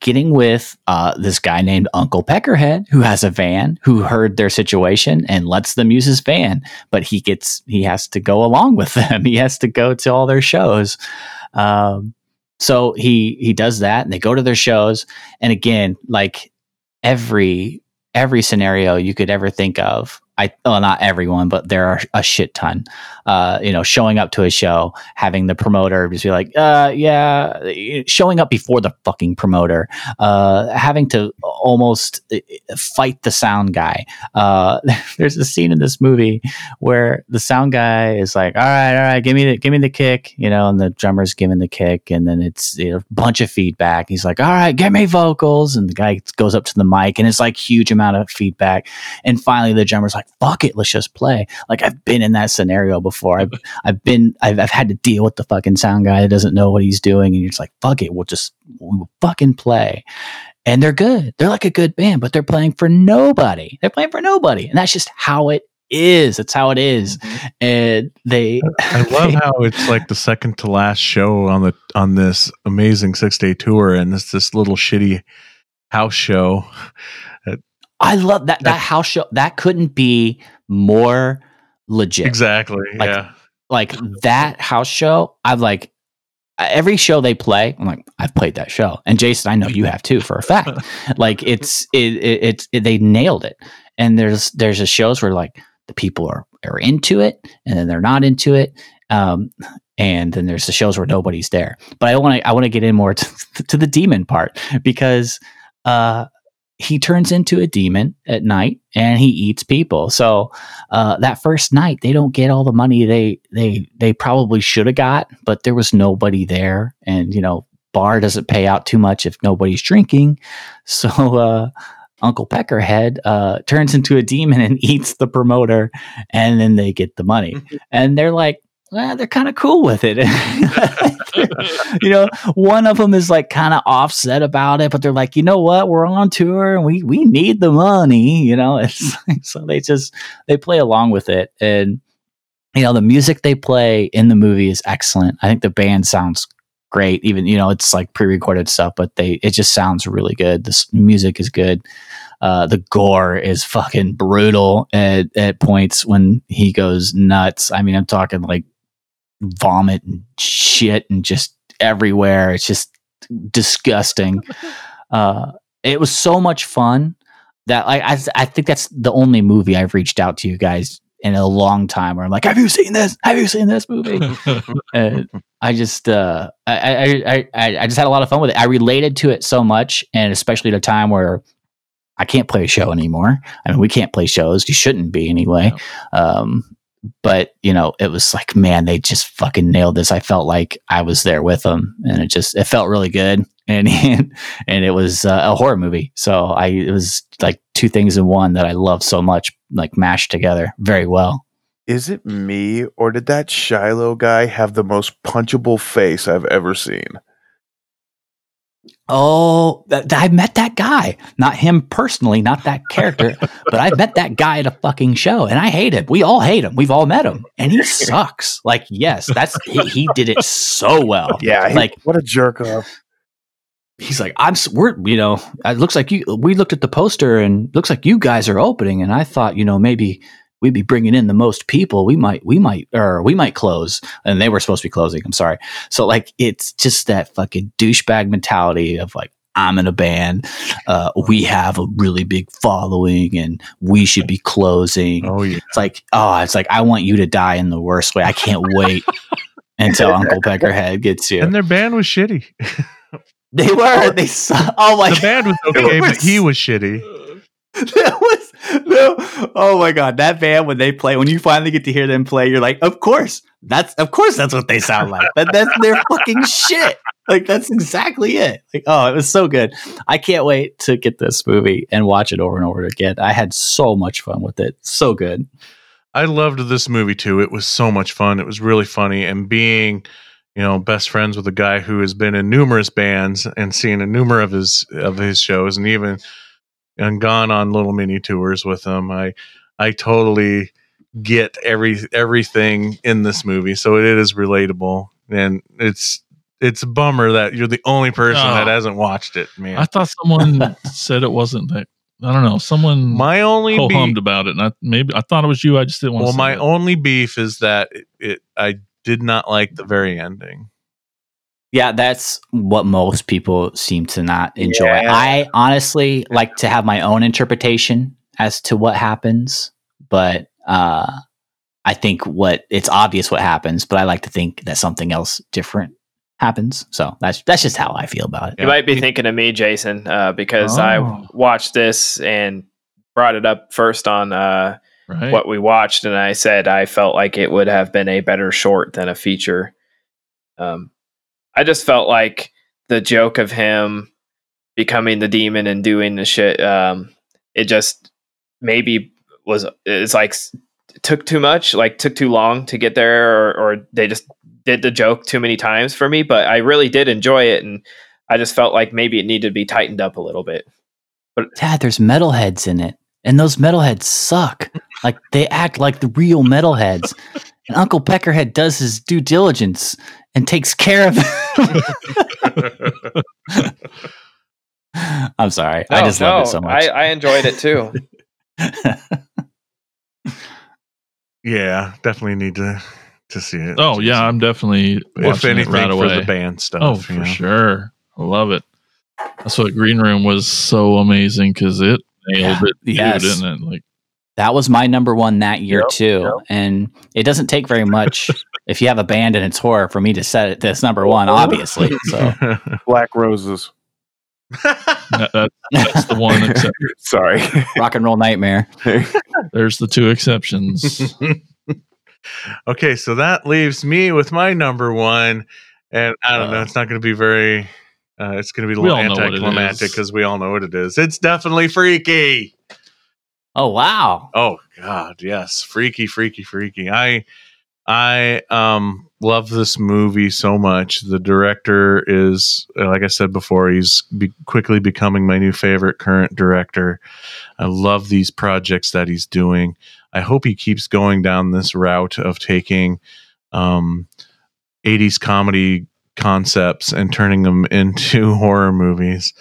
getting with uh, this guy named Uncle Peckerhead, who has a van, who heard their situation and lets them use his van. But he gets he has to go along with them. He has to go to all their shows. Um, so he he does that, and they go to their shows. And again, like every every scenario you could ever think of. I well, not everyone, but there are a shit ton. Uh, you know, showing up to a show, having the promoter just be like, uh, yeah, showing up before the fucking promoter, uh, having to almost uh, fight the sound guy. Uh, there's a scene in this movie where the sound guy is like, all right, all right, give me the give me the kick, you know, and the drummer's giving the kick, and then it's you know, a bunch of feedback. He's like, all right, get me vocals, and the guy goes up to the mic, and it's like huge amount of feedback, and finally the drummer's like, fuck it, let's just play. Like I've been in that scenario before. I've I've been I've, I've had to deal with the fucking sound guy that doesn't know what he's doing, and you're just like, fuck it, we'll just we'll fucking play. And they're good. They're like a good band, but they're playing for nobody. They're playing for nobody, and that's just how it is. It's how it is. Mm-hmm. And they, I love how it's like the second to last show on the on this amazing six day tour, and it's this little shitty house show. I love that that house show. That couldn't be more legit. Exactly. Like- yeah. like that house show i've like every show they play i'm like i've played that show and jason i know you have too for a fact like it's it, it it's it, they nailed it and there's there's a shows where like the people are are into it and then they're not into it um and then there's the shows where nobody's there but i want to i want to get in more to, to the demon part because uh he turns into a demon at night and he eats people. So uh, that first night they don't get all the money they they they probably should have got but there was nobody there. And you know bar doesn't pay out too much if nobody's drinking. So uh, uncle peckerhead uh, turns into a demon and eats the promoter and then they get the money. And they're like well, they're kind of cool with it. you know, one of them is like kind of offset about it, but they're like, you know what, we're on tour and we we need the money. You know, it's so they just they play along with it, and you know, the music they play in the movie is excellent. I think the band sounds great. Even you know, it's like pre-recorded stuff, but they it just sounds really good. This music is good. Uh, the gore is fucking brutal at, at points when he goes nuts. I mean, I'm talking like vomit and shit and just everywhere. It's just disgusting. Uh, it was so much fun that I, I I think that's the only movie I've reached out to you guys in a long time where I'm like, have you seen this? Have you seen this movie? and I just uh, I, I, I I I just had a lot of fun with it. I related to it so much, and especially at a time where I can't play a show anymore. I mean, we can't play shows. You shouldn't be anyway. Um, but you know, it was like, man, they just fucking nailed this. I felt like I was there with them, and it just it felt really good. And and it was uh, a horror movie, so I it was like two things in one that I love so much, like mashed together very well. Is it me or did that Shiloh guy have the most punchable face I've ever seen? Oh, that, that- I met that guy. Not him personally, not that character, but I met that guy at a fucking show, and I hate him. We all hate him. We've all met him, and he sucks. Like, yes, that's he, he did it so well. Yeah, he- like what a jerk off. he's like, I'm. We're you know, it looks like you. We looked at the poster, and looks like you guys are opening, and I thought, you know, maybe we'd be bringing in the most people. We might, we might, or we might close, and they were supposed to be closing. I'm sorry. So like, it's just that fucking douchebag mentality of like. I'm in a band. Uh, we have a really big following, and we should be closing. Oh yeah. It's like, oh, it's like I want you to die in the worst way. I can't wait until Uncle Peckerhead gets you. And their band was shitty. They were. They. Oh my. The band was okay, but he was shitty. that was no. Oh my god, that band when they play, when you finally get to hear them play, you're like, of course, that's of course that's what they sound like. That that's their fucking shit. Like that's exactly it. Like oh, it was so good. I can't wait to get this movie and watch it over and over again. I had so much fun with it. So good. I loved this movie too. It was so much fun. It was really funny, and being, you know, best friends with a guy who has been in numerous bands and seen a number of his of his shows, and even and gone on little mini tours with him. I I totally get every everything in this movie, so it is relatable, and it's it's a bummer that you're the only person Oh. that hasn't watched it, man. I thought someone said it wasn't that. I don't know. Someone my only ho hummed about it, and I maybe I thought it was you. I just didn't want well, to. my it. only beef is that it, it I did not like the very ending. Yeah, that's what most people seem to not enjoy. Yeah. I honestly like to have my own interpretation as to what happens, but uh, I think what it's obvious what happens, but I like to think that something else different happens. So that's that's just how I feel about it. You might be thinking of me, Jason, uh, because I Oh. watched this and brought it up first on uh, right. what we watched, and I said I felt like it would have been a better short than a feature. Um, I just felt like the joke of him becoming the demon and doing the shit. Um, it just maybe was it's like took too much, like took too long to get there, or, or they just did the joke too many times for me. But I really did enjoy it, and I just felt like maybe it needed to be tightened up a little bit. But Dad, there's metalheads in it, and those metalheads suck. Like they act like the real metalheads. And Uncle Peckerhead does his due diligence and takes care of them. I'm sorry. I No, just love it no, so much. I, I enjoyed it too. Yeah, definitely need to to see it. oh yeah, I'm definitely if anything it right for away. the band stuff. oh, for know. sure. I love it. That's what Green Room was so amazing because it nailed Yeah. it, too, Yes. didn't it? Like that was my number one that year Yep, too. yep. And it doesn't take very much if you have a band and it's horror for me to set it this number one, obviously. So Black Roses. that, that, that's the one. Except Sorry. rock and roll nightmare. there's the two exceptions. okay, so that leaves me with my number one, and I don't know. Uh, It's not going to be very. Uh, it's going to be a little all know anticlimactic because we all know what it is. It's definitely freaky. Oh wow. Oh God, yes, freaky, freaky, freaky. I, I um love this movie so much. The director is, uh, like I said before, he's be- quickly becoming my new favorite current director. I love these projects that he's doing. I hope he keeps going down this route of taking um 80s comedy concepts and turning them into horror movies.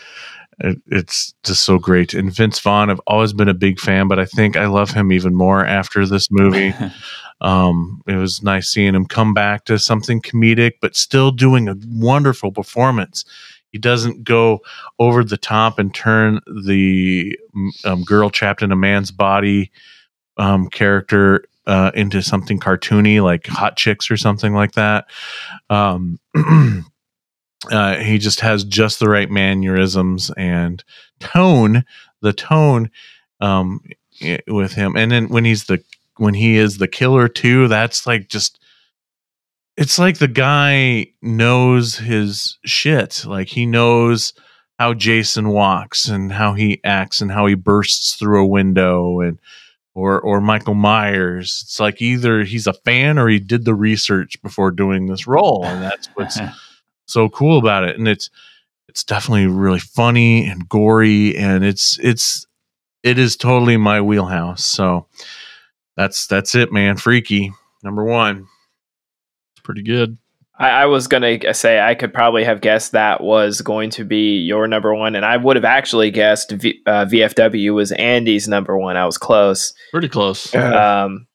It, it's just so great. And Vince Vaughn, I've always been a big fan, but I think I love him even more after this movie. Um, it was nice seeing him come back to something comedic, but still doing a wonderful performance. He doesn't go over the top and turn the um, girl trapped in a man's body um, character uh, into something cartoony like Hot Chicks or something like that. Um, uh, he just has just the right mannerisms and tone. The tone um, with him, and then when he's the when he is the killer too, that's like just. It's like the guy knows his shit. Like he knows how Jason walks and how he acts and how he bursts through a window and or or Michael Myers. It's like either he's a fan or he did the research before doing this role, and that's what's so cool about it. And it's it's definitely really funny and gory, and it's it's it is totally my wheelhouse. So that's that's it, man. Freaky number one. It's pretty good. I, I was gonna say I could probably have guessed that was going to be your number one, and I would have actually guessed v, uh, VFW was Andy's number one. I was close. Pretty close. Um,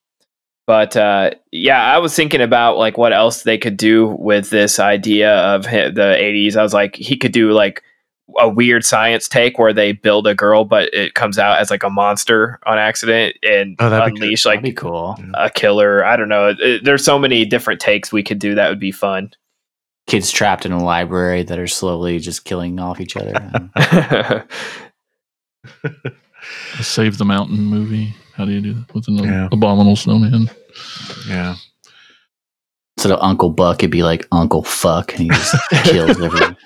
but uh, yeah, I was thinking about like what else they could do with this idea of the '80s. I was like, he could do like a weird science take where they build a girl, but it comes out as like a monster on accident and Oh, that'd be good. unleash That'd like be cool. a killer. I don't know. It- there's so many different takes we could do that would be fun. Kids trapped in a library that are slowly just killing off each other. Save the Mountain movie. How do you do that with an Yeah. abominable snowman? Yeah. Instead of Uncle Buck, it'd be like Uncle Fuck, and he just kills everyone.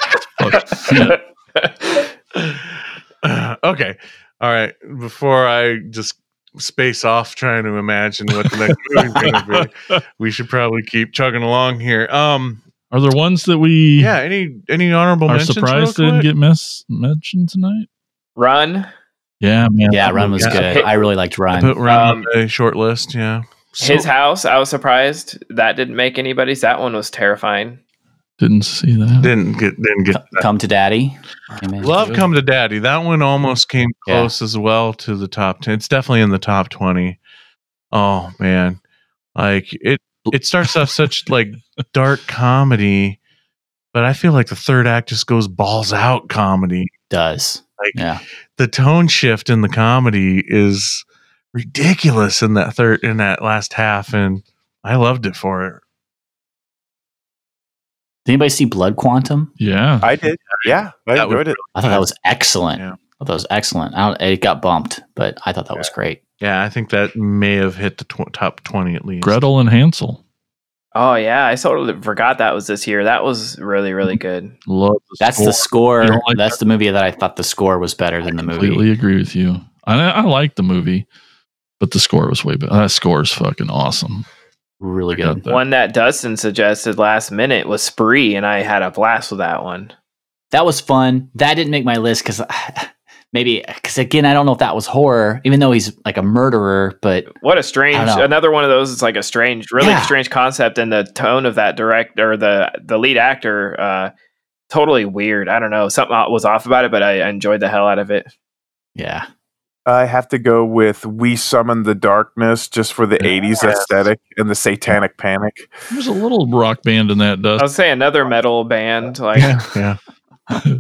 okay. All right. Before I just space off trying to imagine what the next movie's going to be, we should probably keep chugging along here. Um. Are there ones that we Yeah. Any any honorable are mentions? real surprised didn't get mes- mentioned tonight? Run. Yeah, man. Yeah, Run was Yeah. good. I really liked Run. I Run. put Run Um, on the short list. Yeah. His house. I was surprised that didn't make anybody's. That one was terrifying. Didn't see that. didn't get didn't get. Co- Come to Daddy. Love come to daddy. That one almost came Yeah. close as well to the top ten. It's definitely in the top twenty. Oh man, like it. It starts off such like dark comedy, but I feel like the third act just goes balls out comedy. Does. Like Yeah. the tone shift in the comedy is ridiculous in that third in that last half, and I loved it for it. Did anybody see Blood Quantum? Yeah. I did. Yeah, I That was enjoyed it. I thought that was excellent. Yeah. I thought that was excellent. I don't, it got bumped, but I thought that was great. Yeah, I think that may have hit the tw- top twenty at least. Gretel and Hansel. Oh yeah, I totally forgot that was this year. That was really really mm-hmm. good. Love the That's the score. You don't like That's the movie that I thought the score was better than the movie. Completely agree with you. I I like the movie, but the score was way better. That score is fucking awesome. Really I got good. that. One that Dustin suggested last minute was Spree, and I had a blast with that one. That was fun. That didn't make my list because maybe because again I don't know if that was horror, even though he's like a murderer. But What a strange another one of those. It's like a strange, really Yeah. strange concept, and the tone of that director, the the lead actor, uh, totally weird. I don't know, something was off about it, but I I enjoyed the hell out of it. yeah, I have to go with "We Summon the Darkness" just for the '80s aesthetic and the Satanic Panic. There's a little rock band in that. Dust. I Dust. would say another metal band like Yeah, yeah.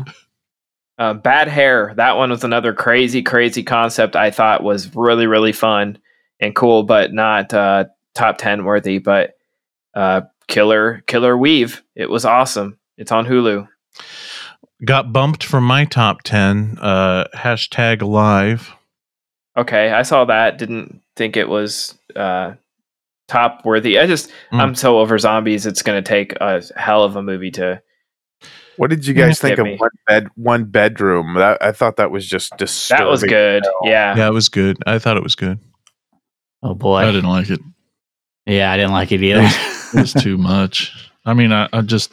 Uh, Bad Hair. That one was another crazy, crazy concept. I thought was really, really fun and cool, but not uh, top ten worthy. But uh, Killer, Killer Weave. It was awesome. It's on Hulu. got bumped from my top 10 uh hashtag live Okay, I saw that. Didn't think it was uh, top worthy. I just Mm. I'm so over zombies. It's going to take a hell of a movie to. What did you guys think of me. one bed, one bedroom? That, I thought that was just disturbing. That was good. Yeah. yeah it was good i thought it was good oh boy, I didn't like it. yeah, I didn't like it either. It was too much. I mean, I, I just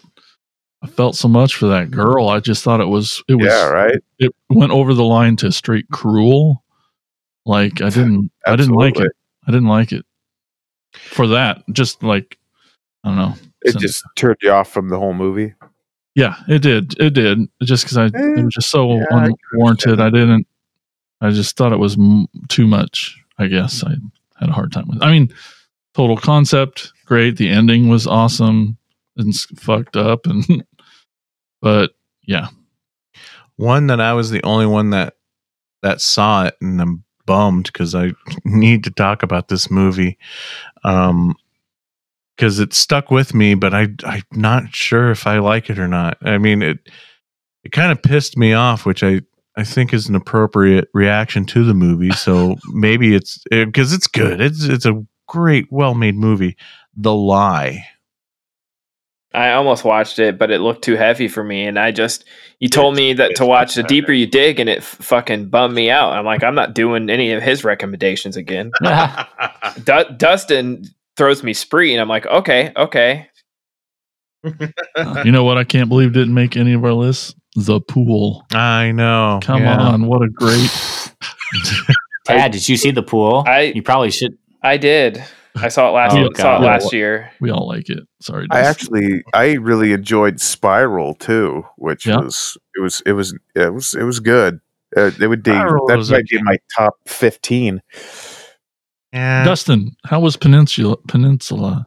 I felt so much for that girl. I just thought it was it was Yeah, right. it went over the line to straight cruel. Like I didn't I didn't like it. I didn't like it for that. Just like I don't know. It Sen- just turned you off from the whole movie. yeah, it did. It did. Just because I Eh, it was just so yeah, I unwarranted. understand I didn't. I just thought it was m- too much. I guess I had a hard time with. It. I mean, total concept great. The ending was awesome and fucked up, and but yeah, one that i was the only one that that saw it and i'm bummed because i need to talk about this movie um because it stuck with me but i i'm not sure if i like it or not. I mean it it kind of pissed me off which i i think is an appropriate reaction to the movie. So maybe it's because it's good. It's it's a great well made movie. The lie I almost watched it, but it looked too heavy for me. And I just, you told me that to watch The Deeper You Dig, and it f- fucking bummed me out. I'm like, I'm not doing any of his recommendations again. Du- Dustin throws me Spree, and I'm like, okay, okay. you know what? I can't believe didn't make any of our lists. The Pool. I know. Come Yeah. on, what a great Tad, did you see the pool? I- you probably should. I did. I saw it last. Oh, saw it God. last year. we all like it. Sorry, I actually I really enjoyed Spiral too, which Yeah. was it was it was it was it was good. Uh, it would be Spiral that was might be my top fifteen. Yeah. Dustin, how was Peninsula? Peninsula.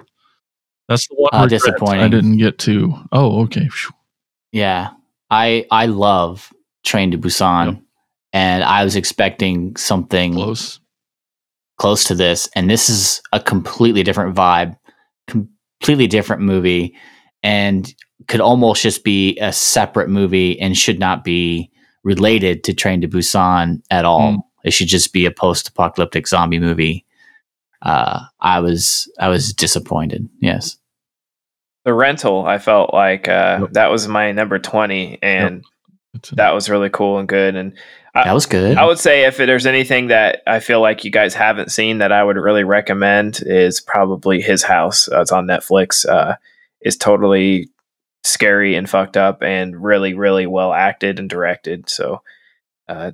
That's the one. Uh, disappointing. I didn't get to. Oh, okay. Yeah, I I love Train to Busan, Yep. and I was expecting something Close. Close to this, and this is a completely different vibe, completely different movie, and could almost just be a separate movie and should not be related to Train to Busan at all. Mm. It should just be a post-apocalyptic zombie movie. Uh, I was I was disappointed. Yes. The rental. I felt like uh, that was my number twenty, and that was really cool and good. And That was good. I would say if there's anything that I feel like you guys haven't seen that I would really recommend is probably His House. Uh, it's on Netflix. Uh, it's totally scary and fucked up and really, really well acted and directed. So, uh,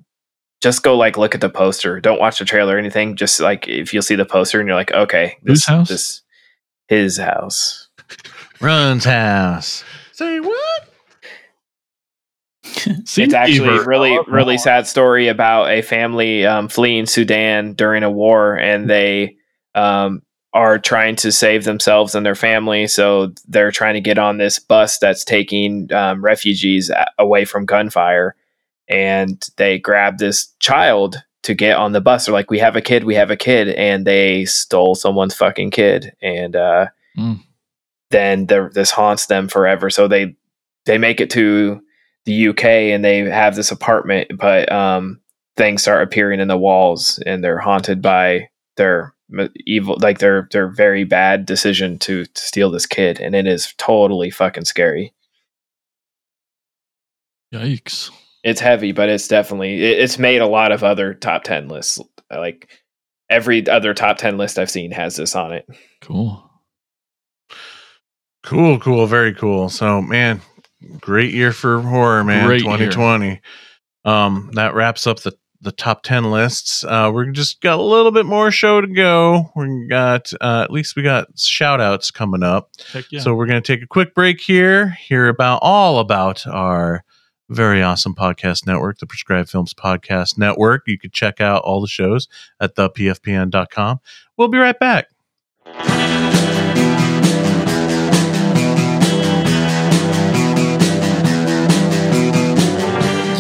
just go like look at the poster. Don't watch the trailer or anything. Just like if you'll see the poster and you're like, okay, Whose house? This His House. Run's house. Say what? Sea it's actually Fever. a really really sad story about a family um, fleeing Sudan during a war, and they um, are trying to save themselves and their family. So they're trying to get on this bus that's taking um, refugees away from gunfire, and they grab this child to get on the bus. They're like, "We have a kid, we have a kid," and they stole someone's fucking kid, and uh, Mm. then there- this haunts them forever. So they they make it to the UK and they have this apartment, but um, things start appearing in the walls, and they're haunted by their evil, like their their very bad decision to, to steal this kid, and it is totally fucking scary. Yikes. It's heavy, but it's definitely it, it's made a lot of other top ten lists. Like every other top ten list I've seen has this on it. Cool. Cool, cool, very cool. So, man, great year for horror, man. Great year. 2020. Um, that wraps up the the top 10 lists. Uh, we're just got a little bit more show to go. We got uh, at least we got shout outs coming up. Heck yeah. So we're going to take a quick break here, hear about all about our very awesome podcast network, the Prescribed Films Podcast Network. You could check out all the shows at thepfpn.com. We'll be right back.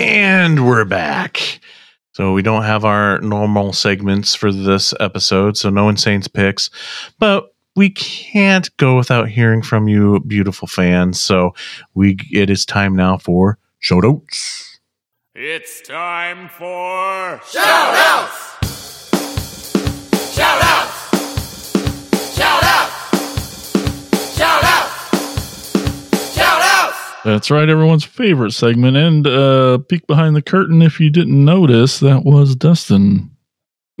And we're back. So we don't have our normal segments for this episode, so no Insane's picks, but we can't go without hearing from you, beautiful fans. So we it is time now for shout outs. It's time for Shout outs! That's right, everyone's favorite segment. And uh peek behind the curtain if you didn't notice, that was Dustin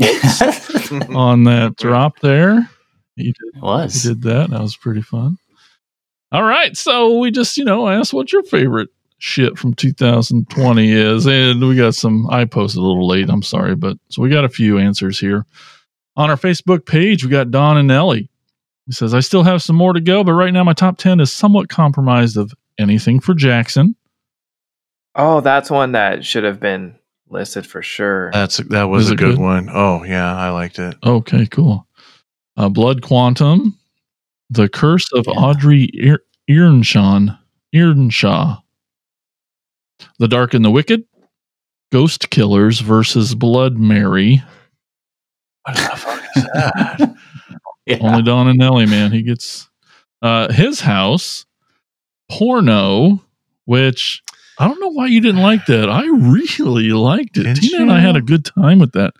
on that drop there. He did, he was. did that. That was pretty fun. All right. So we just, you know, asked what your favorite shit from 2020 is. And we got some, I posted a little late. I'm sorry. But so we got a few answers here. On our Facebook page, we got Don and Ellie. He says, I still have some more to go, but right now my top 10 is somewhat compromised of anything for Jackson. Oh, that's one that should have been listed for sure. That's that was Is a good, good? one. Oh yeah, I liked it. Okay, cool. Uh, Blood Quantum, The Curse of Yeah. Audrey Ir- Earnshaw, Earnshaw, The Dark and the Wicked, Ghost Killers versus Blood Mary. What the fuck is that? Yeah. Only Don and Nelly, man. He gets Uh, his house, porno, which I don't know why you didn't like that. I really liked it. Did Tina and I had a good time with that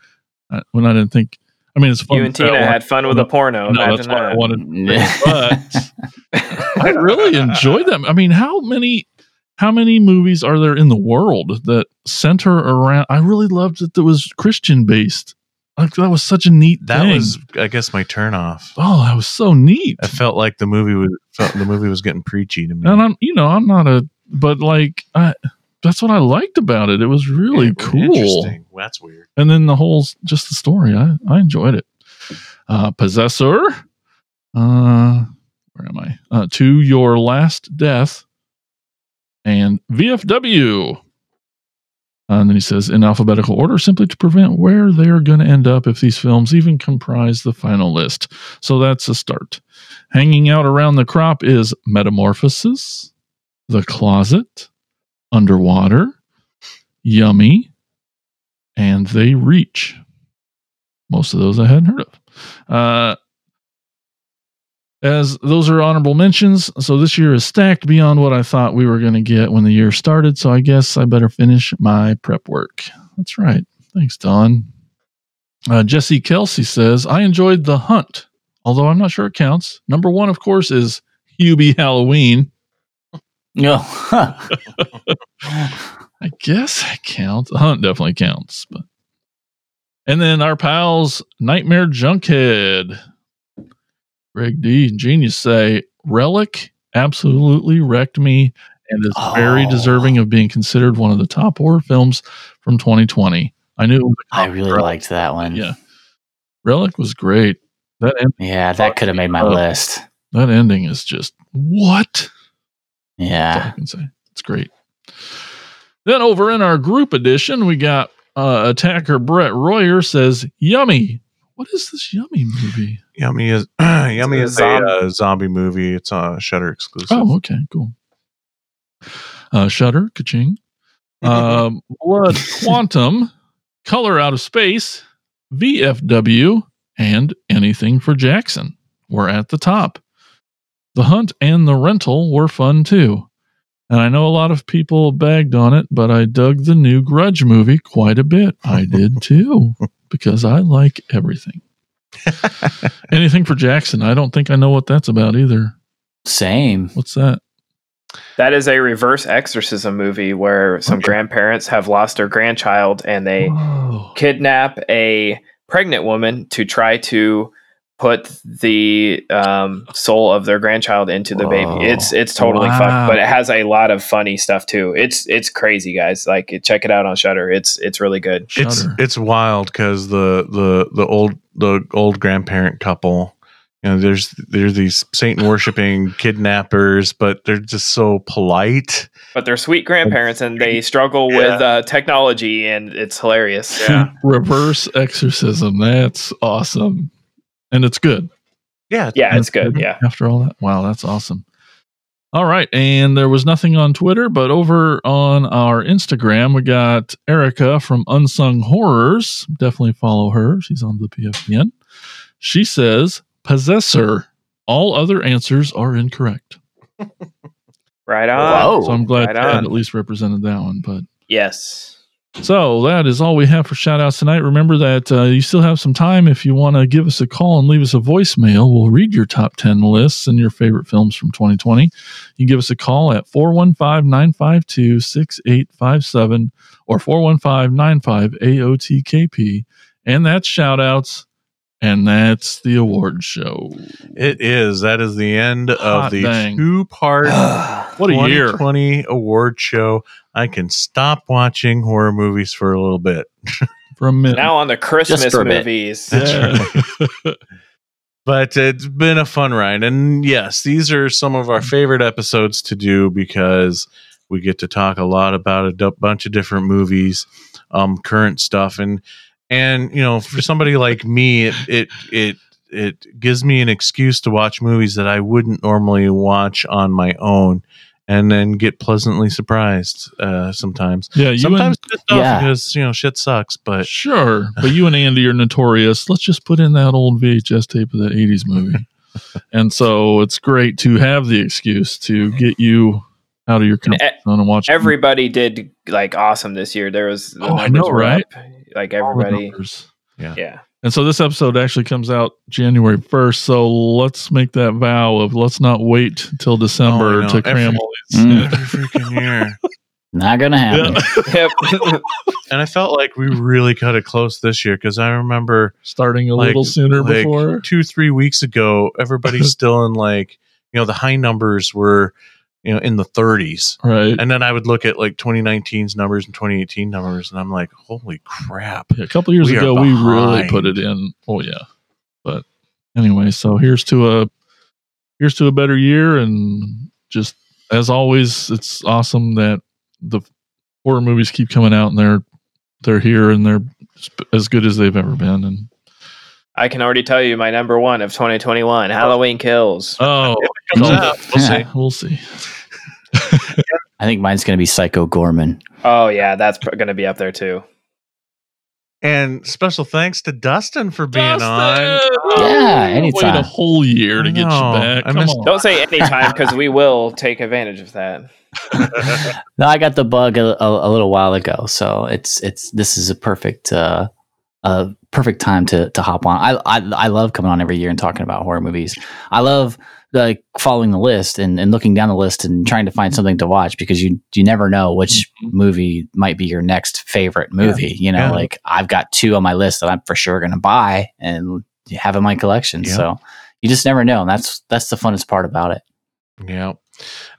uh, when I didn't think. I mean, it's fun. You and Tina had fun with a porno. No, that's Imagine why I wanted. But I really enjoyed them. I mean, how many how many movies are there in the world that center around? I really loved that it was Christian based. Like that was such a neat. That thing. was, I guess, my turn off. oh, that was so neat. I felt like the movie was felt the movie was getting preachy to me. And I'm, you know, I'm not a, but like, I, that's what I liked about it. It was really Yeah, cool. Well, that's weird. And then the whole, just the story, I, I enjoyed it. Uh, Possessor, uh, where am I? Uh, to your last death, and VFW. And then he says, in alphabetical order, simply to prevent where they are going to end up if these films even comprise the final list. So that's a start. Hanging out around the crop is Metamorphosis, The Closet, Underwater, Yummy, and They Reach. Most of those I hadn't heard of. Uh, as those are honorable mentions, so this year is stacked beyond what I thought we were going to get when the year started. So I guess I better finish my prep work. That's right. Thanks, Don. Uh, Jesse Kelsey says, I enjoyed The Hunt, although I'm not sure it counts. Number one, of course, is Hubie Halloween. No. I guess that counts. The Hunt definitely counts. But and then our pals, Nightmare Junkhead, Greg D and Genius say Relic absolutely wrecked me and is very Oh. deserving of being considered one of the top horror films from 2020. I knew it was a I really Relic. liked that one. Yeah, Relic was great. That end, Yeah, that could have made my Oh. list. that ending is just what. That's all I Yeah. can say. It's great. Then over in our group edition, we got uh, attacker Brett Royer says, "Yummy." What is this yummy movie? Yummy is Yummy a is a zombie- uh, zombie movie. It's a Shudder exclusive. Oh, okay, cool. Uh, Shutter, Kaching, um, Blood Quantum, Color Out of Space, VFW, and Anything for Jackson were at the top. The Hunt and the Rental were fun too. And I know a lot of people bagged on it, but I dug the new Grudge movie quite a bit. I did too, because I like everything. Anything for Jackson. I don't think I know what that's about either. Same. What's that? That is a reverse exorcism movie where some Okay. grandparents have lost their grandchild and they Whoa. kidnap a pregnant woman to try to put the um, soul of their grandchild into the Whoa. baby. It's it's totally Wow. fun, but it has a lot of funny stuff too. It's it's crazy, guys. Like check it out on Shudder. It's it's really good. it's Shudder. it's wild because the the the old the old grandparent couple you know there's there's these satan worshiping kidnappers but they're just so polite But they're sweet grandparents and they struggle with uh, technology and it's hilarious. Reverse exorcism. That's awesome. And it's good. yeah Yeah, it's good. Yeah. After all that. Wow, that's awesome. All right. And there was nothing on Twitter, but over on our Instagram, we got Erica from Unsung Horrors. Definitely follow her. She's on the PFPN. She says, Possessor. All other answers are incorrect. Right on. Whoa. So I'm glad right Ted at least represented that one. But Yes. So that is all we have for shout outs tonight. Remember that uh, you still have some time if you want to give us a call and leave us a voicemail. We'll read your top 10 lists and your favorite films from 2020. You can give us a call at 415 952 6857 or 415 95 AOTKP. And that's shout outs. And that's the award show. it is that is the end Hot of the dang. two part What a year. 2020 award show i can stop watching horror movies for a little bit For a minute. Now on the Christmas for a bit. movies. That's Yeah. but it's been a fun ride and yes these are some of our favorite episodes to do because we get to talk a lot about a d- bunch of different movies um current stuff and and you know for somebody like me it it it it gives me an excuse to watch movies that I wouldn't normally watch on my own and then get pleasantly surprised uh sometimes yeah, you sometimes and, good stuff Yeah. because you know shit sucks but Sure, but you and Andy are notorious. Let's just put in that old VHS tape of that '80s movie. and so it's great to have the excuse to get you out of your comfort zone and watch Everybody did like awesome this year. There was the Oh, I know, right? up. Like everybody, numbers. yeah. And so this episode actually comes out January 1st. So let's make that vow of let's not wait till December Oh, to cram Every- all these. Mm. Every freaking year. Not gonna happen. Yeah. Yep. And I felt like we really cut it close this year because I remember Starting a Like- little sooner like before. two, three weeks ago, everybody's still in like, you know, the high numbers were, you know, in the 30s. Right. And then I would look at like 2019's numbers and 2018 numbers, and I'm like, holy crap. Yeah, a couple years We ago, we really put it in. Oh yeah, but anyway, so here's to a here's to a better year, and just as always, it's awesome that the horror movies keep coming out, and they're they're here, and they're as good as they've ever been. And I can already tell you my number one of 2021, Halloween Kills. oh, Comes oh, out, we'll see. we'll see. I think mine's gonna be Psycho Goreman. Oh yeah, that's pr- going to be up there too. And special thanks to Dustin for being Dustin! on. Yeah, anytime. Wait a whole year to get you back. Come on. Don't say anytime because we will take advantage of that. No, I got the bug a, a, a little while ago, so it's it's this is a perfect uh, uh perfect time to to hop on. I, I I love coming on every year and talking about horror movies. I love like following the list and, and looking down the list and trying to find something to watch because you you never know which mm-hmm. movie might be your next favorite movie. You know, Yeah. like I've got two on my list that I'm for sure going to buy and have in my collection. Yeah. So you just never know, and that's that's the funnest part about it. Yeah,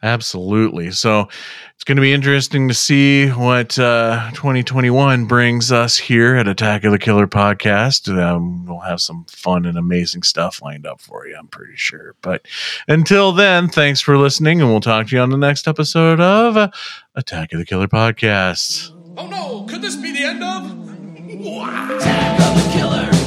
absolutely. So it's going to be interesting to see what uh, 2021 brings us here at Attack of the Killer podcast. Um, we'll have some fun and amazing stuff lined up for you, I'm pretty sure. But until then, thanks for listening, and we'll talk to you on the next episode of uh, Attack of the Killer podcast. Oh no, could this be the end of? Wow.